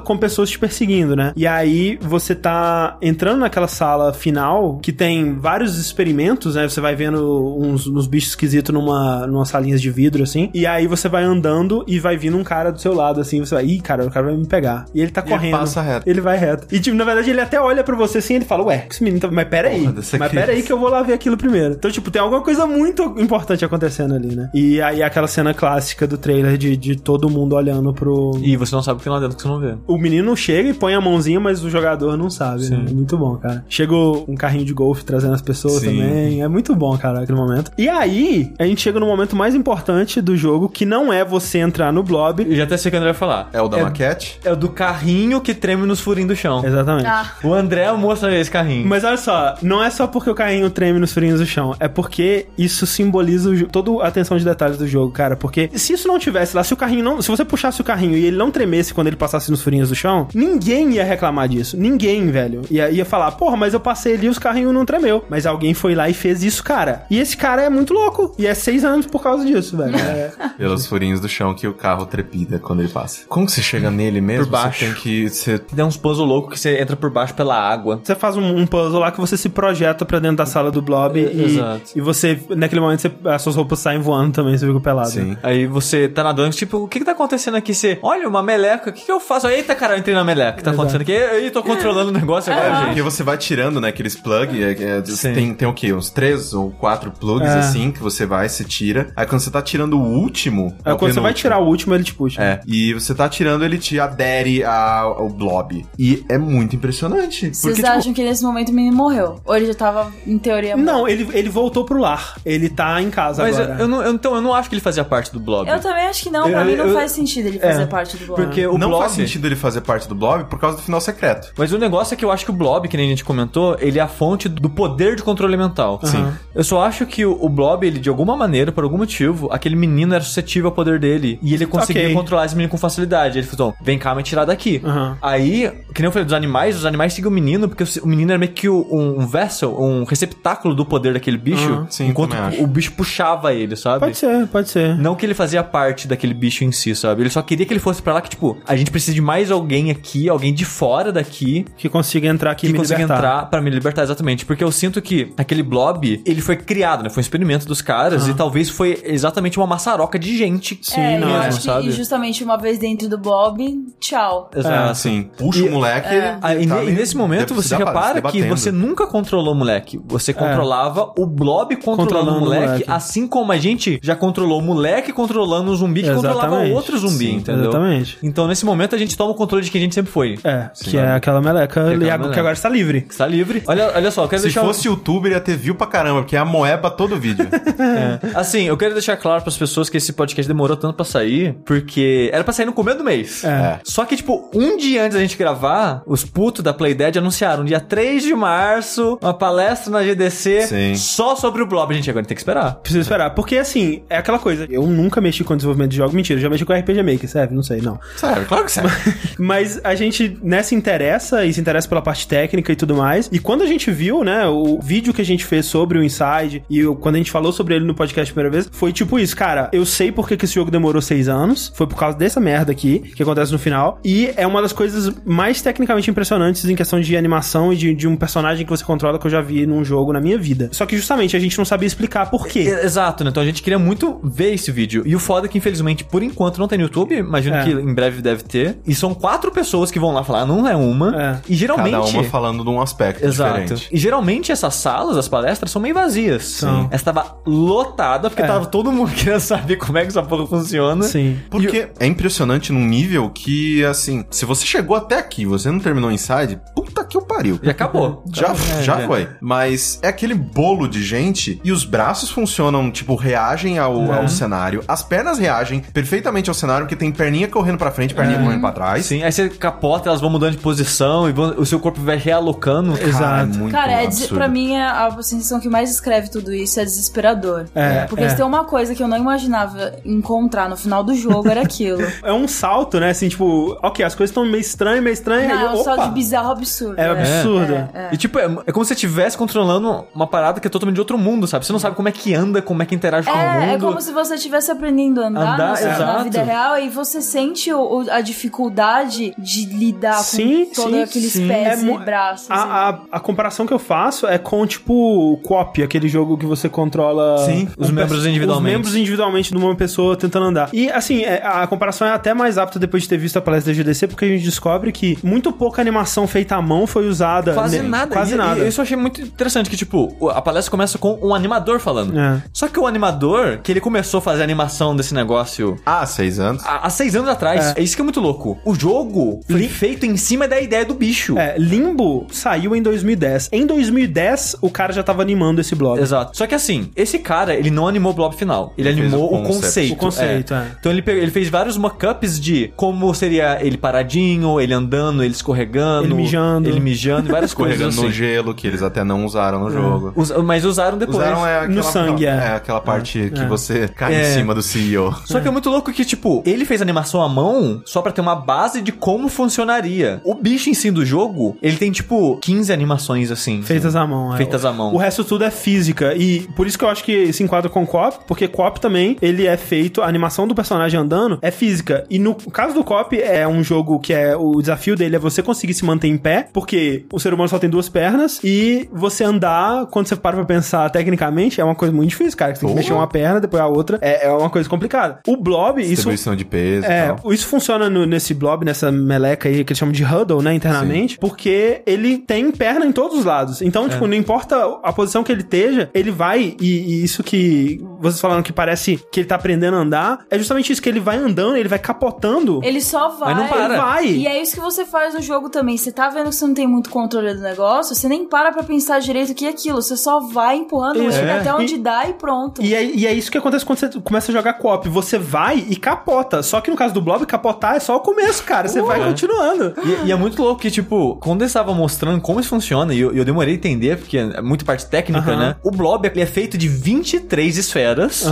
com pessoas te perseguindo, né? E aí você tá entrando naquela sala final que tem vários experimentos, né? Você vai vendo uns, uns bichos esquisitos numa, numa salinhas de vidro, assim. E aí você vai andando e vai vindo um cara do seu lado, assim. Você vai, ih, cara, o cara vai me pegar. E ele tá E ele correndo. passa reto. Ele vai reto. E, tipo, na verdade, ele até olha pra você assim e ele fala, ué, esse menino tá... Mas pera aí. Porra, Mas pera aí que eu vou lá ver aquilo primeiro. Então, tipo, tem alguma coisa muito importante acontecendo ali, né? E aí aquela cena clássica do trailer de, de todo mundo olhando pro... E você não sabe o que tem lá dentro que você não vê. O menino chega e põe a mãozinha, mas o jogador não sabe. Né? É muito bom, cara. Chega um carrinho de golfe trazendo as pessoas Sim. também. É muito bom, cara, aquele momento. E aí, a gente chega no momento mais importante do jogo, que não é você entrar no blob. Eu já até sei o que o André vai falar. É o da maquete? É o do carrinho que treme nos furinhos do chão. Exatamente. Ah, O André mostra esse carrinho. Mas olha só, não é só porque o carrinho treme nos furinhos do chão, é porque isso simboliza o toda a atenção de detalhes do jogo, cara. Porque se isso não tivesse lá, se o carrinho não. Se você puxasse o carrinho e ele não tremesse quando ele passasse nos furinhos do chão, ninguém ia reclamar disso. Ninguém, velho. Ia, ia falar, porra, mas eu passei ali e os carrinhos não tremeu. Mas alguém foi lá e fez isso, cara. E esse cara é muito louco. E é seis anos por causa disso, velho. É. Pelos furinhos do chão que o carro trepida quando ele passa. Como que você chega nele mesmo? Por baixo. Você tem que. Você... Tem uns puzzle louco que você entra por baixo pela água. Você faz um, um puzzle lá que você se projeta pra dentro da sala do blob e, Exato. e você, naquele momento, você- as suas roupas saem voando também, você fica pelado. Sim. Aí você tá nadando, tipo, o que que tá acontecendo aqui? Você, olha, uma meleca, o que que eu faço? Eita, cara, eu entrei na meleca, o que tá Exato. acontecendo aqui? Ei, tô controlando o negócio agora, É, gente. porque você vai tirando, né, aqueles plug, é, é, Sim. tem, tem o quê? Uns três ou quatro plugs, É. assim, que você vai, você tira. Aí quando você tá tirando o último... Aí é o quando você vai tirar o último, ele te puxa. É, e você tá tirando, ele te adere a- ao blob. E é muito impressionante. vocês Porque, tipo, acham que nesse momento o menino morreu? Ou ele já tava, em teoria, morto? Não, ele, ele voltou pro lar. Ele tá em casa Mas eu, agora. eu não, eu- então, eu não acho que ele fazia parte do blob. Eu também acho que não, pra Eu- mim não eu- faz sentido ele fazer É, parte do bloco. Porque o não blob... faz sentido ele fazer parte do blob por causa do final secreto. Mas o negócio é que eu acho que o Blob, que nem a gente comentou, ele é a fonte do poder de controle mental. Sim. Eu só acho que o, o Blob, ele, de alguma maneira, por algum motivo, aquele menino era suscetível ao poder dele. E ele conseguia Ok. controlar esse menino com facilidade. Ele falou, "Então, vem cá me tirar daqui. Aham. Aí, que nem eu falei dos animais, os animais seguem o menino, porque o, menino era meio que um, um vessel, um receptáculo do poder daquele bicho, Aham. Sim, enquanto o bicho puxava ele, sabe? Pode ser, pode ser. Não que ele fazia parte daquele bicho em si, sabe? Ele só queria que ele fosse pra lá que, tipo, a gente precisa de mais alguém aqui, alguém de fora daqui, Que consiga entrar aqui e que me consiga libertar. entrar pra me libertar, exatamente. Porque eu sinto que aquele blob, ele foi criado, né? Foi um experimento dos caras e talvez foi exatamente uma maçaroca de gente. Sim, é, não, eu acho que sabe? e justamente uma vez dentro do Bob, tchau. É. Exato. Assim, puxa o moleque... Ah, e, tá e nesse momento você repara que você nunca controlou o moleque. Você controlava o blob controlando, Controlando o o moleque, moleque. assim como a gente já controlou o moleque controlando um zumbi que controlava Exatamente. outro zumbi, Sim, entendeu? Exatamente. Então nesse momento a gente toma o controle de quem a gente sempre foi. É, Sim, que é aquela meleca, aquela e agora- meleca. que agora está livre. Está livre. Olha, olha só, eu quero Se deixar. fosse youtuber, ia ter view pra caramba, porque é a moeba todo vídeo. É. Assim, eu quero deixar claro pras pessoas que esse podcast demorou tanto pra sair, porque era pra sair no começo do mês. É. Só que, tipo, um dia antes da gente gravar, os putos da Playdead anunciaram, dia 3 de março, uma palestra na GDC Sim. só sobre o Blob. Gente, agora tem que esperar. Preciso esperar. Porque, assim, é aquela coisa. Eu nunca mexi com desenvolvimento de jogos. Mentira, eu já mexi com RPG Maker, serve? Não sei, não. Sério, claro que serve. Mas a gente, né, se interessa e se interessa pela parte técnica e tudo mais. E quando a gente viu, né, o, o vídeo que a gente fez sobre o Inside e eu- quando a gente falou sobre ele no podcast a primeira vez, foi tipo isso, cara. Eu sei por que, que esse jogo demorou seis anos. Foi por causa dessa merda aqui que acontece no final. E é uma das coisas mais tecnicamente impressionantes em questão de animação e de, de um personagem que você controla que eu já vi num jogo na minha vida. Só que justamente a gente não sabia explicar por quê. Exato, né? Então a gente queria muito ver esse vídeo. E o foda é que, infelizmente, por enquanto não tem no YouTube. Imagino É. que em breve deve ter. E são quatro pessoas que vão lá falar, não é uma. É. E geralmente. Cada uma falando de um aspecto Exato. diferente. E geralmente essas salas, as palestras, são meio vazias. São. Essa tava lotada, porque É. tava todo mundo querendo saber como é que essa porra funciona. Sim. Porque é impressionante num nível que, assim, se você chegou até aqui, você não terminou o Inside, puta que o pariu. Já acabou. Já, É, já foi. Mas é aquele bolo de gente e os braços funcionam, tipo, reagem ao, ao cenário. As pernas reagem perfeitamente ao cenário, porque tem perninha correndo pra frente, perninha correndo pra trás. Sim, aí você capota, elas vão mudando de posição e vão- o seu corpo vai realocando. Cara, Exato. é muito Cara, é, absurdo. pra mim, é a sensação que mais escreve tudo isso é desesperador. É, Porque é. se tem uma coisa que eu não imaginava encontrar no final do jogo, era aquilo. É um salto, né? Assim, tipo, ok, as coisas estão meio estranhas, meio estranhas. Não, é um salto opa, de bizarro absurdo. É absurdo. É, é. E tipo, é, é como se você estivesse controlando uma parada que é totalmente de outro mundo, sabe? Você não sabe como é que anda, como é que interage com o mundo. É, é como se você estivesse aprendendo a andar, Andar, na, na exato. vida real e você sente o- o- a dificuldade de lidar Sim, com todos sim, aqueles sim. pés É mu- e braços. A, a, a comparação que eu faço é com, tipo, o Cop, aquele jogo que você controla... Sim, os membros individualmente. Os membros individualmente de uma pessoa tentando andar. E, assim, é, a comparação é até mais apta depois de ter visto a palestra da GDC, porque a gente descobre que muito pouca animação feita à mão foi usada. Quase ne- nada. Quase E- nada. E isso eu achei muito interessante, que tipo, a palestra começa com um animador falando. É. Só que o animador, que ele começou a fazer a animação desse negócio Ah, seis anos. há, há seis anos atrás, é. isso que é muito louco. O jogo foi Lim- feito em cima da ideia do bicho. É, Limbo saiu em 2010. Em 2010, o cara já tava animando esse blog. Exato. Só que assim, esse cara, ele não animou o blob final. Ele, Ele animou o o concept. conceito. O conceito, é. Então ele, pegou- ele fez vários mockups de como seria ele paradinho, ele andando, ele escorregando. Ele mijando. Ele mijando e várias coisas Escorregando no assim. gelo, que eles até não usaram no jogo. Us- mas usaram depois. Usaram é aquela, No sangue, é. é. aquela parte que você cai É. em cima do CEO. Só que é muito louco que, tipo, ele fez animação à mão só pra ter uma base de como funcionaria. O bicho em si do jogo, ele tem, tipo, 15 animações assim. Feitas à mão, é. Feitas à mão. O resto tudo é física. E por isso que eu acho que se enquadra com Cop, porque Cop também, ele é feito, a animação do personagem andando é física. E no caso do Cop, é um jogo que é. O desafio dele é você conseguir se manter em pé, porque o ser humano só tem duas pernas, e você andar, quando você para pra pensar tecnicamente, é uma coisa muito difícil, cara. que Você tem que Porra. mexer uma perna, depois a outra. É, é uma coisa complicada. O Blob, isso. Distribuição de peso É, tal. isso funciona no- nesse blob, nessa meleca aí que eles chamam de huddle, né, internamente, porque ele tem perna em todos os lados. Então, tipo, não importa a posição que ele esteja, ele vai, e, e isso que vocês falaram que parece que ele tá aprendendo a andar, é justamente isso, que ele vai andando, ele vai capotando. Ele só vai. Mas não para. Vai. E é isso que você faz no jogo também. Você tá vendo que você não tem muito controle do negócio, você nem para pra pensar direito o que é aquilo. Você só vai empurrando ele É. até onde E- dá e pronto. E é, e é isso que acontece quando você começa a jogar co-op. Você vai e capota. Só que no caso do Blob, capotar é só o começo, cara. Você vai continuando. E, e é muito louco que, tipo, quando eles estavam mostrando como isso funciona, e eu, eu demorei a entender, porque é muito parte técnica, né? O blob ele é feito de 23 esferas,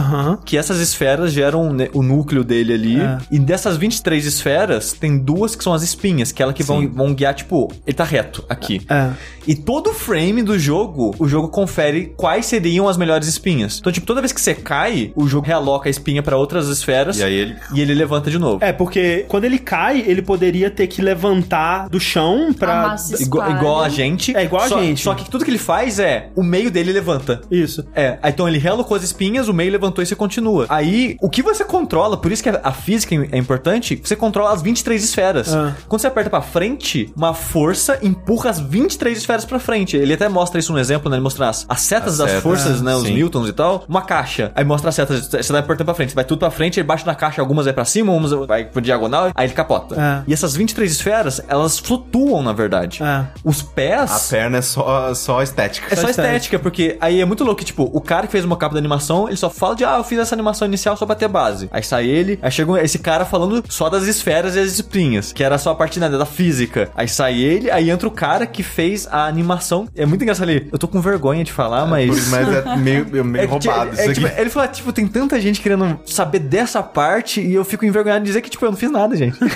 que essas esferas geram né, o núcleo dele ali. É. E dessas 23 esferas, tem duas que são as espinhas, que é ela que vão, vão guiar, tipo, ele tá reto aqui. É. E todo frame do jogo, o jogo confere quais seriam as melhores espinhas. Então, tipo, toda vez que você cai, o jogo realoca a espinha pra outras esferas E aí ele... e ele levanta de novo. É, porque quando ele cai, ele poderia ter que levantar do chão pra. Igual, igual a gente. É, igual a só, gente. Só que tudo que ele faz é o meio dele levanta. Isso. É, aí então ele realocou as espinhas, o meio levantou e você continua. Aí, o que você controla, por isso que a, física é importante, você controla as 23 esferas. Ah. Quando você aperta pra frente, uma força empurra as 23 esferas pra frente. Ele até mostra isso no exemplo, né? Ele mostra as, as setas As das setas, forças, né? Os sim. newtons e tal. Uma caixa. Aí mostra as setas, você vai apertando pra frente. Você vai tudo pra frente, ele baixa na caixa, algumas vai pra cima, umas vai pro diagonal, aí ele capota. É. E essas 23 esferas, elas flutuam, na verdade. É. Os pés... A perna é só, só estética. É só Só estética. estética, porque aí é muito louco, que, tipo, o cara que fez uma capa da animação, ele só fala de, ah, eu fiz essa animação inicial só pra ter base. Aí sai ele, aí chega esse cara falando só das esferas e as espinhas, que era só a parte né, da física. Aí sai ele, aí entra o cara que fez a animação. É muito engraçado ali. Eu tô com vergonha de falar, mas. Por- Mas é meio, meio É roubado é, isso aqui. tipo, ele falou, tipo, tem tanta gente querendo saber dessa parte e eu fico envergonhado de dizer que, tipo, eu não fiz nada, gente.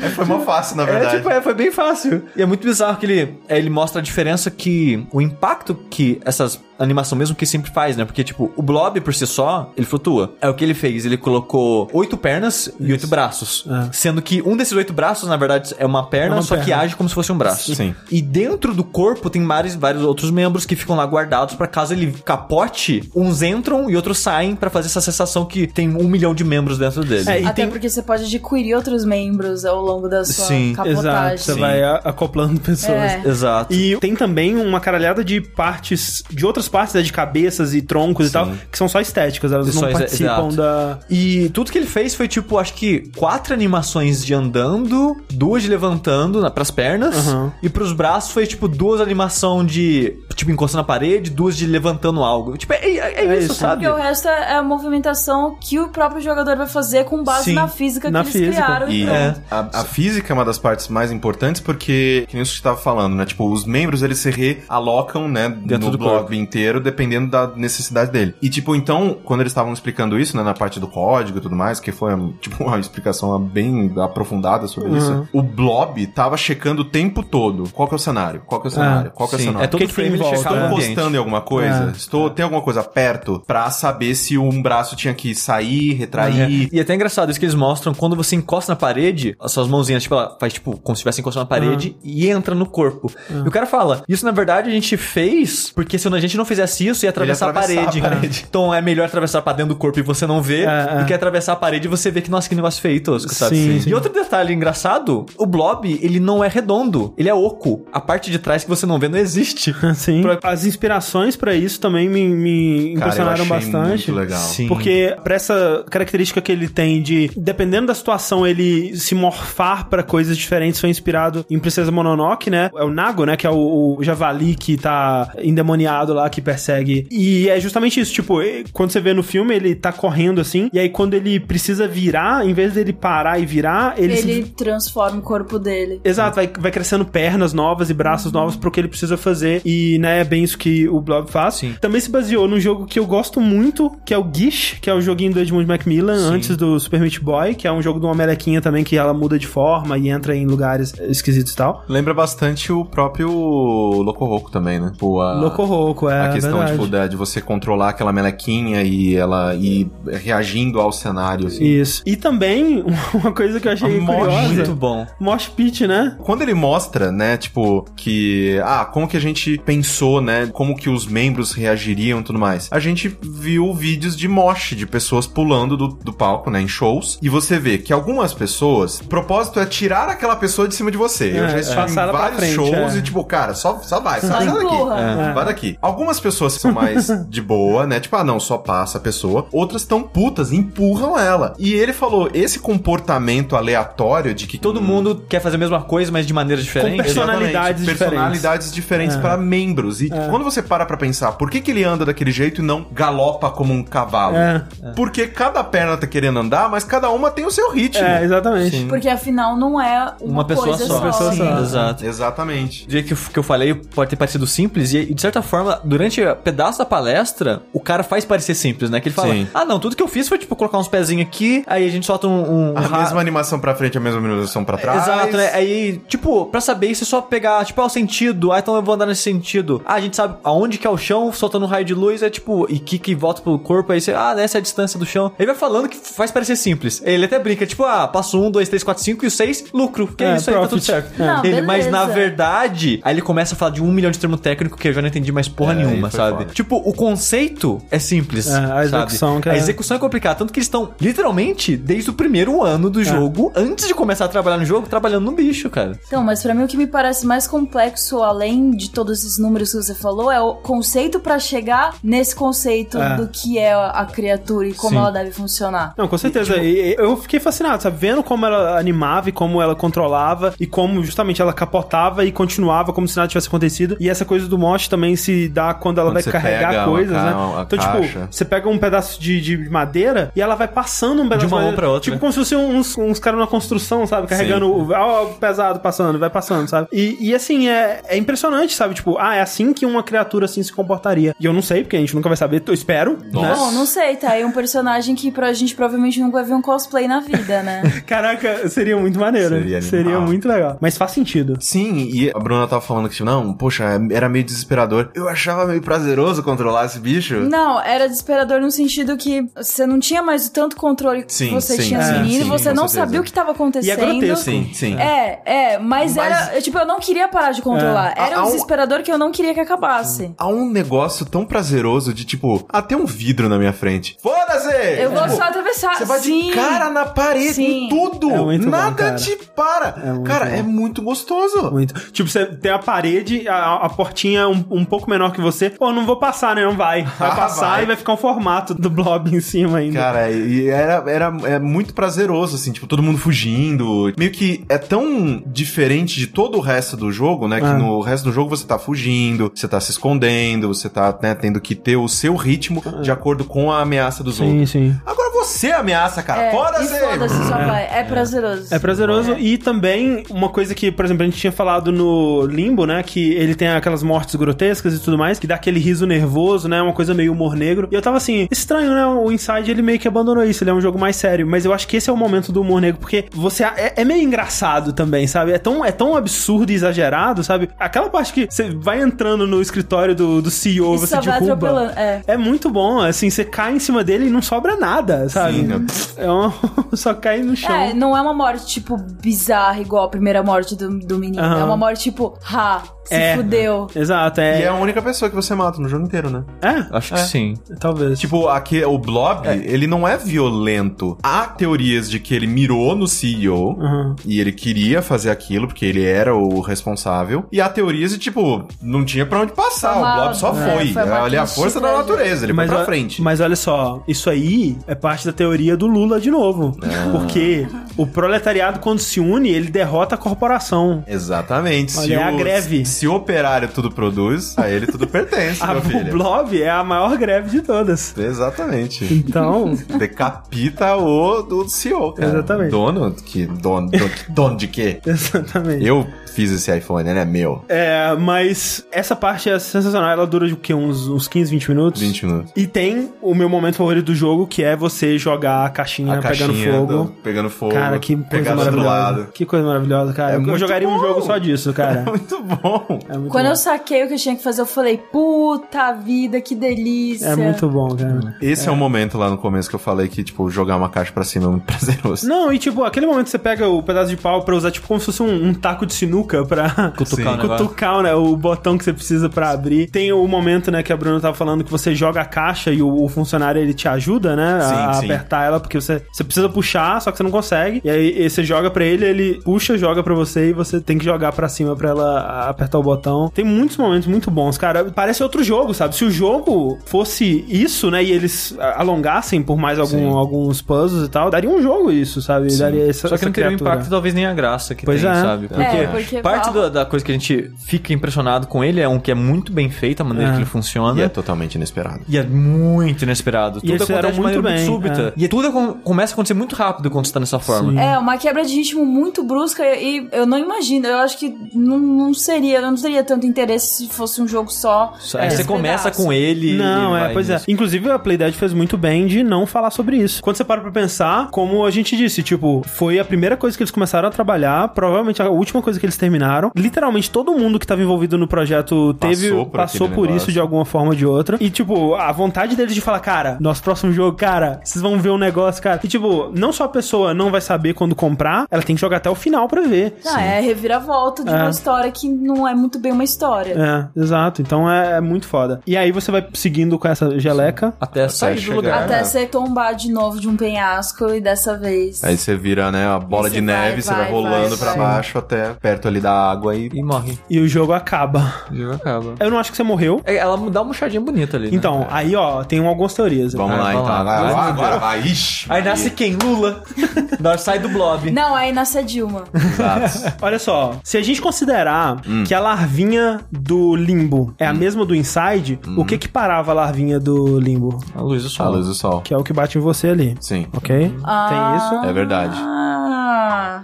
É, foi mó fácil, na É, verdade. tipo, é, foi bem fácil. E é muito bizarro que ele, é, ele mostra a diferença que... O impacto que essas animação mesmo que sempre faz, né? Porque, tipo, o blob por si só, ele flutua. É o que ele fez. Ele colocou oito pernas e oito braços. É. Sendo que um desses oito braços, na verdade, é uma perna, É uma só que perna. age como se fosse um braço. Sim. E dentro do corpo tem vários, vários outros membros que ficam lá guardados pra caso ele capote, uns entram e outros saem pra fazer essa sensação que tem um milhão de membros dentro dele. É, e Até tem- porque você pode adquirir outros membros ao longo da sua Sim, capotagem. Exato, você Sim. vai acoplando pessoas. É. Exato. E tem também uma caralhada de partes, de outras partes, né, de cabeças e troncos e tal, que são só estéticas, elas Só não exa- participam exato. da... E tudo que ele fez foi, tipo, acho que quatro animações de andando, duas de levantando na, pras pernas, Aham. e pros braços foi, tipo, duas animação de, tipo, encostando na parede, duas de levantando algo. Tipo, é, é- é É isso, isso. sabe? Porque o resto é a movimentação que o próprio jogador vai fazer com base Sim, na física na que eles física. criaram. E então. É. a, a física é uma das partes mais importantes porque, que nem você estava falando, né? Tipo, os membros eles se realocam, né? Dentro no do blob corpo. Inteiro, dependendo da necessidade dele. E, tipo, então, quando eles estavam explicando isso, né? Na parte do código e tudo mais, que foi, tipo, uma explicação bem aprofundada sobre Uhum. isso, o blob tava checando o tempo todo qual que é o cenário, qual que é o cenário, qual que é o Sim, cenário. é todo tem frame ele volta? Estou encostando em alguma coisa? É. Estou, tem alguma coisa perto pra saber se um braço tinha que sair, retrair. E é até engraçado isso que eles mostram quando você encosta na parede, as suas mãozinhas, tipo, ela faz tipo como se estivesse encostando na parede e entra no corpo. E o cara fala: Isso na verdade a gente fez porque se a gente não fizesse isso, ia atravessar, atravessar a, parede. a parede. Então é melhor atravessar pra dentro do corpo e você não vê É, é. do que atravessar a parede e você vê que, nossa, que negócio feio, tosco, sabe? Sim, sim. E outro detalhe engraçado: o blob, ele não é redondo, ele é oco. A parte de trás que você não vê não existe. Sim. Pra- As inspirações pra isso também me, me Cara, eu impressionaram achei bastante. muito legal. Sim. Porque pra essa característica que ele tem de, dependendo da situação, ele se morfar pra coisas diferentes, foi inspirado em Princesa Mononoke, né? É o Nago, né? Que é o, o javali que tá endemoniado lá, que persegue. E é justamente isso, tipo, quando você vê no filme, ele tá correndo assim, e aí quando ele precisa virar, em vez dele parar e virar, ele, se- Ele transforma o corpo dele. Exato, vai, vai crescendo pernas novas e braços novos pro que ele precisa fazer. E, né, é bem isso que o Blob faz. Sim. Também se baseou num jogo que eu gosto muito, que é o Gish, que é o joguinho do Edmund Macmillan, Sim. antes do Super Meat Boy, que é um jogo de uma melequinha também, que ela muda de forma e entra em lugares esquisitos e tal. Lembra bastante o próprio Loco Roco também, né? Tipo, a, Loco Roco, é a questão verdade. tipo, de você controlar aquela melequinha e ela ir reagindo ao cenário. Assim. Isso. E também, uma coisa que eu achei curiosa... Muito bom. Mosh Pit, né? Quando ele mostra, né, tipo, que. Ah, como que a gente pensou, né? Como que os membros reagiriam e tudo mais. A gente viu vídeos de mosh, de pessoas pulando do, do palco, né, em shows. E você vê que algumas pessoas, o propósito é tirar aquela pessoa de cima de você. Eu É, já assisti pra vários frente, shows é. e, tipo, cara, só, só vai, só, Só sai daqui. empurra. É. Vai daqui. Algumas pessoas são mais de boa, né? Tipo, ah, não, só passa a pessoa. Outras tão putas, empurram ela. E ele falou, esse comportamento aleatório de que Todo mundo quer fazer a mesma coisa, mas de maneiras diferentes. personalidades Exatamente, personalidades diferentes É. para membros. E quando você para pra pensar, por que, que ele anda daquele jeito e não galopa como um cavalo? É. Porque cada perna tá querendo andar, mas cada uma tem o seu ritmo. É, exatamente. Sim. Porque afinal não é uma, Uma pessoa coisa só. Uma pessoa Sim, só. Exato. Exatamente. Do jeito que, eu- que eu falei, pode ter parecido simples, e de certa forma, durante o pedaço da palestra, o cara faz parecer simples, né? Que ele fala: Sim. Ah, não, tudo que eu fiz foi tipo colocar uns pezinhos aqui, aí a gente solta um. um A ra- mesma animação pra frente, a mesma animação pra trás. Exato, né? Aí, tipo, pra saber isso é só pegar, tipo, ah, o sentido. Ah, então eu vou andar nesse sentido. Ah, a gente sabe aonde que é o chão, soltando um raio de luz, é tipo, e que que volta pro corpo, aí você, ah, essa é a distância do chão. Ele vai falando que faz parecer simples. Ele até brinca, tipo, ah, passo um, dois, três, quatro, cinco e o seis, lucro. Que é, É, isso aí, tá tudo certo. Não, ele, mas na verdade, aí ele começa a falar de um milhão de termo técnico que eu já não entendi mais porra É, nenhuma, foi sabe? foda. Tipo, o conceito é simples. É, a execução sabe? que é- A execução é complicada, tanto que eles estão literalmente desde o primeiro ano É. do jogo, antes de começar a trabalhar no jogo, trabalhando no bicho, cara. Então, mas pra mim o que me parece mais complexo, além de todos esses números que você falou, é o conceito pra chegar nesse conceito É. do que é a criatura e como Sim. ela deve funcionar. Não, com certeza. E- e eu fiquei fascinado, sabe? Vendo como ela animava e como ela controlava e como justamente ela capotava e continuava como se nada tivesse acontecido. E essa coisa do Mosh também se dá quando ela Quando vai carregar coisas, né? uma Então, caixa. tipo, você pega um pedaço de, de madeira e ela vai passando um pedaço uma mão madeira, pra outra. Tipo, como se fosse uns, uns caras numa construção, sabe? Carregando o, ó, o pesado passando, vai passando, sabe? E, e assim, é, é impressionante, sabe? Tipo, ah, é assim que uma criatura assim se comportaria. E eu não sei, porque a gente nunca vai saber, eu espero. Nossa. Né? Bom, não sei, tá aí um personagem que pra gente provavelmente nunca vai ver um cosplay na vida, né? Caraca, seria muito maneiro. Seria Seria, muito legal. Mas faz sentido. Sim, e a Bruna tava falando que, tipo, não, poxa, era meio desesperador. Eu achava meio prazeroso controlar esse bicho. Não, era desesperador no sentido que você não tinha mais o tanto controle que Sim, você sim, tinha sim, no menino, sim, você não certeza. sabia o que tava acontecendo. E é grotesco. Sim, sim. É, é, mas, Mas- era. Tipo, eu não queria parar de controlar. É. Era um um- desesperador que eu não queria que acabasse. Há um negócio tão prazeroso de, tipo, ah, tem um vidro na minha frente. Foda-se! Eu vou Tipo, só atravessar. Você vai Sim. de cara na parede, Sim. em tudo. É muito bom, Nada cara. te para. É muito cara, bom. é muito gostoso. Muito. Tipo, você tem a parede, a, a portinha um, um pouco menor que você. Pô, não vou passar, né? Não vai. Vai Ah, passar vai. e vai ficar um formato do blob em cima ainda. Cara, e era, era é muito prazeroso, assim, tipo, todo mundo fugindo. Meio que é tão diferente de todo o resto do jogo, né? Que Ah. no resto do jogo você tá fugindo, você tá se escondendo, você tá, né, tendo que ter o seu ritmo de acordo com a ameaça dos sim, outros. sim. Agora você ameaça, cara. É, Foda-se! foda-se, só vai. É prazeroso. É prazeroso. E também, uma coisa que, por exemplo, a gente tinha falado no Limbo, né? Que ele tem aquelas mortes grotescas e tudo mais, que dá aquele riso nervoso, né? Uma coisa meio humor negro. E eu tava assim, estranho, né? O Inside, ele meio que abandonou isso. Ele é um jogo mais sério. Mas eu acho que esse é o momento do humor negro, porque você é, é meio engraçado também, sabe? É tão, é tão absurdo e exagerado, sabe? Aquela parte que você vai entrando no escritório do, do CEO, E você só vai derruba. atropelando. É. É muito bom, assim, você cai em cima dele e não sobra nada, sabe? Sim? É um... só cai no chão. É, não é uma morte, tipo, bizarra, igual a primeira morte do, do menino. Aham. É uma morte, tipo, ha, se É. fudeu. Exato, E é. é a única pessoa que você mata no jogo inteiro, né? É, Acho que sim. talvez. Tipo, aqui, o Blob, ele não é violento. Há teorias de que ele mirou no CEO Uhum. e ele queria fazer aquilo porque ele era o responsável. E há teorias de, tipo, não tinha pra onde passar. Foi o Blob só é, foi. foi uma Olha a força da natureza. Ele mas, foi pra o- frente. mas olha só, isso aí é parte da teoria do Lula de novo. Ah. Porque o proletariado, quando se une, ele derrota a corporação. Exatamente. Olha, é a greve. Se o operário tudo produz, a ele tudo pertence, A, meu o filho. Blob é a maior greve de todas. Exatamente. Então, Decapita o do CEO, cara. Exatamente. Dono? Que dono, dono, dono de quê? exatamente. Eu fiz esse iPhone, ele é meu. É, mas essa parte é sensacional. Ela dura de o quê? Uns, uns 15, 20 minutos? 20 minutos. E tem o meu momento favorito do jogo, que é você jogar a caixinha, A pegando caixinha fogo. do- pegando fogo. Cara, que coisa maravilhosa. lado. Que coisa maravilhosa, cara. É eu jogaria um bom. jogo só disso, cara. Muito bom. É muito Quando bom. eu saquei o que eu tinha que fazer, eu falei, puta vida, que delícia. É muito bom, cara. Esse é. o momento lá no começo que eu falei que, tipo, jogar uma caixa pra cima é muito prazeroso. Não, e tipo, aquele momento que você pega o pedaço de pau pra usar, tipo, como se fosse um, um taco de sinuca pra Cutucar cutucar né, o botão que você precisa pra abrir. Tem o momento, né, que a Bruna tava falando que você joga a caixa e o, o funcionário ele te ajuda, né, a, Sim, a sim. apertar ela, porque você, você precisa puxar, só que você não consegue. E aí e você joga pra ele, ele puxa, joga pra você e você tem que jogar pra cima pra ela apertar o botão. Tem muitos momentos muito bons, cara. Parece outro jogo, sabe? Se o jogo fosse isso, né, e eles alongassem por mais algum, alguns puzzles e tal, daria um jogo isso, sabe? Daria essa, Só que não teria o impacto, talvez nem a graça que Pois tem, é. sabe? Porque, É, porque parte fala- da, da coisa que a gente fica impressionado com ele é um que é muito bem feito, a maneira É. que ele funciona. E é totalmente inesperado. E é muito inesperado. E tudo acontece de muito maneira muito bem, súbita. E tudo começa a acontecer muito rápido quando você tá nessa forma. Sim. É, uma quebra de ritmo muito brusca e eu não imagino, eu acho que não, não seria, eu não teria tanto interesse se fosse um jogo só. Aí é, você começa com ele. Não, e é, vai pois é. nisso. Inclusive, a Playdead fez muito bem de não falar sobre isso. Quando você para pra pensar, como a gente disse, tipo, foi a primeira coisa que eles começaram a trabalhar, provavelmente a última coisa que eles terminaram. Literalmente todo mundo que tava envolvido no projeto teve, Passou por passou por negócio. isso de alguma forma ou de outra. E, tipo, a vontade deles de falar, cara, nosso próximo jogo, cara, vocês vão ver um negócio, cara. E, tipo, não só a pessoa não vai saber quando comprar, ela tem que jogar até o final pra ver. Ah, é reviravolta de É. uma história que não é muito bem uma história. É, exato. Então é, é muito foda. E aí você vai seguindo com essa geleca. Até sair do chegar. lugar. Até É. você tombar de novo de um penhasco e dessa vez. Aí você vira, né, a bola de vai, neve, você vai, vai, rolando vai, pra vai. baixo até perto ali da água e... E morre. E o jogo acaba. O jogo acaba. Eu não acho que você morreu. É, Ela dá uma murchadinha bonita ali. né? Então, aí, ó, tem algumas teorias. Vamos Ah, lá, então. lá. Agora, Dois agora, vai. Ixi, Aí nasce quem? Lula. Sai do blob. Não, aí nasce a Dilma. Exato. Olha só, se a gente considerar Hum. que a larvinha do limbo é a mesma do inside, o que que parava a larvinha do limbo? A luz do A sol. luz do sol. Que é o que bate em você ali. Sim. Ok? Tem isso. É verdade. Ah,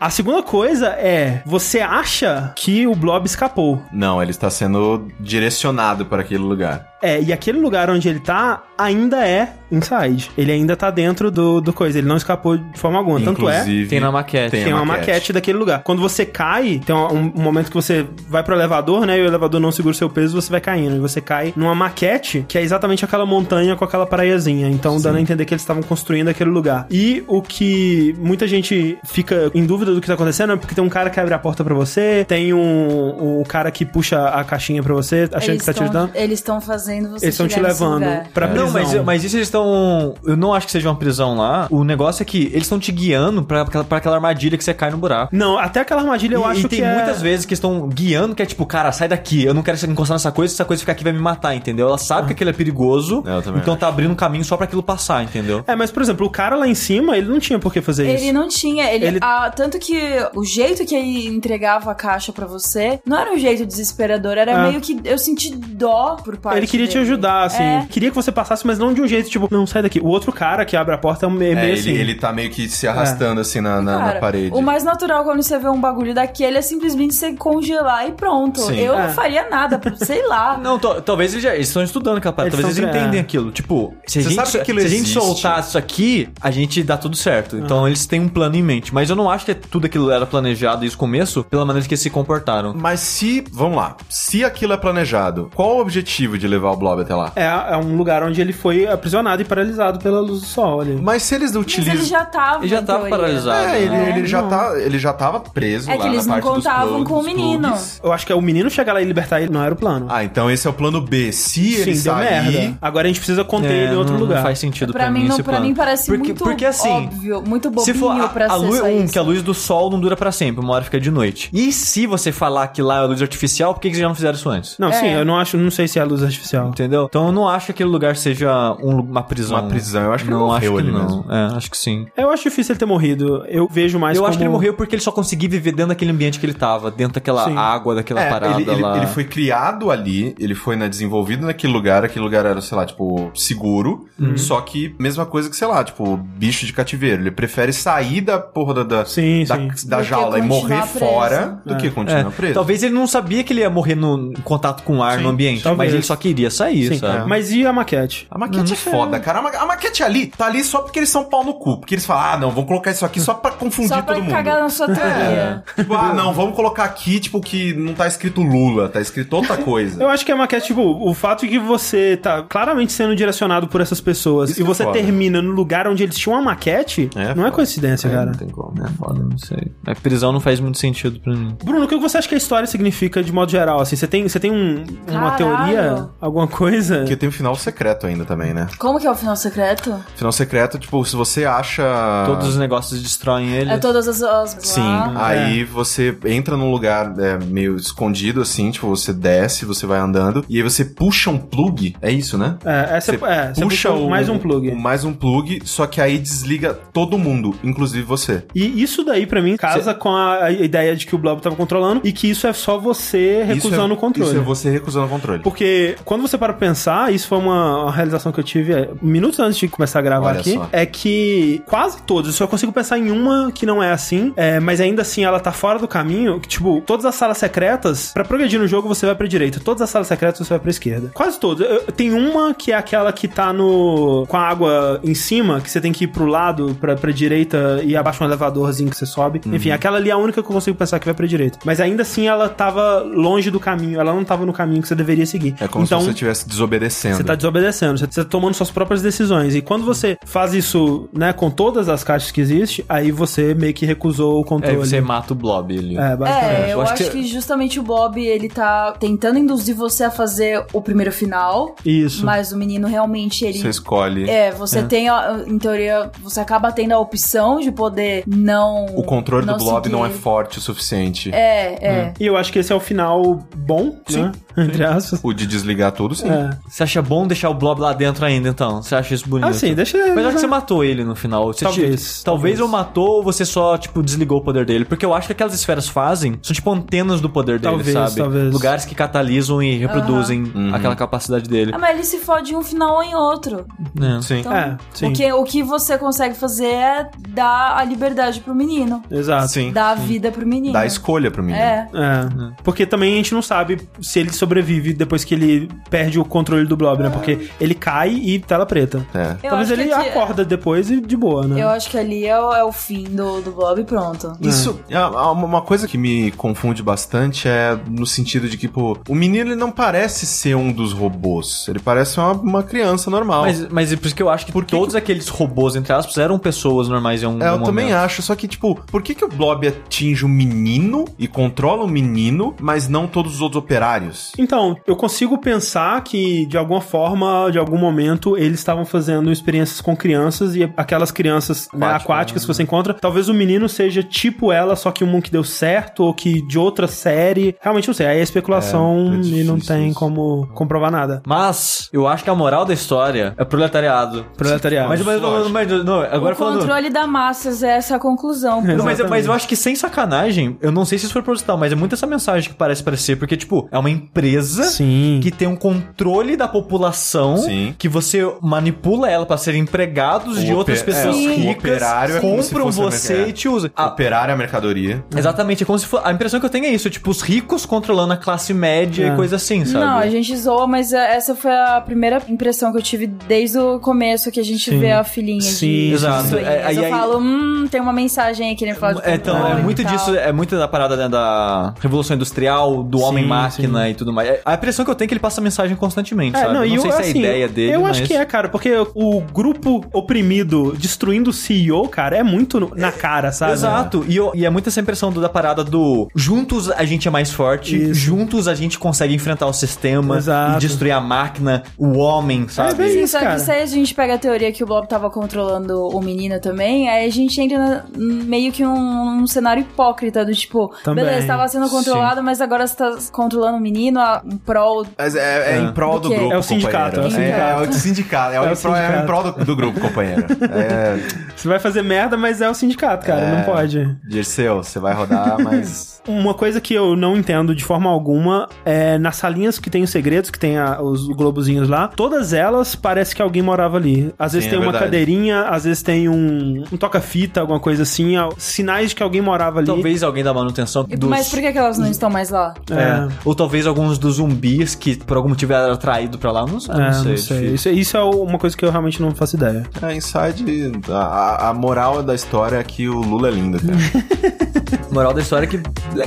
A segunda coisa é, você acha que o blob escapou. Não, ele está sendo direcionado para aquele lugar. É, e aquele lugar onde ele tá ainda é inside. Ele ainda tá dentro do, do coisa. Ele não escapou de forma alguma. Tanto é. Inclusive, Tem na maquete. Tem, Tem uma maquete. daquele lugar. Quando você cai, tem um, um momento que você vai pro elevador, né? E o elevador não segura o seu peso, você vai caindo. E você cai numa maquete que é exatamente aquela montanha com aquela praiazinha. Então, dando a entender que eles estavam construindo aquele lugar. E o que muita gente fica em dúvida do que tá acontecendo é porque tem um cara que abre a porta pra você, tem um, um cara que puxa a caixinha pra você, achando eles que tá te ajudando. Eles estão fazendo você Eles estão te levando pra prisão. Não, mas, mas isso eles estão. Eu não acho que seja uma prisão lá. O negócio é que eles estão te guiando pra, pra aquela armadilha que você cai no buraco. Não, até aquela armadilha eu e, acho e tem que é... muitas vezes que estão guiando que é tipo, cara, sai daqui, eu não quero encostar nessa coisa, se essa coisa ficar aqui vai me matar, entendeu? Ela sabe que aquilo é perigoso, É, eu também então acho. tá abrindo um caminho só pra aquilo passar, entendeu? É, mas por exemplo, o cara lá em cima, ele não tinha por que fazer isso. Ele não tinha, ele, Ele- ah, tanto que o jeito que ele entregava a caixa pra você não era um jeito desesperador, era É. meio que eu senti dó por parte Ele queria te dele. ajudar, assim. É. Queria que você passasse, mas não de um jeito, tipo, não, sai daqui. O outro cara que abre a porta é meio, É, ele, assim. ele tá meio que se arrastando assim na, na, na Cara, parede. O mais natural quando você vê um bagulho daquele é simplesmente você congelar e pronto. Sim. Eu É. não faria nada, sei lá. Não, talvez eles, já, eles estão estudando aquela parada, talvez eles entendem é. aquilo. Tipo, se a, Você gente, sabe que aquilo se a gente soltar isso aqui, a gente dá tudo certo. Então eles têm um plano em mente. Mas eu não acho que tudo aquilo era planejado desde o começo, pela maneira que eles se comportaram. Mas se, vamos lá, se aquilo é planejado, qual o objetivo de levar o Blob até lá? É, é um lugar onde ele foi aprisionado e paralisado pela luz do sol ali. Mas se eles Mas utilizam... ele já tava. Ele já tava teoria. paralisado. É, ele, É, ele, já tá, ele já tava preso É lá que eles na não parte contavam plugs, com o menino. plugs. Eu acho que é o menino chegar lá e libertar ele, não era o plano. Ah, então esse é o plano B. Se ele Sim, deu sair... merda. Agora a gente precisa conter ele em outro não, lugar. Não faz sentido pra, Pra mim, não, esse pra plano. mim parece porque, muito porque, assim, óbvio, muito bobinho Se for a, pra a ser luz, só um, que a luz do sol não dura pra sempre, uma hora fica de noite. E se você falar que lá é luz artificial, por que, que vocês já não fizeram isso antes? Não, É. sim, eu não acho, não sei se é a luz artificial. Entendeu? Então eu não acho que aquele lugar seja um- uma prisão. Uma prisão, eu acho que ele não morreu acho que ali não. mesmo. É, acho que sim. Eu acho difícil ele ter morrido. Eu vejo mais eu como... acho que ele morreu porque ele só conseguia viver dentro daquele ambiente que ele tava, dentro daquela Sim. água, daquela É, parada ele, ele- lá. ele foi criado ali, ele foi né, desenvolvido naquele lugar, aquele lugar era, sei lá, tipo, seguro, Uhum. só que mesma coisa que, sei lá, tipo, bicho de cativeiro. Ele prefere sair da porra da, da, Sim, da, sim. da Do jaula e morrer preso. fora do É. que continuar É, preso. Talvez ele não sabia que ele ia morrer no em contato com o ar Sim, no ambiente, talvez. mas ele só queria sair, sabe? Mas e a maquete? A maquete é foda, cara. A, ma- a maquete ali tá ali só porque eles são pau no cu. Porque eles falam, ah, não, vamos colocar isso aqui só pra confundir Só pra todo mundo. cagar na sua teoria. Tipo, ah, não, vamos colocar aqui, tipo, que não tá escrito Lula, tá escrito outra coisa. Eu acho que a maquete, tipo, o fato de que você tá claramente sendo direcionado por essas pessoas Isso e é você foda. termina no lugar onde eles tinham uma maquete, É não é coincidência, cara. Não tem como. É foda, não sei. A prisão não faz muito sentido pra mim. Bruno, o que você acha que a história significa de modo geral? Assim, você tem, você tem um- uma Caralho. teoria? Alguma coisa? Porque tem um final secreto ainda também, né? Como que é o final secreto? Final secreto, tipo, se você acha. Todos os negócios destroem ele. É todas as... as Sim, lá. aí você entra num lugar é, meio escondido, assim, tipo, você desce, você vai andando, e aí você puxa um plug, é isso, né? É, essa Você é, você puxa puxa o, mais um plug. o- mais um plug, só que aí desliga todo mundo, inclusive você. E isso daí, pra mim, casa com a, ideia de que o Blob tava controlando e que isso é só você recusando isso é, o controle. Isso é você recusando o controle. Porque quando você para pra pensar, isso foi uma, uma realização que eu tive é, minutos antes de começar a gravar Olha aqui, só. é que quase todos, eu só consigo pensar em uma que não é assim, é, mas ainda assim ela tá fora do caminho, que tipo, todas as salas secretas, pra progredir no jogo você vai pra direita, todas as salas secretas você vai pra esquerda. Quase todas. Eu- Tem uma que é aquela que tá no com a água em cima, que você tem que ir pro lado, pra, pra direita e abaixo um elevadorzinho que você sobe. Uhum. Enfim, aquela ali é a única que eu consigo pensar que vai pra direita. Mas ainda assim ela tava longe do caminho, ela não tava no caminho que você deveria seguir. É como então, se você estivesse desobedecendo. você tá desobedecendo, você tá tomando suas próprias decisões. E quando você faz isso, né, com todas as caixas que existe, aí você meio que recusou o É, controle. você mata o blob ali. É, basicamente. É, eu, Eu acho acho, que- que... justamente o Bob, ele tá tentando induzir você a fazer o primeiro final, Isso. mas o menino realmente, ele... Você escolhe. É, você tem, a- em teoria, você acaba tendo a opção de poder não... O controle não do blob seguir não é forte o suficiente. É, é. E eu acho que esse é o final bom, né? Entre aspas. O de desligar tudo. sim. É. Você acha bom deixar o Blob lá dentro ainda, então? Você acha isso bonito? Assim, deixa. Mas eu acho que você matou ele no final. Você Talvez, te- talvez talvez. ou matou ou você só, tipo, desligou o poder dele. Porque eu acho que aquelas esferas fazem são, tipo, antenas do poder dele, Talvez, sabe? talvez. Lugares que catalisam e reproduzem Uhum. aquela capacidade dele. Ah, mas ele se fode em um final ou em outro. né? Sim. Então, É, sim. O, que, o que você consegue fazer é dar a liberdade pro menino. Exato. Sim. Dar a vida pro menino. Dá escolha pro menino. É. É. Porque também a gente não sabe se ele sobrevive depois que ele perde o controle do Blob, né? Porque ele cai e tela preta. É. Eu Talvez ele que aqui- acorda depois e de boa, né? Eu acho que ali é o, é o fim do, do Blob e pronto. Isso, é, uma- uma coisa que me confunde bastante é no sentido de que, pô, o menino ele não parece ser um dos robôs. Ele parece uma, uma criança normal. Mas, mas é por isso que eu acho que Por que todos aqueles robôs, entre aspas, eram pessoas normais em um É, eu um também momento. acho, só que, tipo, por que, que o Blob atinge o menino e controla o menino, mas não todos os outros operários? Então, eu consigo pensar que, de alguma forma, de algum momento, eles estavam fazendo experiências com crianças e aquelas crianças né, Aquática, aquáticas que você encontra, talvez o menino seja tipo ela, só que um que deu certo ou que de outra série. Realmente não sei. Aí é especulação É, é e não tem isso. como comprovar nada. Mas eu acho que a moral da história é proletariado. Proletariado. Mas, mas, Lógico. mas, não, agora o falando. controle da massas é essa a conclusão. Não, mas, mas eu acho que sem sacanagem, eu não sei se isso foi proposital, mas é muito essa mensagem que parece parecer, porque, tipo, é uma empresa Sim. que tem um controle da população, Sim. que você manipula ela pra serem empregados O de outras ope- pessoas é, o ricas, operário é compram você e te usam. A- Operar a mercadoria. Exatamente, é como se for, a impressão que eu tenho é isso, tipo, os ricos controlando a classe média É. e coisa assim, sabe? Não, a gente zoa, mas é- essa foi a primeira impressão que eu tive desde o começo que a gente Sim. vê a filhinha Sim, de exato. É, aí- eu aí- falo, hum, tem uma mensagem aí que ele fala de É, então, é muito disso, é muito da parada né, da Revolução Industrial, do homem-máquina e tudo mais. É, A impressão que eu tenho é que ele passa mensagem constantemente, É, sabe? não, não e sei eu, se é assim, a ideia dele, Eu mas... acho que é, cara, porque o grupo oprimido destruindo o CEO, cara, é muito no- na cara, sabe? Exato, e, eu- e é muito essa impressão do- da parada do juntos a gente é mais forte, Isso. juntos a gente consegue enfrentar o sistema Exato. e destruir a máquina, o homem, sabe? bem Sim, isso, só cara. que se aí a gente pega a teoria que o Blob tava controlando o menino também, aí a gente entra na- meio que um, um cenário hipócrita do tipo, Também. beleza, tava sendo controlado, mas agora você tá controlando o menino a- em prol. Mas é, é em prol Do do, grupo, É o sindicato, companheiro. é o sindicato. É, é o sindicato. É, É o o em prol- é sindicato. em prol do, do grupo, companheiro. É, Você vai fazer merda, mas é o sindicato, cara, É. não pode. Dirceu, você vai rodar, mas... Uma coisa que eu não entendo de forma alguma é nas salinhas que tem os segredos, que tem a- os globozinhos lá, todas elas parece que alguém morava ali. Às vezes Sim, tem é uma verdade. cadeirinha, às vezes tem um, um toca-fita, alguma coisa assim, ó, sinais de que alguém morava ali. Talvez alguém da manutenção dos... Mas por que, que elas não estão mais lá? É. É. Ou talvez alguns dos zumbis que por algum motivo eram atraídos pra lá, não, sei, É, não sei. não sei. difícil. Isso, isso é uma coisa que eu realmente não faço ideia. É, Inside, a, a- moral da história é que o Lula é lindo, cara. Moral da história é que...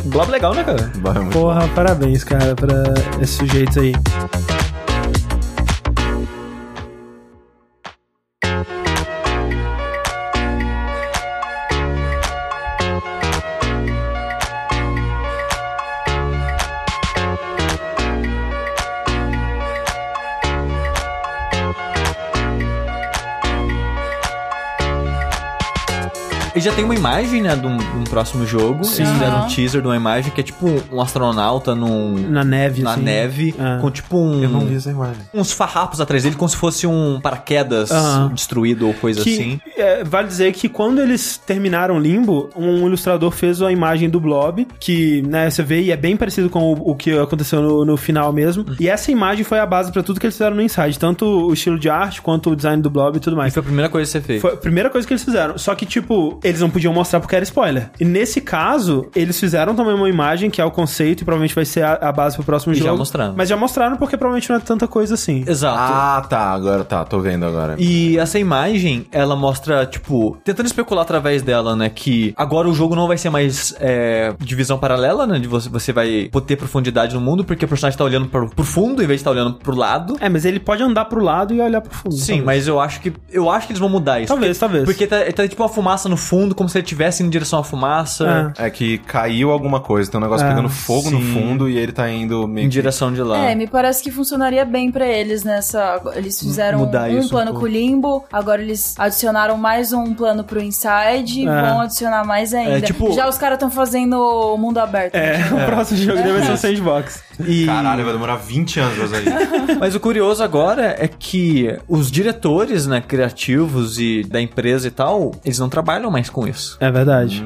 Blob legal, né, cara? É Porra, parabéns, cara, pra esses sujeitos aí. E já tem uma imagem, né, de um, de um próximo jogo. Sim. Eles fizeram um teaser de uma imagem que é tipo um astronauta num... Na neve, na assim. neve, É. com tipo um... Eu não vi essa imagem. Uns farrapos atrás dele, como se fosse um paraquedas Aham. destruído ou coisa Que, assim. é, vale dizer que quando eles terminaram Limbo, um ilustrador fez a imagem do Blob, que né, você vê e é bem parecido com o, o que aconteceu no, no final mesmo. E essa imagem foi a base pra tudo que eles fizeram no Inside, tanto o estilo de arte quanto o design do Blob e tudo E mais. foi a primeira coisa que você fez. Foi a primeira coisa que eles fizeram. Só que, tipo, eles não podiam mostrar porque era spoiler. E nesse caso, eles fizeram também uma imagem que é o conceito e provavelmente vai ser a, a base pro próximo E já jogo. mostraram. Mas já mostraram porque provavelmente não é tanta coisa assim. Exato. Ah, tá. Agora tá. Tô vendo agora. E essa imagem, ela mostra, tipo, tentando especular através dela, né? Que agora o jogo não vai ser mais é, divisão paralela, né? De você, você vai ter profundidade no mundo, porque o personagem tá olhando pro, pro fundo em vez de estar olhando pro lado. É, mas ele pode andar pro lado e olhar pro fundo. Sim, talvez. mas eu acho que eu acho que eles vão mudar isso. Talvez, porque, talvez. Porque tá, tá tipo uma fumaça no fundo, como se ele estivesse indo em direção à fumaça. É que caiu alguma coisa, tem um negócio É, pegando fogo no sim. fundo e ele tá indo meio Em que- direção de lá. É, me parece que funcionaria bem pra eles nessa. Eles fizeram Mudar um um plano pouco. com o Limbo, agora eles adicionaram mais um plano pro Inside e É. vão adicionar mais ainda. É, tipo- Já os caras estão fazendo mundo aberto. É, o próximo jogo dele vai ser o Sandbox. E... Caralho, vai demorar 20 anos pra sair. Mas o curioso agora é que os diretores, né, criativos e da empresa e tal, eles não trabalham mais com isso. É verdade.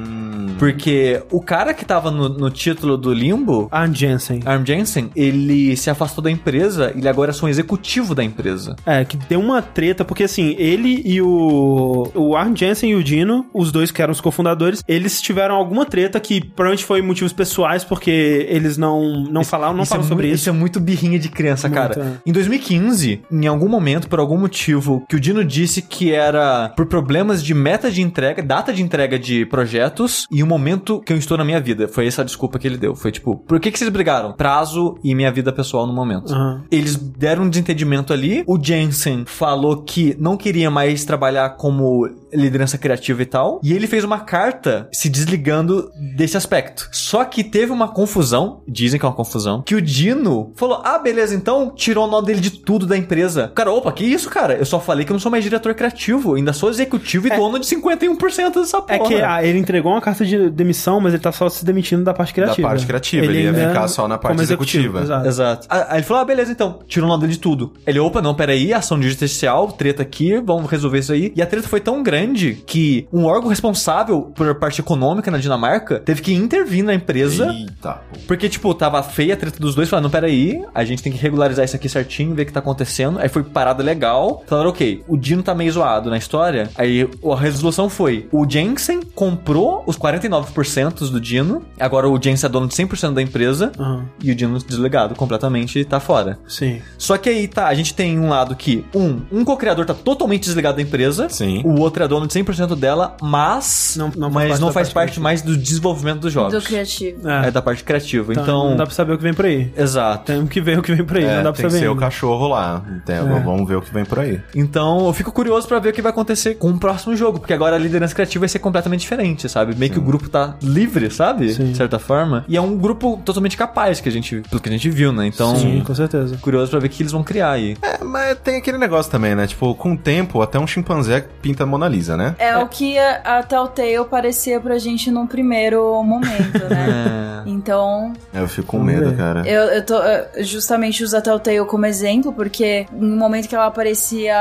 Porque o cara que tava no, no título do Limbo, Arn Jensen. Arm Jensen, ele se afastou da empresa e ele agora é só um executivo da empresa. É, que tem uma treta, porque assim, ele e o. O Arn Jensen e o Dino, os dois que eram os cofundadores, eles tiveram alguma treta que provavelmente foi motivos pessoais, porque eles não, não falaram, não Isso é falaram sobre mu- isso. é muito birrinha de criança, Muito, cara. é. Em 2015, em algum momento, por algum motivo, que o Dino disse que era por problemas de meta de entrega, data de entrega de projetos e o momento que eu estou na minha vida. Foi essa a desculpa que ele deu. Foi tipo, por que, que vocês brigaram? Prazo e minha vida pessoal no momento. Aham. Eles deram um desentendimento ali. O Jensen falou que não queria mais trabalhar como liderança criativa e tal. E ele fez uma carta se desligando desse aspecto. Só que teve uma confusão, dizem que é uma confusão, que o Dino falou: Ah, beleza, então tirou o nó dele de tudo da empresa. Cara, opa, que isso, cara? Eu só falei que eu não sou mais diretor criativo, ainda sou executivo e dono de 51% dessa porra. É que ah, ele entregou uma carta de demissão, mas ele tá só se demitindo da parte criativa. parte criativa, ele ia ainda ficar só na parte executiva. Exato. Exato. Ah, Aí ele falou: ah, beleza, então, tira o nó dele de tudo. Ele, opa, não, peraí, ação judicial, treta aqui, vamos resolver isso aí. E a treta foi tão grande que um órgão responsável por parte econômica na Dinamarca teve que intervir na empresa. Eita. Porque, tipo, tava feia a treta dos dois, falaram, não, peraí, a gente tem que regularizar isso aqui certinho, ver o que tá acontecendo. Aí foi parada legal. Falaram, ok, o Dino tá meio zoado na história. Aí a resolução foi, o Jensen comprou os 49% do Dino, agora o Jensen é dono de 100% da empresa, Aham. e o Dino desligado completamente e tá fora. Sim. Só que aí tá, a gente tem um lado que, um, um co-criador tá totalmente desligado da empresa. Sim. O outro é dono de 100% dela, mas Não- não faz mas parte não faz parte parte mais do desenvolvimento dos jogos. Do criativo. É. É da parte criativa. Então, Então, não dá pra saber o que vem por aí. exato. Tem que ver o que vem por aí, É, não dá pra tem que saber. ser o cachorro lá. Então, Vamos ver o que vem por aí. Então, eu fico curioso pra ver o que vai acontecer com o próximo jogo, porque agora a liderança criativa vai ser completamente diferente, sabe? Meio que o grupo tá livre, sabe? Sim. De certa forma. E é um grupo totalmente capaz que a gente, pelo que a gente viu, né? Então, Sim, com certeza. curioso pra ver o que eles vão criar aí. É, mas tem aquele negócio também, né? Tipo, com o tempo, até um chimpanzé pinta a Mona Lisa, né? É, o que a, a Telltale parecia pra gente num primeiro momento, né? É. Então, Eu fico com medo, ver. cara. eu, eu tô justamente uso a Telltale como exemplo, porque no momento que ela parecia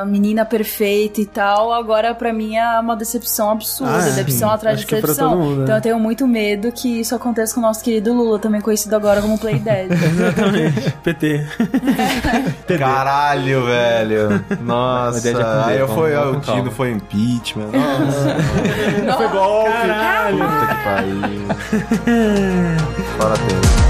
a menina perfeita e tal, agora pra mim é uma decepção absurda, Ah, é. decepção atrás Acho de decepção. Todo mundo, então é. eu tenho muito medo que isso aconteça com o nosso querido Lula, também conhecido agora como Play Dead. Exatamente. PT. Caralho, velho. Nossa. é de com Aí eu fui, o. Dino foi impeachment. Nossa. Foi golpe. Caralho. Puta que pariu. Tempo.